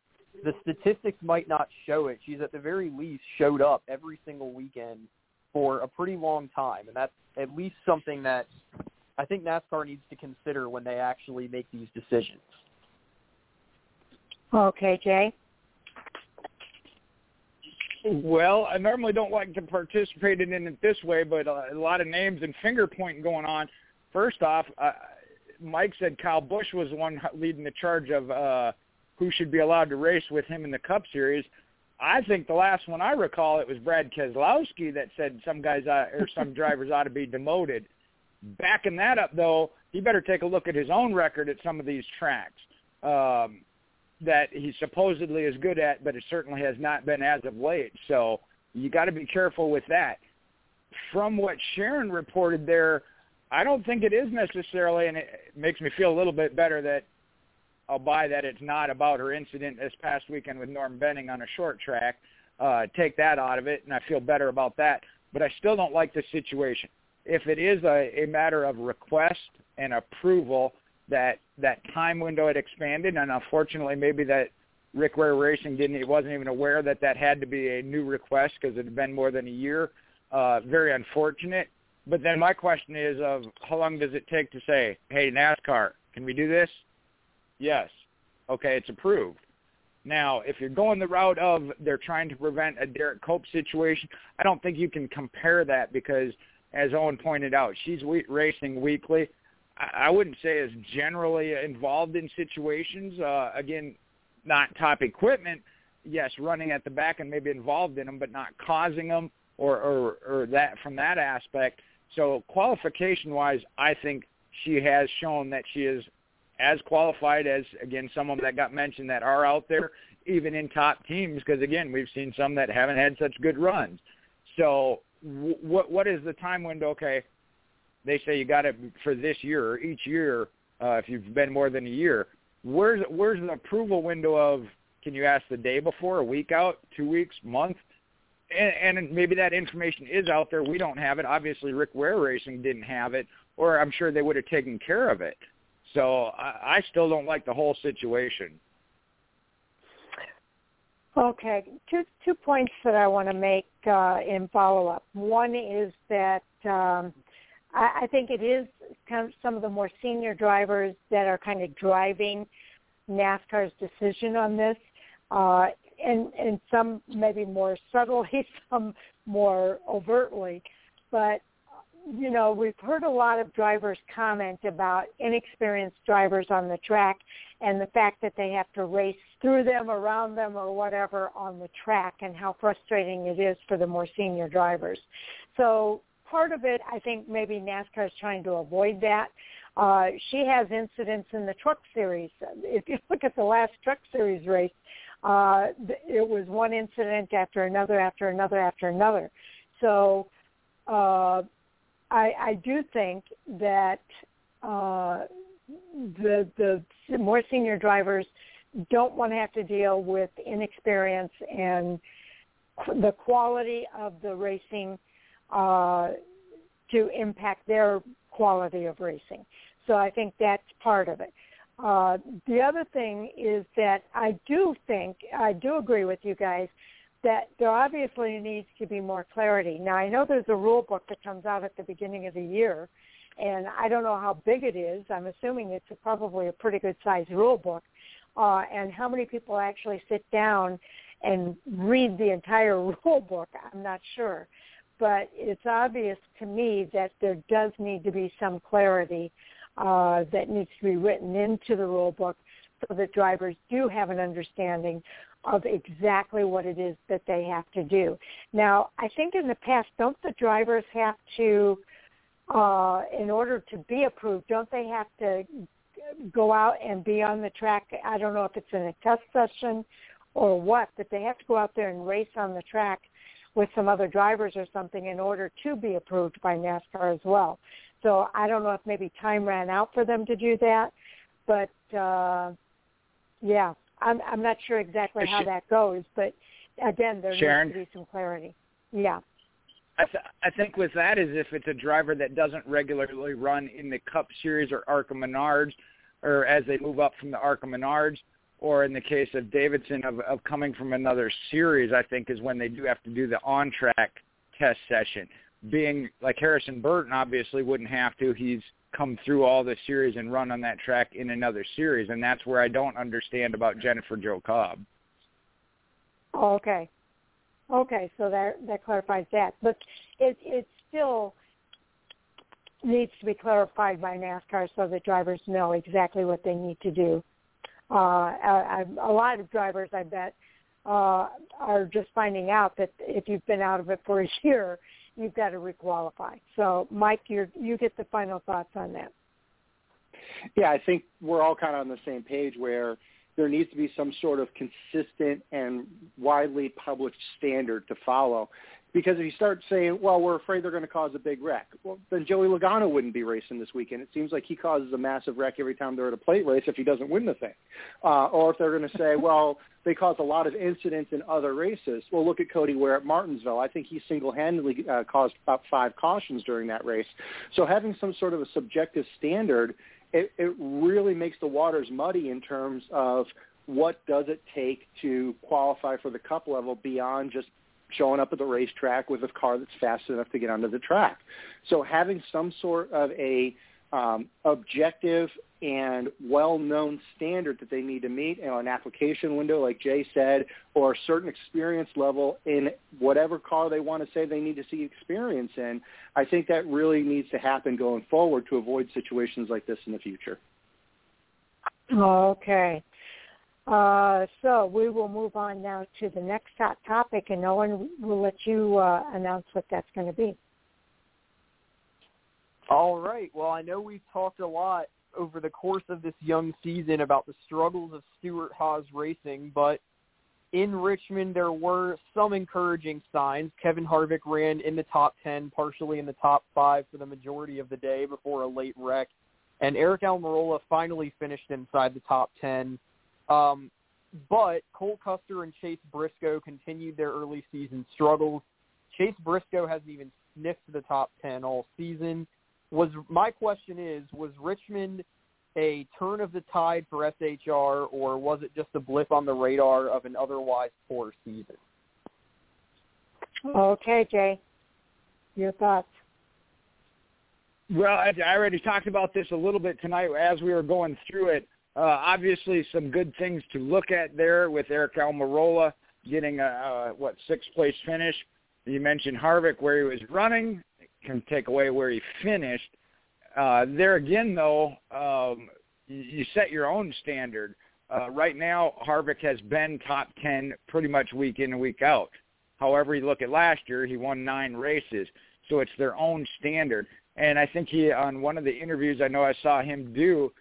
the statistics might not show it. She's at the very least showed up every single weekend for a pretty long time, and that's at least something that I think NASCAR needs to consider when they actually make these decisions.
Okay, Jay.
Well, I normally don't like to participate in it this way, but a lot of names and finger pointing going on. First off, uh, Mike said Kyle Busch was the one leading the charge of uh, who should be allowed to race with him in the Cup Series. I think the last one I recall it was Brad Keselowski that said some guys ought, or [LAUGHS] some drivers ought to be demoted. Backing that up though, he better take a look at his own record at some of these tracks um, that he supposedly is good at, but it certainly has not been as of late. So you got to be careful with that. From what Sharon reported there, I don't think it is necessarily, and it makes me feel a little bit better that I'll buy that it's not about her incident this past weekend with Norm Benning on a short track. Uh, take that out of it, and I feel better about that. But I still don't like the situation. If it is a, a matter of request and approval, that that time window had expanded, and unfortunately, maybe that Rick Ware Racing didn't. It wasn't even aware that that had to be a new request because it had been more than a year. Uh, very unfortunate. But then my question is, of how long does it take to say, "Hey, NASCAR, can we do this?" Yes. Okay, it's approved. Now, if you're going the route of they're trying to prevent a Derrike Cope situation, I don't think you can compare that because, as Owen pointed out, she's racing weekly. I wouldn't say is generally involved in situations. Uh, again, not top equipment. Yes, running at the back and maybe involved in them, but not causing them or or, or that from that aspect. So qualification-wise, I think she has shown that she is as qualified as again some of them that got mentioned that are out there, even in top teams. Because again, we've seen some that haven't had such good runs. So what what is the time window? Okay, they say you got it for this year or each year uh, if you've been more than a year. Where's where's the approval window of? Can you ask the day before, a week out, two weeks, month? And, and maybe that information is out there. We don't have it. Obviously, Rick Ware Racing didn't have it, or I'm sure they would have taken care of it. So I, I still don't like the whole situation.
Okay, two two points that I want to make uh, in follow up. One is that um, I, I think it is kind of some of the more senior drivers that are kind of driving NASCAR's decision on this, uh, and and some maybe more subtly, [LAUGHS] some more overtly. But you know, we've heard a lot of drivers comment about inexperienced drivers on the track and the fact that they have to race through them, around them, or whatever on the track, and how frustrating it is for the more senior drivers. So part of it, I think maybe NASCAR is trying to avoid that. Uh, she has incidents in the Truck Series. If you look at the last Truck Series race, uh, it was one incident after another, after another, after another. So uh, I, I do think that uh, the the more senior drivers don't want to have to deal with inexperience and the quality of the racing uh, to impact their quality of racing. So I think that's part of it. Uh, the other thing is that I do think, I do agree with you guys that there obviously needs to be more clarity. Now I know there's a rule book that comes out at the beginning of the year, and I don't know how big it is. I'm assuming it's a, probably a pretty good sized rule book. Uh, and how many people actually sit down and read the entire [LAUGHS] rule book, I'm not sure but it's obvious to me that there does need to be some clarity uh, that needs to be written into the rule book so that drivers do have an understanding of exactly what it is that they have to do. Now, I think in the past, don't the drivers have to, uh, in order to be approved, don't they have to go out and be on the track? I don't know if it's in a test session or what, but they have to go out there and race on the track with some other drivers or something in order to be approved by NASCAR as well. So I don't know if maybe time ran out for them to do that, but uh, yeah, I'm I'm not sure exactly how that goes. But again, there
Sharon,
needs to be some clarity. Yeah.
I, th- I think with that is if it's a driver that doesn't regularly run in the Cup Series or ARCA Menards, or as they move up from the ARCA Menards, or in the case of Davidson of, of coming from another series, I think is when they do have to do the on-track test session. Being like Harrison Burton obviously wouldn't have to. He's come through all the series and run on that track in another series, and that's where I don't understand about Jennifer Jo Cobb.
Oh, okay. Okay, so that that clarifies that. But it it still needs to be clarified by NASCAR so that drivers know exactly what they need to do uh, lot of drivers, I bet, uh, are just finding out that if you've been out of it for a [LAUGHS] year, you've got to requalify. So, Mike, you you get the final thoughts on that.
Yeah, I think we're all kind of on the same page where there needs to be some sort of consistent and widely published standard to follow. Because if you start saying, well, we're afraid they're going to cause a big wreck, well, then Joey Logano wouldn't be racing this weekend. It seems like he causes a massive wreck every time they're at a plate race if he doesn't win the thing. Uh, or if they're going to say, [LAUGHS] well, they cause a lot of incidents in other races. Well, look at Cody Ware at Martinsville. I think he single-handedly uh, caused about five cautions during that race. So having some sort of a subjective standard, it, it really makes the waters muddy in terms of what does it take to qualify for the cup level beyond just showing up at the racetrack with a car that's fast enough to get onto the track. So having some sort of a um, objective and well-known standard that they need to meet, know, an application window, like Jay said, or a certain experience level in whatever car they want to say they need to see experience in, I think that really needs to happen going forward to avoid situations like this in the future.
Okay. Uh, so we will move on now to the next hot topic, and Owen will let you uh, announce what that's going to be.
All right. Well, I know we've talked a lot over the course of this young season about the struggles of Stewart-Haas Racing, but in Richmond there were some encouraging signs. Kevin Harvick ran in the top 10, partially in the top 5 for the majority of the day before a late wreck, and Aric Almirola finally finished inside the top 10 um, but Cole Custer and Chase Briscoe continued their early season struggles. Chase Briscoe hasn't even sniffed the top 10 all season. Was my question is, was Richmond a turn of the tide for SHR, or was it just a blip on the radar of an otherwise poor season?
Okay, Jay, your thoughts.
Well, I already talked about this a little bit tonight as we were going through it. Uh, obviously, some good things to look at there with Aric Almirola getting a, a what sixth place finish. You mentioned Harvick where he was running can take away where he finished. Uh, there again, though, um, you, set your own standard. Uh, right now, Harvick has been top 10 pretty much week in and week out. However, you look at last year, he won nine races. So it's their own standard. And I think he, on one of the interviews I know I saw him do,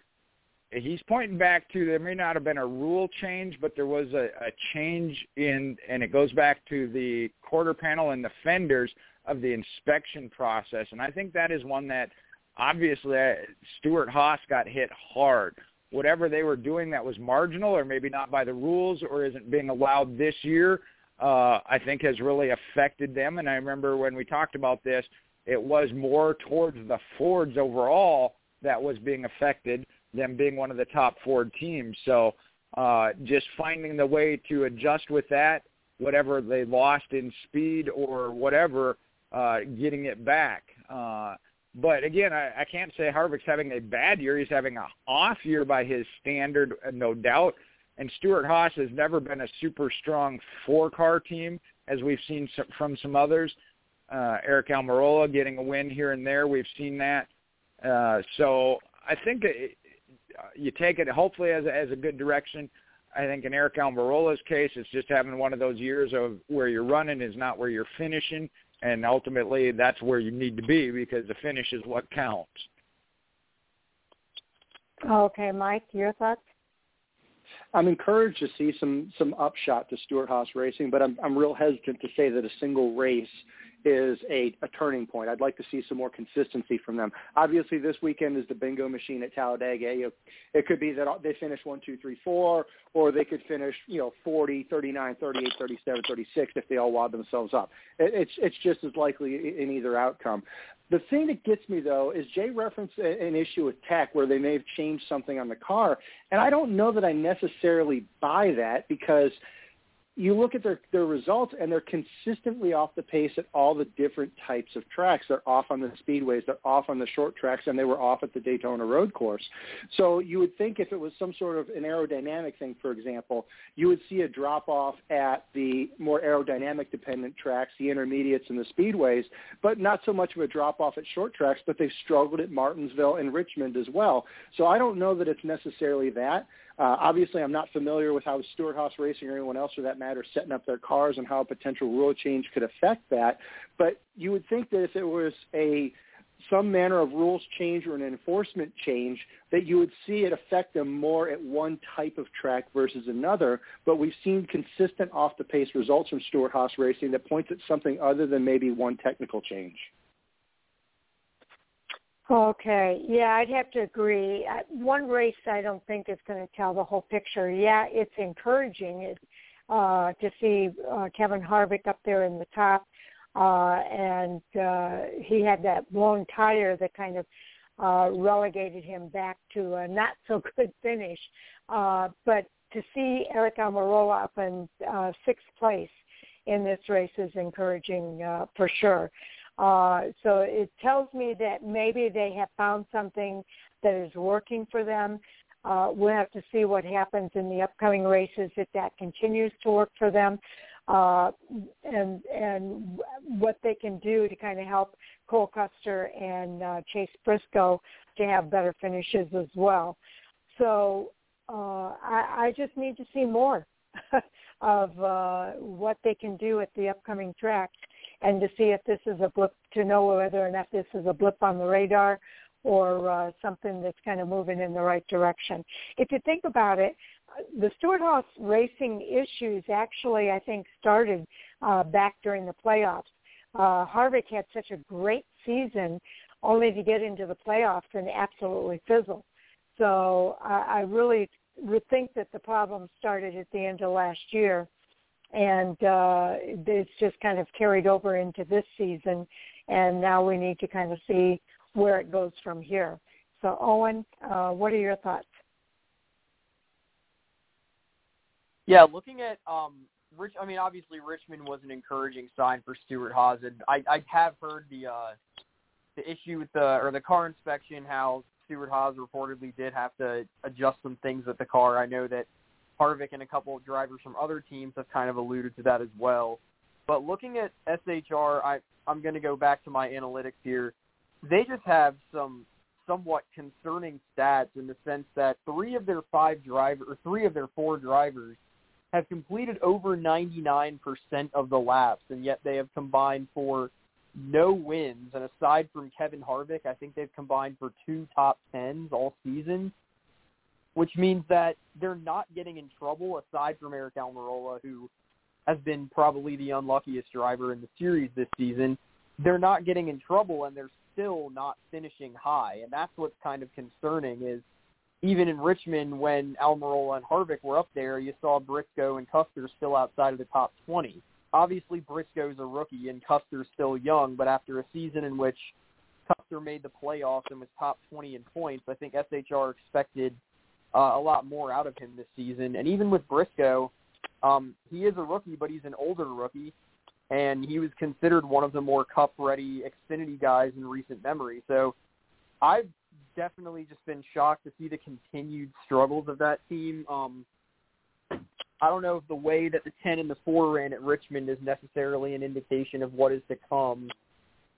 he's pointing back to there may not have been a rule change, but there was a, a change in, and it goes back to the quarter panel and the fenders of the inspection process. And I think that is one that obviously uh, Stewart-Haas got hit hard. Whatever they were doing that was marginal or maybe not by the rules or isn't being allowed this year, uh, I think has really affected them. And I remember when we talked about this, it was more towards the Fords overall that was being affected them being one of the top four teams. So uh, just finding the way to adjust with that, whatever they lost in speed or whatever, uh, getting it back. Uh, but again, I, I can't say Harvick's having a bad year. He's having a off year by his standard, uh, no doubt. And Stewart-Haas has never been a super strong four-car team, as we've seen from some others. Uh, Aric Almirola getting a win here and there, we've seen that. Uh, so I think you take it hopefully as a, as a good direction. I think in Aric Almirola's case, it's just having one of those years of where you're running is not where you're finishing, and ultimately that's where you need to be because the finish is what counts.
Okay, Mike, your thoughts?
I'm encouraged to see some some upshot to Stewart-Haas Racing, but I'm I'm real hesitant to say that a single race is a, a turning point. I'd like to see some more consistency from them. Obviously, this weekend is the bingo machine at Talladega. It could be that they finish one, two, three, four, or they could finish, you know, 40, 39, 38, 37, 36 if they all wad themselves up. It's it's just as likely in either outcome. The thing that gets me though is Jay referenced an issue with tech where they may have changed something on the car, and I don't know that I necessarily buy that because – you look at their, their results and they're consistently off the pace at all the different types of tracks. They're off on the speedways, they're off on the short tracks, and they were off at the Daytona road course. So you would think if it was some sort of an aerodynamic thing, for example, you would see a drop off at the more aerodynamic dependent tracks, the intermediates and the speedways, but not so much of a drop off at short tracks, but they've struggled at Martinsville and Richmond as well. So I don't know that it's necessarily that. Uh, obviously, I'm not familiar with how Stewart-Haas Racing or anyone else for that matter setting up their cars and how a potential rule change could affect that. But you would think that if it was a some manner of rules change or an enforcement change that you would see it affect them more at one type of track versus another. But we've seen consistent off the pace results from Stewart-Haas Racing that points at something other than maybe one technical change.
Okay, yeah, I'd have to agree. One race I don't think is going to tell the whole picture. Yeah, it's encouraging uh, to see uh, Kevin Harvick up there in the top uh, and uh, he had that blown tire that kind of uh, relegated him back to a not so [LAUGHS] good finish. Uh, but to see Aric Almirola up in uh, sixth place in this race is encouraging uh, for sure. Uh, so it tells me that maybe they have found something that is working for them. Uh, we'll have to see what happens in the upcoming races if that continues to work for them uh, and and what they can do to kind of help Cole Custer and uh, Chase Briscoe to have better finishes as well. So uh, I, I just need to see more [LAUGHS] of uh, what they can do at the upcoming tracks and to see if this is a blip to know whether or not this is a blip on the radar or uh, something that's kind of moving in the right direction. If you think about it, the Stewart-Haas racing issues actually, I think, started uh, back during the playoffs. Uh, Harvick had such a great season only to get into the playoffs and absolutely fizzle. So I, I really would think that the problem started at the end of last year and uh, it's just kind of carried over into this season and now we need to kind of see where it goes from here. So Owen, uh, what are your thoughts?
Yeah, looking at um, Rich, I mean, obviously Richmond was an encouraging sign for Stewart-Haas, and I, I have heard the uh, the issue with the or the car inspection, how Stewart-Haas reportedly did have to adjust some things with the car. I know that Harvick and a couple of drivers from other teams have kind of alluded to that as well. But looking at SHR, I, I'm going to go back to my analytics here. They just have some somewhat concerning stats in the sense that three of their five drivers, or three of their four drivers have completed over 99% of the laps, and yet they have combined for no wins. And aside from Kevin Harvick, I think they've combined for two top tens all season, which means that they're not getting in trouble aside from Aric Almirola, who has been probably the unluckiest driver in the series this season. They're not getting in trouble, and they're still not finishing high, and that's what's kind of concerning is – even in Richmond when Almirola and Harvick were up there, you saw Briscoe and Custer still outside of the top 20. Obviously, Briscoe's a rookie and Custer's still young, but after a season in which Custer made the playoffs and was top 20 in points, I think SHR expected uh, a lot more out of him this season. And even with Briscoe, um, he is a rookie, but he's an older rookie, and he was considered one of the more cup-ready Xfinity guys in recent memory. So I've definitely just been shocked to see the continued struggles of that team. Um, I don't know if the way that the 10 and the 4 ran at Richmond is necessarily an indication of what is to come,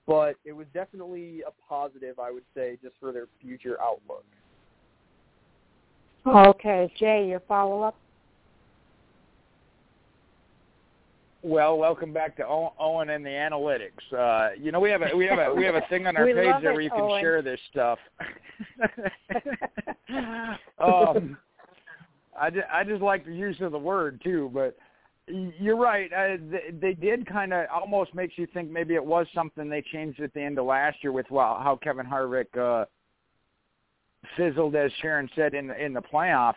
but it was definitely a positive, I would say, just for their future outlook.
Okay, Jay, your follow-up?
Well, welcome back to Owen and the analytics. Uh, you know, we have a we have a we have a thing on our [LAUGHS] page there where you can
Owen.
share this stuff. [LAUGHS] um, I just, I just like the use of the word too, but you're right. Uh, they, they did kind of almost makes you think maybe it was something they changed at the end of last year with well, how Kevin Harvick uh, fizzled, as Sharon said in in the playoffs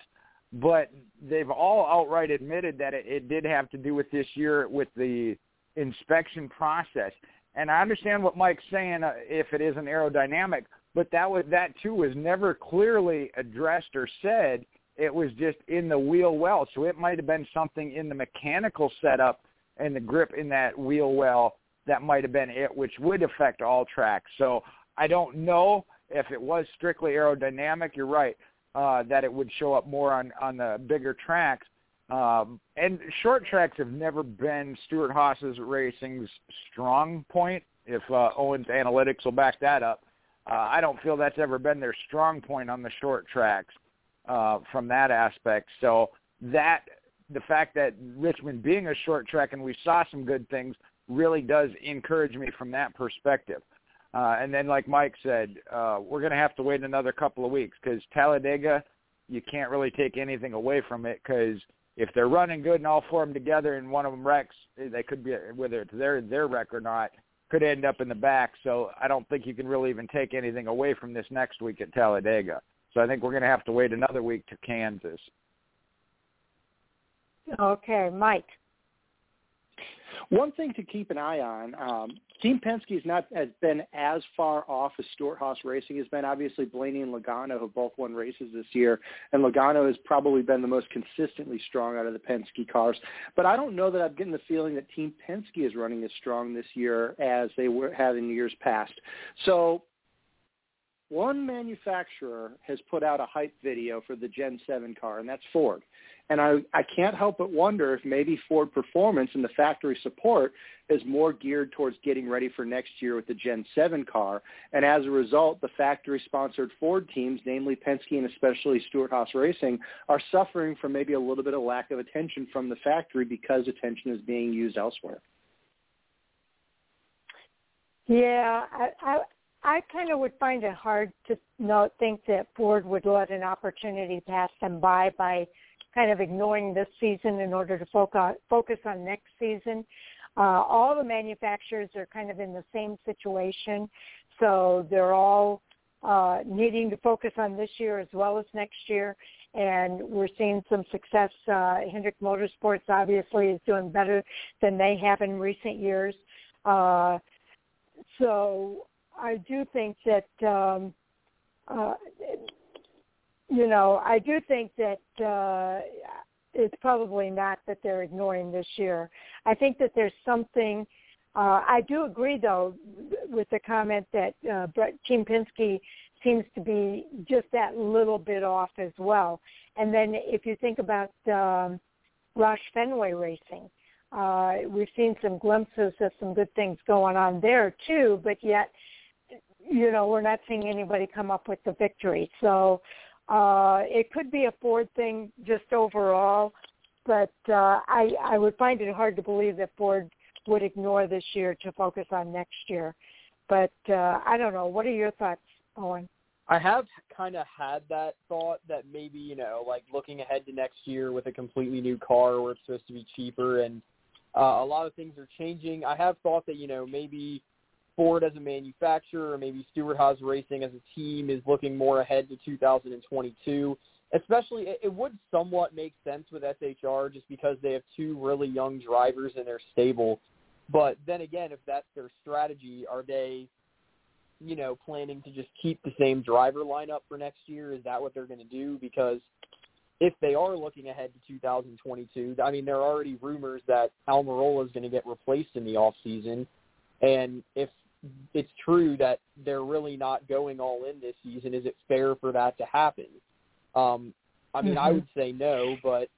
but they've all outright admitted that it, it did have to do with this year with the inspection process. And I understand what Mike's saying uh, if it isn't aerodynamic, but that was that too was never clearly addressed or said. It was just in the wheel well, so it might have been something in the mechanical setup and the grip in that wheel well that might have been it, which would affect all tracks. So I don't know if it was strictly aerodynamic. You're right uh, that it would show up more on on the bigger tracks. Um, and short tracks have never been Stewart-Haas's racing's strong point. If uh, Owens Analytics will back that up, uh, I don't feel that's ever been their strong point on the short tracks uh, from that aspect. So that the fact that Richmond being a short track and we saw some good things really does encourage me from that perspective. Uh, and then, like Mike said, uh, we're going to have to wait another couple of weeks because Talladega, you can't really take anything away from it because if they're running good and all four of them together and one of them wrecks, they could be whether it's their their wreck or not, could end up in the back. So I don't think you can really even take anything away from this next week at Talladega. So I think we're going to have to wait another week to Kansas.
Okay, Mike.
One thing to keep an eye on, um, Team Penske has not has been as far off as Stewart-Haas Racing has been. Obviously, Blaney and Logano have both won races this year, and Logano has probably been the most consistently strong out of the Penske cars. But I don't know that I'm getting the feeling that Team Penske is running as strong this year as they were had in years past. So one manufacturer has put out a hype video for the Gen 7 car, and that's Ford. And I, I can't help but wonder if maybe Ford Performance and the factory support is more geared towards getting ready for next year with the Gen 7 car. And as a result, the factory-sponsored Ford teams, namely Penske and especially Stewart-Haas Racing, are suffering from maybe a little bit of lack of attention from the factory because attention is being used elsewhere.
Yeah, I, I I kind of would find it hard to not think that Ford would let an opportunity pass them by by kind of ignoring this season in order to focus on next season. Uh, all the manufacturers are kind of in the same situation, so they're all uh, needing to focus on this year as well as next year. And we're seeing some success. Uh, Hendrick Motorsports obviously is doing better than they have in recent years. Uh, so I do think that um, uh, you know, I do think that uh, it's probably not that they're ignoring this year. I think that there's something. Uh, I do agree, though, with the comment that uh, Team Penske seems to be just that little bit off as well. And then if you think about um, Fenway Racing, uh, we've seen some glimpses of some good things going on there too, but yet, you know, we're not seeing anybody come up with the victory. So uh, it could be a Ford thing just overall, but uh, I, I would find it hard to believe that Ford would ignore this year to focus on next year. But uh, I don't know. What are your thoughts, Owen?
I have kind of had that thought that maybe, you know, like looking ahead to next year with a completely new car where it's supposed to be cheaper and uh, a lot of things are changing. I have thought that, you know, maybe Ford as a manufacturer or maybe Stewart-Haas Racing as a team is looking more ahead to 2022. Especially, it, it would somewhat make sense with SHR just because they have two really young drivers in their stable. But then again, if that's their strategy, are they, you know, planning to just keep the same driver lineup for next year? Is that what they're going to do? Because if they are looking ahead to 2022, I mean, there are already rumors that Almirola is going to get replaced in the off season, and if it's true that they're really not going all in this season. Is it fair for that to happen? Um, I mean, mm-hmm. I would say no, but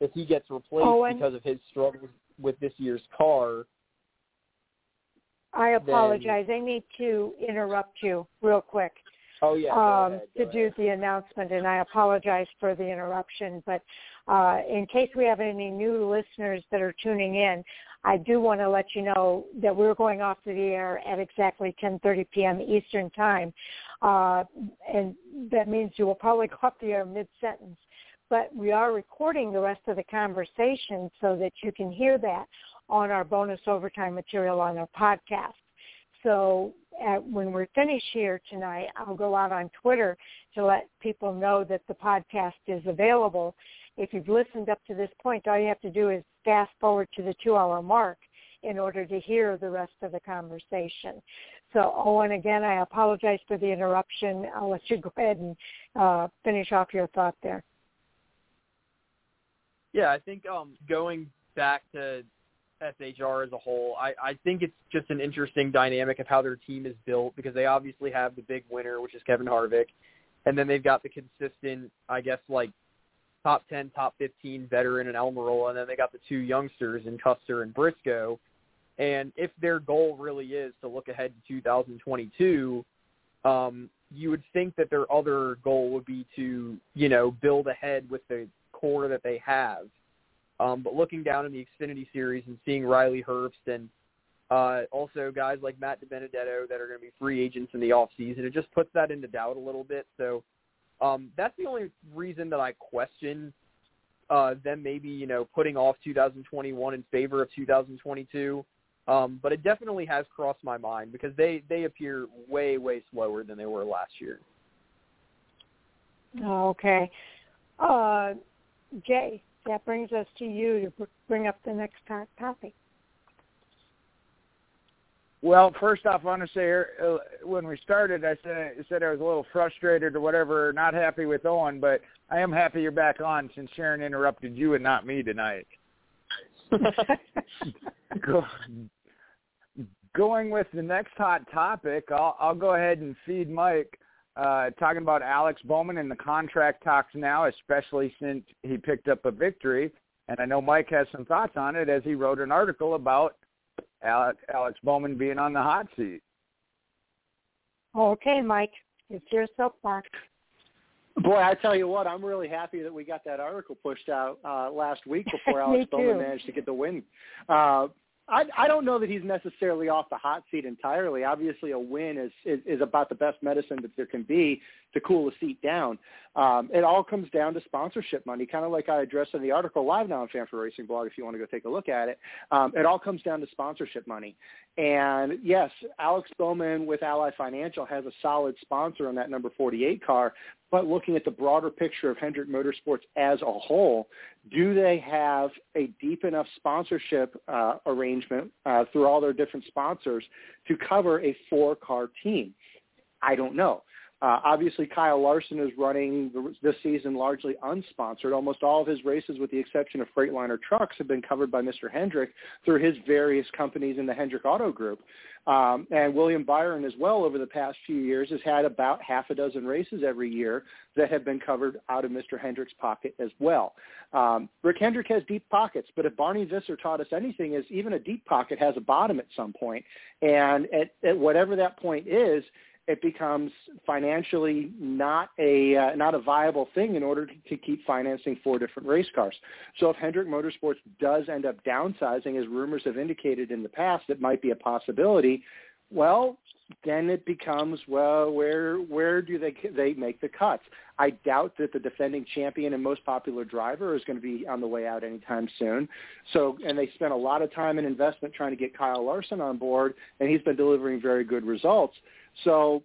if he gets replaced oh, because of his struggles with this year's car,
I apologize. Then... I need to interrupt you real quick.
Oh yeah.
Um,
ahead,
to
ahead.
do the announcement, and I apologize for the interruption. But uh, in case we have any new listeners that are tuning in, I do want to let you know that we're going off to the air at exactly 10:30 p.m. Eastern Time, uh, and that means you will probably go off the air mid-sentence. But we are recording the rest of the conversation so that you can hear that on our bonus overtime material on our podcast. So at, when we're finished here tonight, I'll go out on Twitter to let people know that the podcast is available if you've listened up to this point, all you have to do is fast forward to the two-hour mark in order to hear the rest of the conversation. So, Owen, again, I apologize for the interruption. I'll let you [LAUGHS] go ahead and uh, finish off your thought there.
Yeah, I think um, going back to SHR as a whole, I, I think it's just an interesting dynamic of how their team is built because they obviously have the big winner, which is Kevin Harvick, and then they've got the consistent, I guess, like top 10, top 15 veteran in Almirola, and then they got the two youngsters in Custer and Briscoe. And if their goal really is to look ahead to 2022, um, you would think that their other goal would be to, you know, build ahead with the core that they have. Um, but looking down in the Xfinity series and seeing Riley Herbst and Uh, also, guys like Matt DiBenedetto that are going to be free agents in the off season. It just puts that into doubt a little bit. So um, that's the only reason that I question uh, them maybe you know putting off 2021 in favor of 2022. Um, but it definitely has crossed my mind because they they appear way way slower than they were last year.
Okay, uh, Jay, that brings us to you to bring up the next topic.
Well, first off, I want to say uh, when we started, I said I said I was a little frustrated or whatever, not happy with Owen, but I am happy you're back on since Sharon interrupted you and not me tonight. [LAUGHS] go, going with the next hot topic, I'll, I'll go ahead and feed Mike. Uh, talking about Alex Bowman and the contract talks now, especially since he picked up a victory. And I know Mike has some thoughts on it as he wrote an article about Alex, Alex Bowman being on the hot seat.
Okay, Mike, it's your soapbox.
Boy, I tell you what, I'm really happy that we got that article pushed out uh, last week [LAUGHS] before Alex Bowman managed to get the win. Uh, I, I don't know that he's necessarily off the hot seat entirely. Obviously, a win is, is is about the best medicine that there can be to cool a seat down. Um, it all comes down to sponsorship money, kind of like I addressed in the article live now on Fan4Racing Blog. If you want to go take a look at it, um, it all comes down to sponsorship money. And yes, Alex Bowman with Ally Financial has a solid sponsor on that number 48 car. But looking at the broader picture of Hendrick Motorsports as a whole, do they have a deep enough sponsorship uh, arrangement uh, through all their different sponsors to cover a four-car team? I don't know. Uh, obviously, Kyle Larson is running this season largely unsponsored. Almost all of his races, with the exception of Freightliner trucks, have been covered by Mr. Hendrick through his various companies in the Hendrick Auto Group. Um, and William Byron as well over the past few years has had about half a dozen races every year that have been covered out of Mr. Hendrick's pocket as well. Um, Rick Hendrick has deep pockets, but if Barney Visser taught us anything is even a deep pocket has a bottom at some. And at, at whatever that point is, it becomes financially not a uh, not a viable thing in order to, keep financing four different race cars. So if Hendrick Motorsports does end up downsizing, as rumors have indicated in the past, it might be a possibility. Well, then it becomes well, where where do they they make the cuts? I doubt that the defending champion and most popular driver is going to be on the way out anytime soon. So, and they spent a lot of time and investment trying to get Kyle Larson on board, and he's been delivering very good results. So,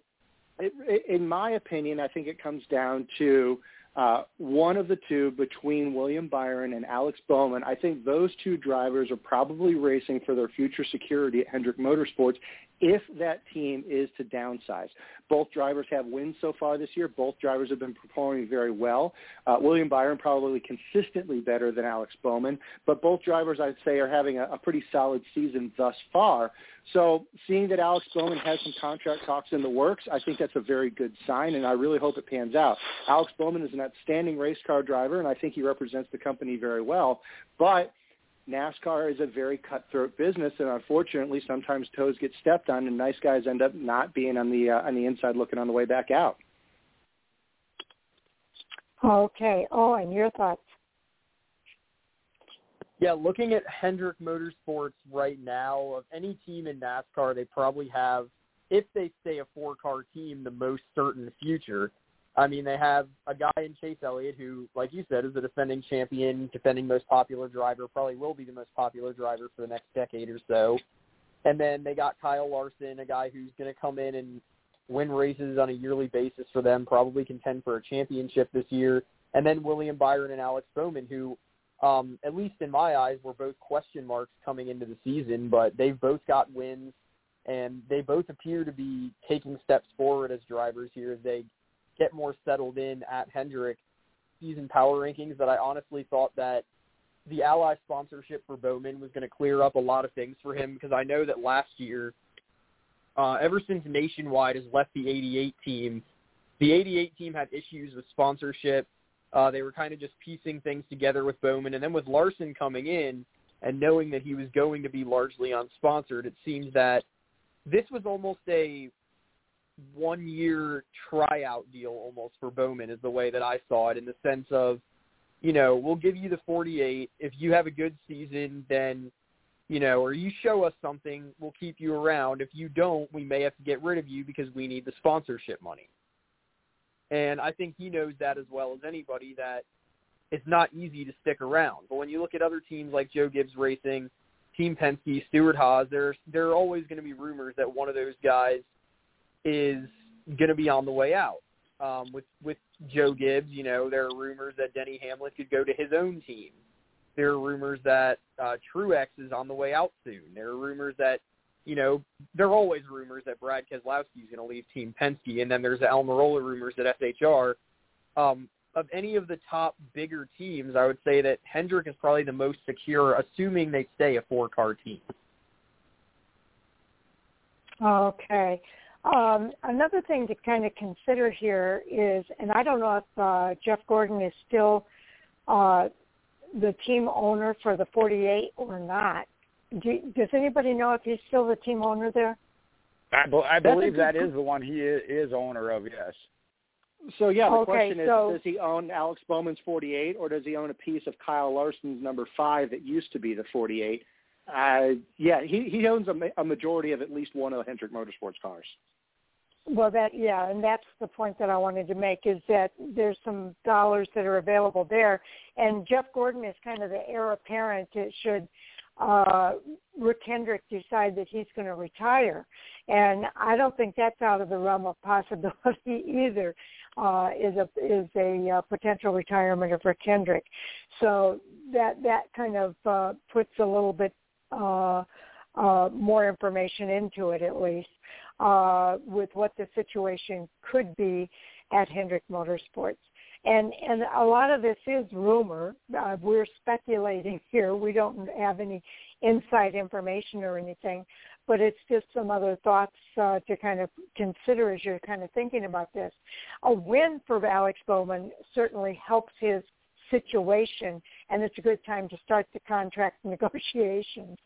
it, in my opinion, I think it comes down to uh, one of the two between William Byron and Alex Bowman. I think those two drivers are probably racing for their future security at Hendrick Motorsports if that team is to downsize. Both drivers have wins so far this year. Both drivers have been performing very well. Uh, William Byron probably consistently better than Alex Bowman, but both drivers I'd say are having a, a pretty solid season thus far. So seeing that Alex Bowman has some contract talks in the works, I think that's a very good sign, and I really hope it pans out. Alex Bowman is an outstanding race car driver, and I think he represents the company very well. But NASCAR is a very cutthroat business, and unfortunately, sometimes toes get stepped on, and nice guys end up not being on the uh, on the inside looking on the way back out.
Okay. Oh, and your thoughts?
Yeah, looking at Hendrick Motorsports right now, of any team in NASCAR, they probably have, if they stay a four-car team, the most certain future. I mean, they have a guy in Chase Elliott who, like you said, is the defending champion, defending most popular driver, probably will be the most popular driver for the next decade or so. And then they got Kyle Larson, a guy who's going to come in and win races on a yearly basis for them, probably contend for a championship this year. And then William Byron and Alex Bowman, who, um, at least in my eyes, were both question marks coming into the season, but they've both got wins, and they both appear to be taking steps forward as drivers here they get more settled in at Hendrick season power rankings that I honestly thought that the Ally sponsorship for Bowman was going to clear up a lot of things for him because I know that last year, uh, ever since Nationwide has left the 88 team, the 88 team had issues with sponsorship. Uh, they were kind of just piecing things together with Bowman. And then with Larson coming in and knowing that he was going to be largely unsponsored, it seems that this was almost a one year tryout deal almost for Bowman is the way that I saw it in the sense of, you know, we'll give you the 48. If you have a good season, then you know, or you show us something, we'll keep you around. If you don't, we may have to get rid of you because we need the sponsorship money. And I think he knows that as well as anybody that it's not easy to stick around. But when you look at other teams like Joe Gibbs Racing, Team Penske, Stewart-Haas, there there are always going to be rumors that one of those guys is going to be on the way out. Um, with with Joe Gibbs, you know, there are rumors that Denny Hamlin could go to his own team. There are rumors that uh, Truex is on the way out soon. There are rumors that, you know, there are always rumors that Brad Keselowski is going to leave Team Penske, and then there's the Almirola rumors at SHR. Um, of any of the top bigger teams, I would say that Hendrick is probably the most secure, assuming they stay a four-car team.
Okay. Um, another thing to kind of consider here is, and I don't know if uh, Jeff Gordon is still uh, the team owner for the 48 or not. Do, does anybody know if he's still the team owner there?
I, be, I believe that is the one he is, is owner of. Yes.
So yeah, the
okay,
question is:
so,
Does he own Alex Bowman's 48, or does he own a piece of Kyle Larson's number five that used to be the 48? Uh, yeah, he he owns a, a majority of at least one of the Hendrick Motorsports cars.
Well, that yeah, and that's the point that I wanted to make is that there's some dollars that are available there, and Jeff Gordon is kind of the heir apparent. It should uh, Rick Hendrick decide that he's going to retire, and I don't think that's out of the realm of possibility [LAUGHS] either. Uh, is a is a uh, potential retirement of Rick Hendrick, so that that kind of uh, puts a little bit uh, uh, more information into it at least uh, with what the situation could be at Hendrick Motorsports. And and a lot of this is rumor. Uh, we're speculating [LAUGHS] here. We don't have any inside information or anything, but it's just some other thoughts uh, to kind of consider as you're kind of thinking about this. A win for Alex Bowman certainly helps his situation, and it's a good time to start the contract [LAUGHS] negotiations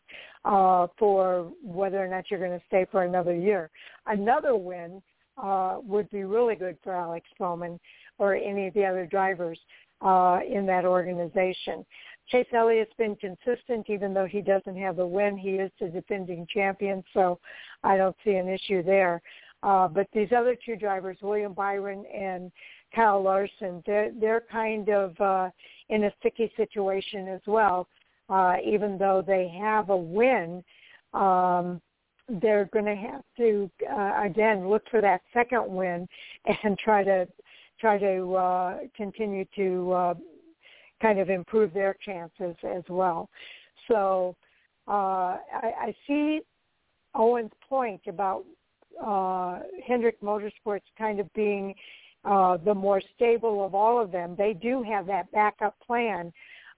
uh, for whether or not you're going to stay for another year. Another win uh, would be really good for Alex Bowman or any of the other drivers uh, in that organization. Chase Elliott's been consistent, even though he doesn't have a win. He is the defending champion, so I don't see an issue there. Uh, but these other two drivers, William Byron and Kyle Larson, they're they're kind of uh, in a sticky situation as well. Uh, even though they have a win, um, they're going to have to uh, again look for that second win and try to try to uh, continue to uh, kind of improve their chances as well. So uh, I, I see Owen's point about uh, Hendrick Motorsports kind of being uh, the more stable of all of them. They do have that backup plan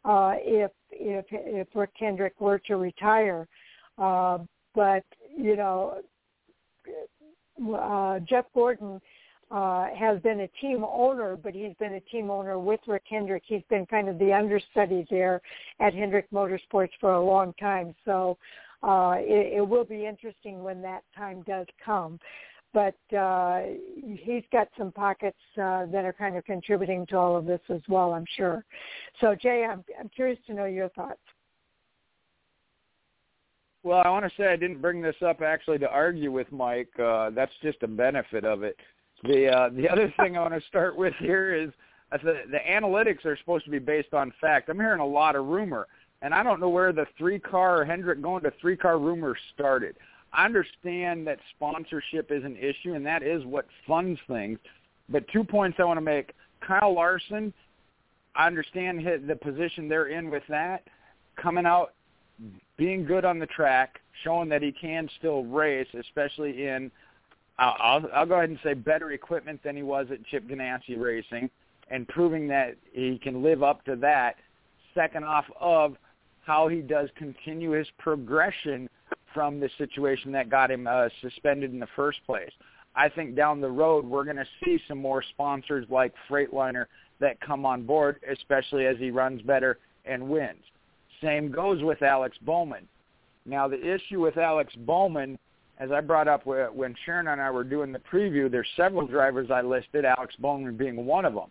uh, if if if Rick Hendrick were to retire. Uh, but you know, uh, Jeff Gordon uh, has been a team owner, but he's been a team owner with Rick Hendrick. He's been kind of the understudy there at Hendrick Motorsports for a long time. So uh, it, it will be interesting when that time does come but uh, he's got some pockets uh, that are kind of contributing to all of this as well, I'm sure. So, Jay, I'm, I'm curious to know your thoughts.
Well, I want to say I didn't bring this up actually to argue with Mike. Uh, that's just a benefit of it. The uh, the other [LAUGHS] thing I want to start with here is uh, the, the analytics are supposed to be based on fact. I'm hearing a lot of rumor, and I don't know where the three car Hendrick going to three car rumor started. I understand that sponsorship is an issue, and that is what funds things. But two points I want to make. Kyle Larson, I understand the position they're in with that. Coming out, being good on the track, showing that he can still race, especially in, I'll, I'll go ahead and say better equipment than he was at Chip Ganassi Racing, and proving that he can live up to that. Second off of how he does continue his progression from the situation that got him uh, suspended in the first place. I think down the road we're going to see some more sponsors like Freightliner that come on board, especially as he runs better and wins. Same goes with Alex Bowman. Now the issue with Alex Bowman, as I brought up when Sharon and I were doing the preview, there's several drivers I listed, Alex Bowman being one of them,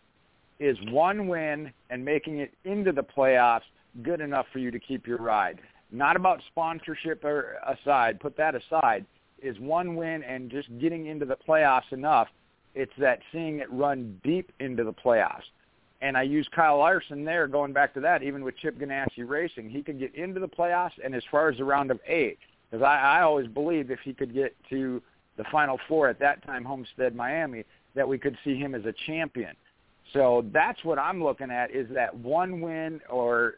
is one win and making it into the playoffs good enough for you to keep your ride. Not about sponsorship or aside, put that aside, is one win and just getting into the playoffs enough. It's that seeing it run deep into the playoffs. And I use Kyle Larson there, going back to that, even with Chip Ganassi Racing. He could get into the playoffs and as far as the round of eight. Because I, I always believed if he could get to the Final Four at that time, Homestead, Miami, that we could see him as a champion. So that's what I'm looking at is that one win or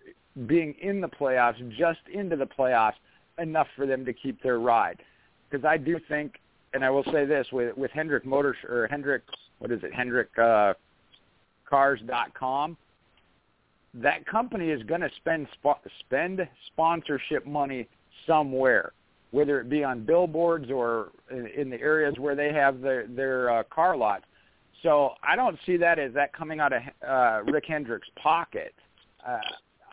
being in the playoffs, just into the playoffs, enough for them to keep their ride. Because I do think, and I will say this with with Hendrick Motors or Hendrick, what is it, Hendrick uh, Cars.com, that company is going to spend sp- spend sponsorship money somewhere, whether it be on billboards or in, in the areas where they have their their uh, car lots. So I don't see that as that coming out of uh, Rick Hendrick's pocket. Uh,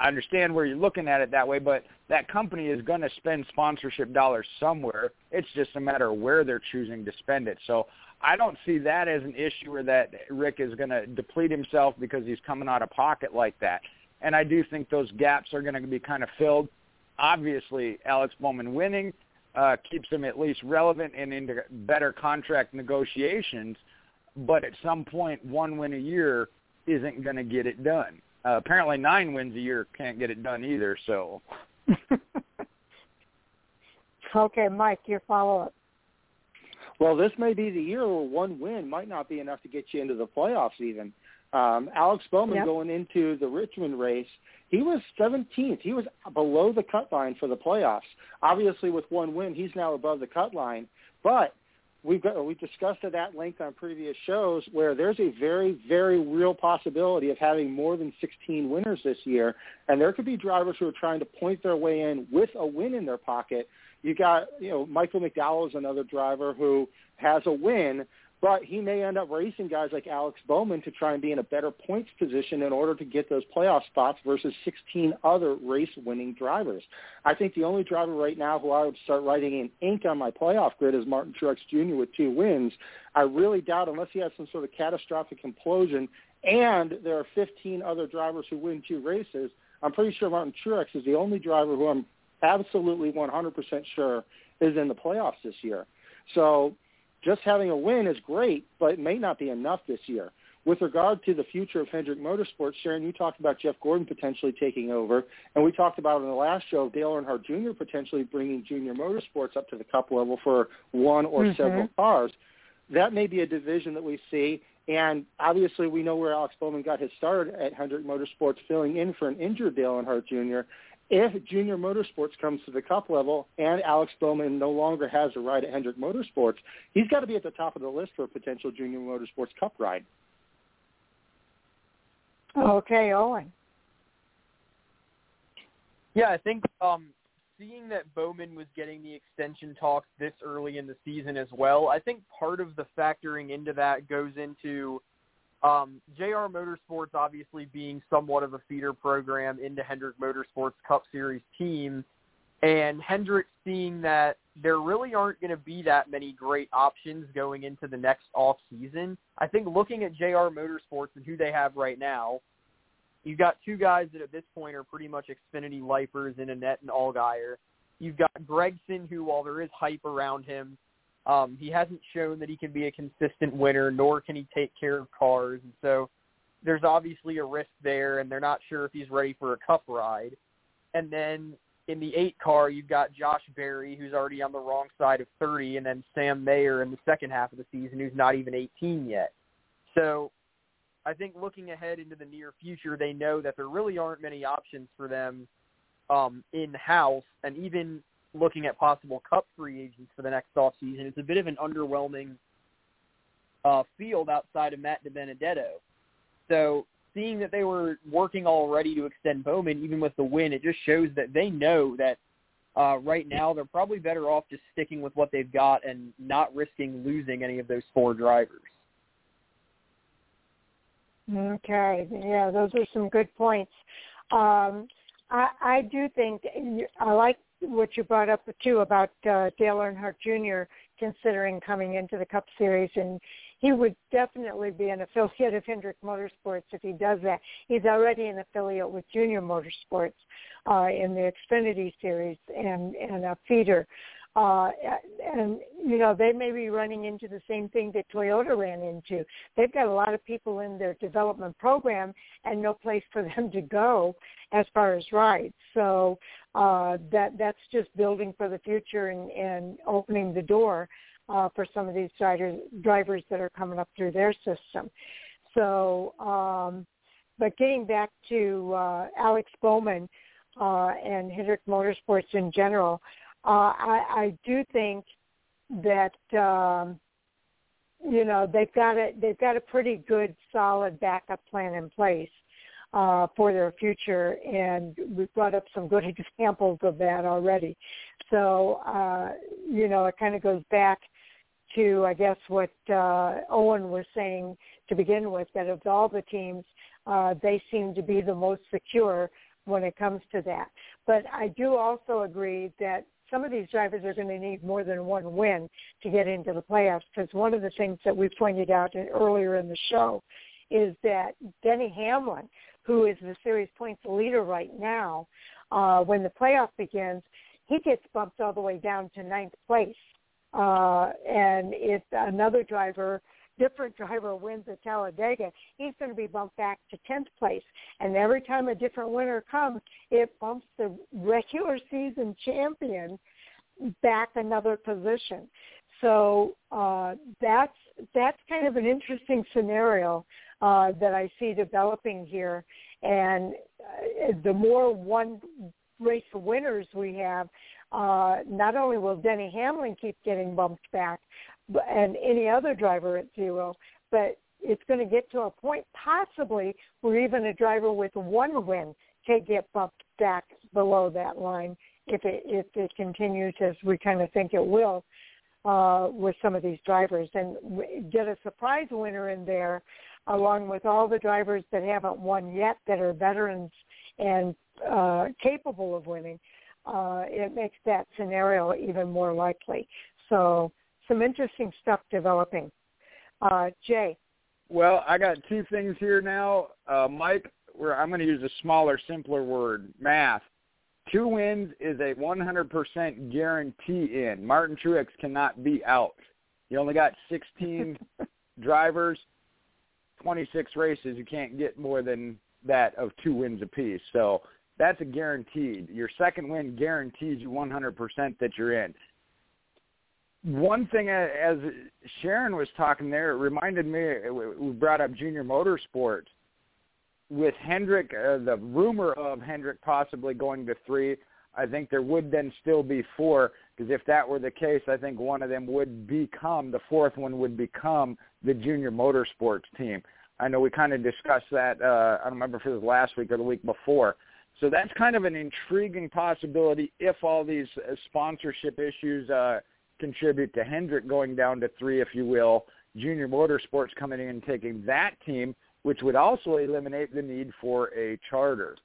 I understand where you're looking at it that way, but that company is going to spend sponsorship dollars somewhere. It's just a matter of where they're choosing to spend it. So I don't see that as an issue or that Rick is going to deplete himself because he's coming out of pocket like that. And I do think those gaps are going to be kind of filled. Obviously, Alex Bowman winning uh, keeps him at least relevant and into better contract negotiations. But at some point, one win a year isn't going to get it done. Uh, apparently, nine wins a year can't get it done either. So. [LAUGHS]
okay, Mike, your follow-up.
Well, this may be the year where one win might not be enough to get you into the playoffs even. Um, Alex Bowman yep. going into the Richmond race, he was 17th. He was below the cut line for the playoffs. Obviously, with one win, he's now above the cut line. But we've got we discussed it at length on previous shows where there's a very very real possibility of having more than 16 winners this year. And there could be drivers who are trying to point their way in with a win in their pocket. You got you know Michael McDowell is another driver who has a win but he may end up racing guys like Alex Bowman to try and be in a better points position in order to get those playoff spots versus 16 other race-winning drivers. I think the only driver right now who I would start writing in ink on my playoff grid is Martin Truex Jr. with two wins. I really doubt, unless he has some sort of catastrophic implosion, and there are 15 other drivers who win two races, I'm pretty sure Martin Truex is the only driver who I'm absolutely 100% sure is in the playoffs this year. So just having a win is great, but it may not be enough this year. With regard to the future of Hendrick Motorsports, Sharon, you talked about Jeff Gordon potentially taking over, and we talked about in the last show Dale Earnhardt Jr. potentially bringing Junior Motorsports up to the Cup level for one or mm-hmm. several cars. That may be a division that we see, and obviously we know where Alex Bowman got his start at Hendrick Motorsports, filling in for an injured Dale Earnhardt Jr if Junior Motorsports comes to the Cup level and Alex Bowman no longer has a ride at Hendrick Motorsports, he's got to be at the top of the list for a potential Junior Motorsports Cup ride.
Okay, Owen.
Yeah, I think um, seeing that Bowman was getting the extension talks this early in the season as well, I think part of the factoring into that goes into um, JR Motorsports obviously being somewhat of a feeder program into Hendrick Motorsports Cup Series team, and Hendrick seeing that there really aren't going to be that many great options going into the next off season. I think looking at JR Motorsports and who they have right now, you've got two guys that at this point are pretty much Xfinity lifers in Annett and Allgaier. You've got Gragson, who while there is hype around him, um, he hasn't shown that he can be a consistent winner, nor can he take care of cars. And so there's obviously a risk there, and they're not sure if he's ready for a cup ride. And then in the eight car, you've got Josh Berry, who's already on the wrong side of 30, and then Sam Mayer in the second half of the season, who's not even 18 yet. So I think looking ahead into the near future, they know that there really aren't many options for them um, in-house, and even looking at possible Cup free agents for the next off season. It's a bit of an underwhelming uh, field outside of Matt DiBenedetto. So seeing that they were working already to extend Bowman, even with the win, it just shows that they know that uh, right now they're probably better off just sticking with what they've got and not risking losing any of those four drivers.
Okay, yeah, those are some good points. Um, I, I do think I like what you brought up too about uh, Dale Earnhardt Jr. considering coming into the Cup Series, and he would definitely be an affiliate of Hendrick Motorsports if he does that. He's already an affiliate with Junior Motorsports uh, in the Xfinity Series and and a feeder. Uh, and you know they may be running into the same thing that Toyota ran into. They've got a lot of people in their development program and no place for [LAUGHS] them to go as far as rides. So uh, that that's just building for the future and, and opening the door uh, for some of these drivers drivers that are coming up through their system. So, um, but getting back to uh, Alex Bowman uh, and Hendrick Motorsports in general, uh, I, I do think that um, you know they've got a they've got a pretty good solid backup plan in place uh, for their future, and we've brought up some good [LAUGHS] examples of that already. So uh, you know it kind of goes back to I guess what uh, Owen was saying to begin with that of all the teams, uh, they seem to be the most secure when it comes to that. But I do also agree that some of these drivers are going to need more than one win to get into the playoffs because one of the things that we pointed out earlier in the show is that Denny Hamlin, who is the series points leader right now, uh, when the playoff begins, he gets bumped all the way down to ninth place. Uh, and if another driver different driver wins at Talladega, he's going to be bumped back to 10th place. And every time a different winner comes, it bumps the regular season champion back another position. So uh, that's that's kind of an interesting scenario uh, that I see developing here. And uh, the more one race winners we have, uh, not only will Denny Hamlin keep getting bumped back, and any other driver at zero, but it's going to get to a point possibly where even a driver with one win can get bumped back below that line if it if it continues as we kind of think it will uh, with some of these drivers and get a surprise winner in there along with all the drivers that haven't won yet that are veterans and uh, capable of winning. Uh, it makes that scenario even more likely. So some interesting stuff developing. Uh, Jay.
Well, I got two things here now, uh, Mike. Where I'm going to use a smaller, simpler word: math. Two wins is a 100% guarantee in. Martin Truex cannot be out. You only got 16 [LAUGHS] drivers, 26 races. You can't get more than that of two wins apiece. So that's a guaranteed. Your second win guarantees you 100% that you're in one thing as Sharon was talking there, it reminded me. We brought up Junior Motorsport with Hendrick. Uh, the rumor of Hendrick possibly going to three. I think there would then still be four because if that were the case, I think one of them would become the fourth one would become the Junior Motorsports team. I know we kind of discussed that. Uh, I don't remember if it was last week or the week before. So that's kind of an intriguing possibility if all these uh, sponsorship issues uh, contribute to Hendrick going down to three, if you will. Junior Motorsports coming in and taking that team, which would also eliminate the need for a charter.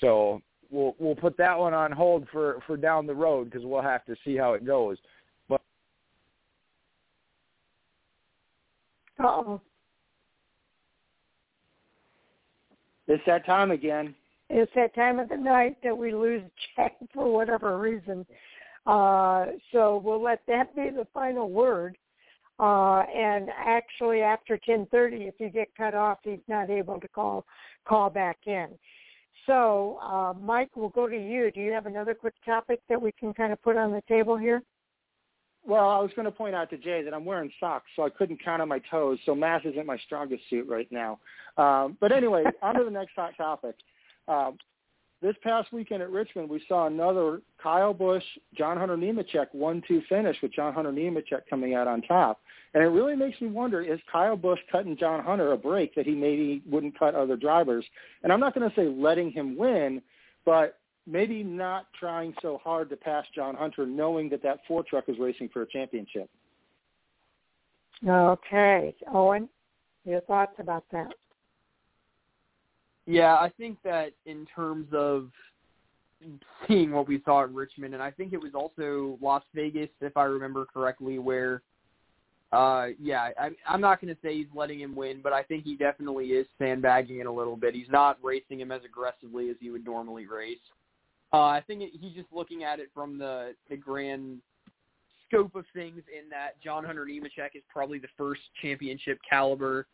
So we'll we'll put that one on hold for for down the road because we'll have to see how it goes. But
oh,
it's that time again.
It's that time of the night that we lose Jack for whatever reason. Uh, so we'll let that be the final word. Uh, and actually, after 10:30, if you get cut off, he's not able to call call back in. So, uh, Mike, we'll go to you. Do you have another quick topic that we can kind of put on the table here?
Well, I was going to point out to Jay that I'm wearing socks, so I couldn't count on my toes. So math isn't my strongest suit right now. Um, but anyway, [LAUGHS] on to the next hot topic. Um, this past weekend at Richmond, we saw another Kyle Busch, John Hunter Nemechek one-two finish with John Hunter Nemechek coming out on top. And it really makes me wonder, is Kyle Busch cutting John Hunter a break that he maybe wouldn't cut other drivers? And I'm not going to say letting him win, but maybe not trying so hard to pass John Hunter knowing that that four truck is racing for a championship.
Okay. Owen, your thoughts about that?
Yeah, I think that in terms of seeing what we saw at Richmond, and I think it was also Las Vegas, if I remember correctly, where uh, yeah, I, I'm not going to say he's letting him win, but I think he definitely is sandbagging it a little bit. He's not racing him as aggressively as he would normally race. Uh, I think it, he's just looking at it from the the grand scope of things. In that John Hunter Nemechek is probably the first championship caliber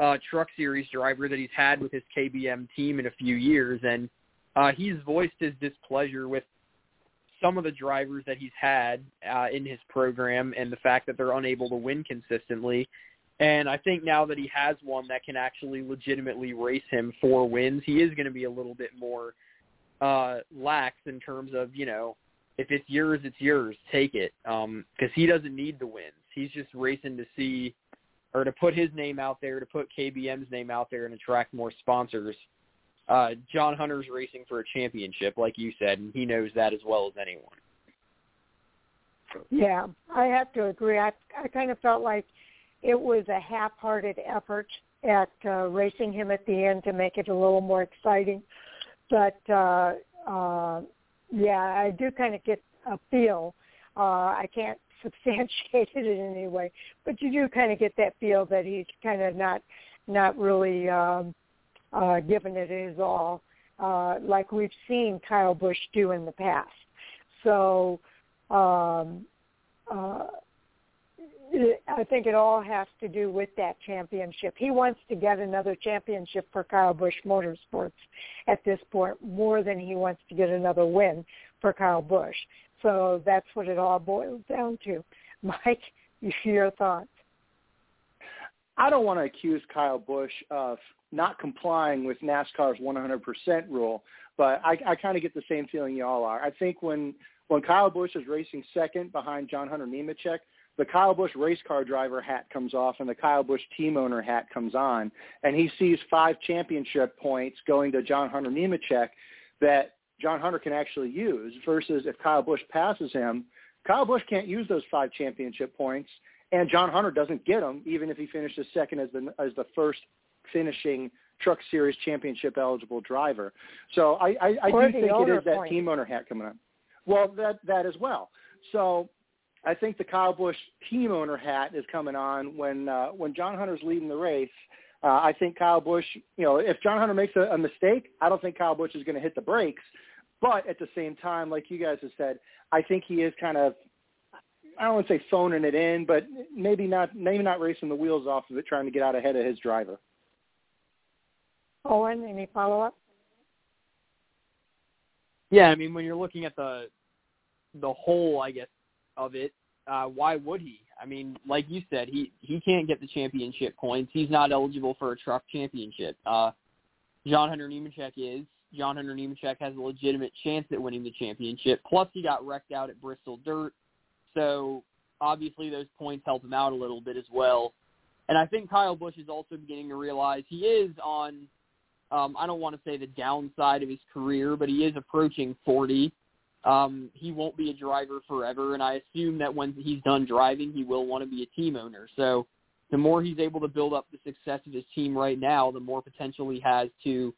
uh, Truck Series driver that he's had with his KBM team in a few years, and uh, he's voiced his displeasure with some of the drivers that he's had uh, in his program and the fact that they're unable to win consistently. And I think now that he has one that can actually legitimately race him for wins, he is going to be a little bit more uh, lax in terms of, you know, if it's yours, it's yours. Take it. Because um, he doesn't need the wins. He's just racing to see or to put his name out there, to put KBM's name out there and attract more sponsors uh, John Hunter's racing for a championship, like you said, and he knows that as well as anyone.
Yeah, I have to agree. I I kind of felt like it was a half-hearted effort at uh, racing him at the end to make it a little more exciting. But uh, uh, yeah, I do kind of get a feel. Uh, I can't substantiate it [LAUGHS] in any way, but you do kind of get that feel that he's kind of not not really um, uh, given it his all, uh, like we've seen Kyle Busch do in the past. So um, uh, I think it all has to do with that championship. He wants to get another championship for Kyle Busch Motorsports at this point more than he wants to get another win for Kyle Busch. So that's what it all boils down to. [LAUGHS] Mike, your thoughts?
I don't want to accuse Kyle Busch of not complying with NASCAR's 100% rule, but I, I kind of get the same feeling y'all are. I think when when Kyle Busch is racing second behind John Hunter Nemechek, the Kyle Busch race car driver hat comes off and the Kyle Busch team owner hat comes on, and he sees five championship points going to John Hunter Nemechek that John Hunter can actually use. Versus if Kyle Busch passes him, Kyle Busch can't use those five championship points, and John Hunter doesn't get them even if he finishes second as the as the first finishing Truck Series championship eligible driver. So I, I, I do think it is that
point.
team owner hat coming on. Well, that that as well. So I think the Kyle Busch team owner hat is coming on when uh, when John Hunter's leading the race. Uh, I think Kyle Busch, you know, if John Hunter makes a, a mistake, I don't think Kyle Busch is going to hit the brakes. But at the same time, like you guys have said, I think he is kind of I don't want to say phoning it in, but maybe not maybe not racing the wheels off of it, trying to get out ahead of his driver.
Owen, any follow up?
Yeah, I mean when you're looking at the the whole, I guess, of it, uh, why would he? I mean, like you said, he he can't get the championship points. He's not eligible for a truck championship. Uh, John Hunter Nemechek is. John Hunter Nemechek has a legitimate chance at winning the championship. Plus, he got wrecked out at Bristol Dirt, so obviously those points help him out a little bit as well. And I think Kyle Busch is also beginning to realize he is on um, I don't want to say the downside of his career, but he is approaching 40. Um, he won't be a driver forever, and I assume that when he's done driving, he will want to be a team owner. So the more he's able to build up the success of his team right now, the more potential he has to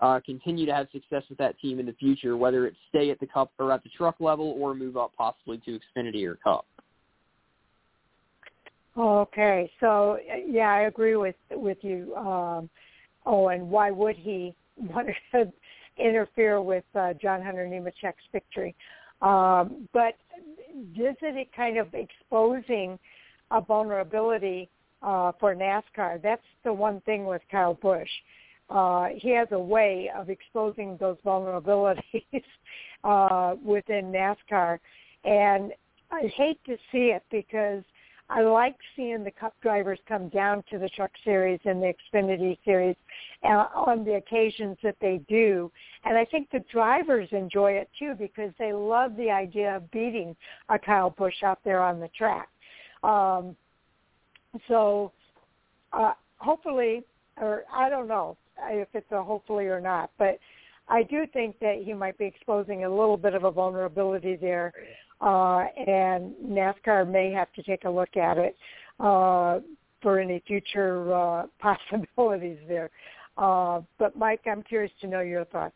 uh, continue to have success with that team in the future, whether it's stay at the cup or at the truck level or move up possibly to Xfinity or Cup.
Okay, so yeah, I agree with with you. Um, Oh, and why would he [LAUGHS] want to interfere with uh, John Hunter Nemechek's victory? Um, but isn't it kind of exposing a vulnerability uh, for NASCAR? That's the one thing with Kyle Busch. Uh, he has a way of exposing those vulnerabilities [LAUGHS] uh, within NASCAR, and I hate to see it because I like seeing the Cup drivers come down to the Truck Series and the Xfinity Series uh, on the occasions that they do. And I think the drivers enjoy it too because they love the idea of beating a Kyle Busch out there on the track. Um, so uh, hopefully, or I don't know if it's a hopefully or not, but I do think that he might be exposing a little bit of a vulnerability there uh, and NASCAR may have to take a look at it uh, for any future uh, [LAUGHS] possibilities there. Uh, but Mike, I'm curious to know your thoughts.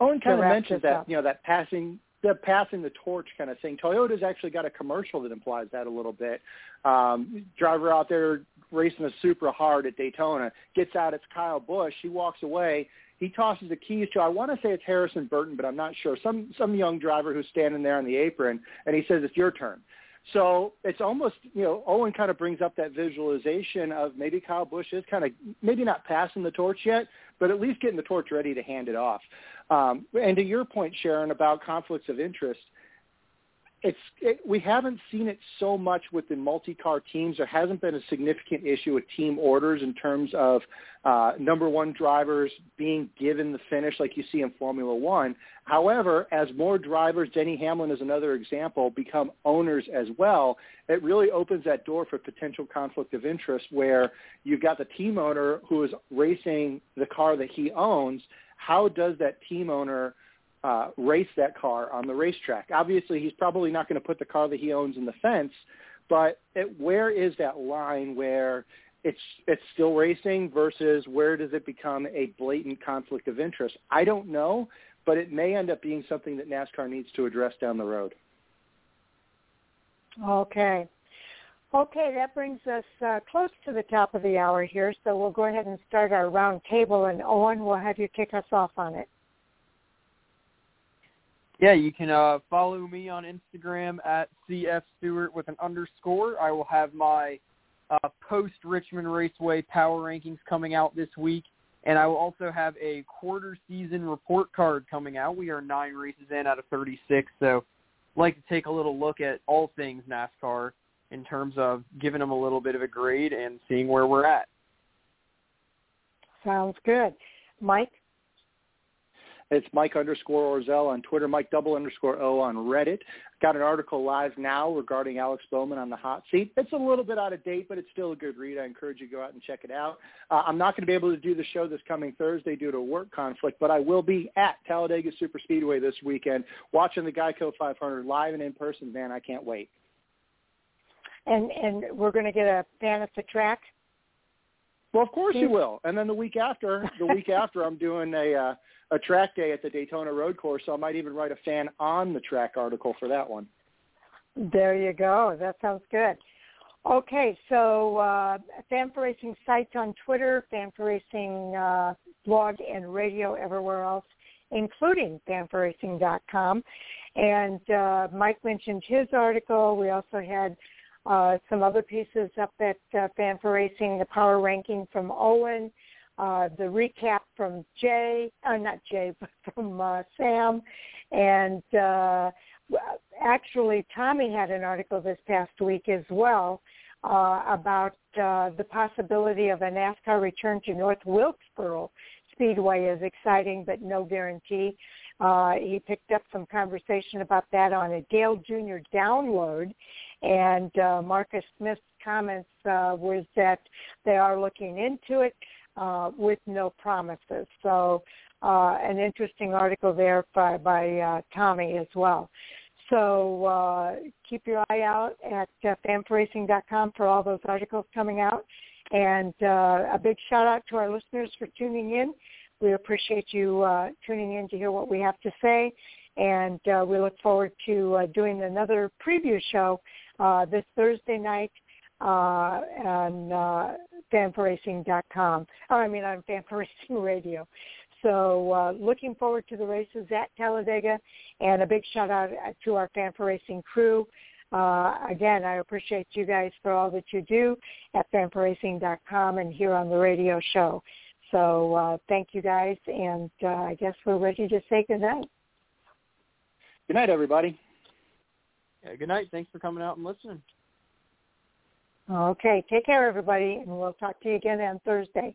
Owen kind of mentioned that
up.
you know that passing the passing the torch kind of thing. Toyota's actually got a commercial that implies that a little bit. Um, driver out there racing a super hard at Daytona gets out. It's Kyle Busch. He walks away. He tosses the keys to I want to say it's Harrison Burton, but I'm not sure. Some some young driver who's standing there on the apron, and he says it's your turn. So it's almost, you know, Owen kind of brings up that visualization of maybe Kyle Busch is kind of maybe not passing the torch yet, but at least getting the torch ready to hand it off. Um, and to your point, Sharon, about conflicts of interest, it's it, we haven't seen it so much with the multi-car teams. There hasn't been a significant issue with team orders in terms of uh, number one drivers being given the finish like you see in Formula One. However, as more drivers, Denny Hamlin is another example, become owners as well, it really opens that door for potential conflict of interest where you've got the team owner who is racing the car that he owns. How does that team owner uh, race that car on the racetrack. Obviously, he's probably not going to put the car that he owns in the fence, but it, where is that line where it's it's still racing versus where does it become a blatant conflict of interest? I don't know, but it may end up being something that NASCAR needs to address down the road.
Okay. Okay, that brings us uh, close to the top of the hour here, so we'll go ahead and start our round table, and Owen will have you kick us off on it.
Yeah, you can uh, follow me on Instagram at CF Stewart with an underscore. I will have my uh, post Richmond Raceway power rankings coming out this week, and I will also have a quarter season report card coming out. We are nine races in out of 36, so like to take a little look at all things NASCAR in terms of giving them a little bit of a grade and seeing where we're at.
Sounds good. Mike?
It's Mike underscore Orzel on Twitter, Mike double underscore O on Reddit. Got an article live now regarding Alex Bowman on the hot seat. It's a little bit out of date, but it's still a good read. I encourage you to go out and check it out. Uh, I'm not going to be able to do the show this coming Thursday due to a work conflict, but I will be at Talladega Super Speedway this weekend watching the Geico 500 live and in person. Man, I can't wait.
And and we're going to get a fan at the track.
Well, of course you will. And then the week after, the week [LAUGHS] after, I'm doing a uh, a track day at the Daytona Road Course, so I might even write a fan on the track article for that one.
There you go. That sounds good. Okay, so uh, Fan for Racing sites on Twitter, Fan for Racing uh, blog and radio everywhere else, including fanforracing.com. And uh, Mike mentioned his article. We also had uh, some other pieces up at uh, Fan for Racing, the power ranking from Owen, uh, the recap from Jay, uh, not Jay, [LAUGHS] but from uh, Sam, and uh, actually Tommy had an article this past week as well uh, about uh, the possibility of a NASCAR return to North Wilkesboro Speedway is exciting, but no guarantee. Uh, he picked up some conversation about that on a Dale Jr. download, and uh, Marcus Smith's comments uh, was that they are looking into it uh, with no promises. So uh, an interesting article there by, by uh, Tommy as well. So uh, keep your eye out at uh, for all those articles coming out. And uh, a big shout out to our listeners for tuning in. We appreciate you uh, tuning in to hear what we have to say. And uh, we look forward to uh, doing another preview show uh, this Thursday night uh, on uh, fanforracing.com. Oh, I mean on Fan for Racing [LAUGHS] Radio. So uh, looking forward to the races at Talladega, and a big shout out to our Fan for Racing crew. Uh, again, I appreciate you guys for all that you do at fanforracing.com and here on the radio show. So uh, thank you guys, and uh, I guess we're ready to say good night.
Good night, everybody.
Yeah, good night. Thanks for coming out and listening.
Okay, take care, everybody, and we'll talk to you again on Thursday.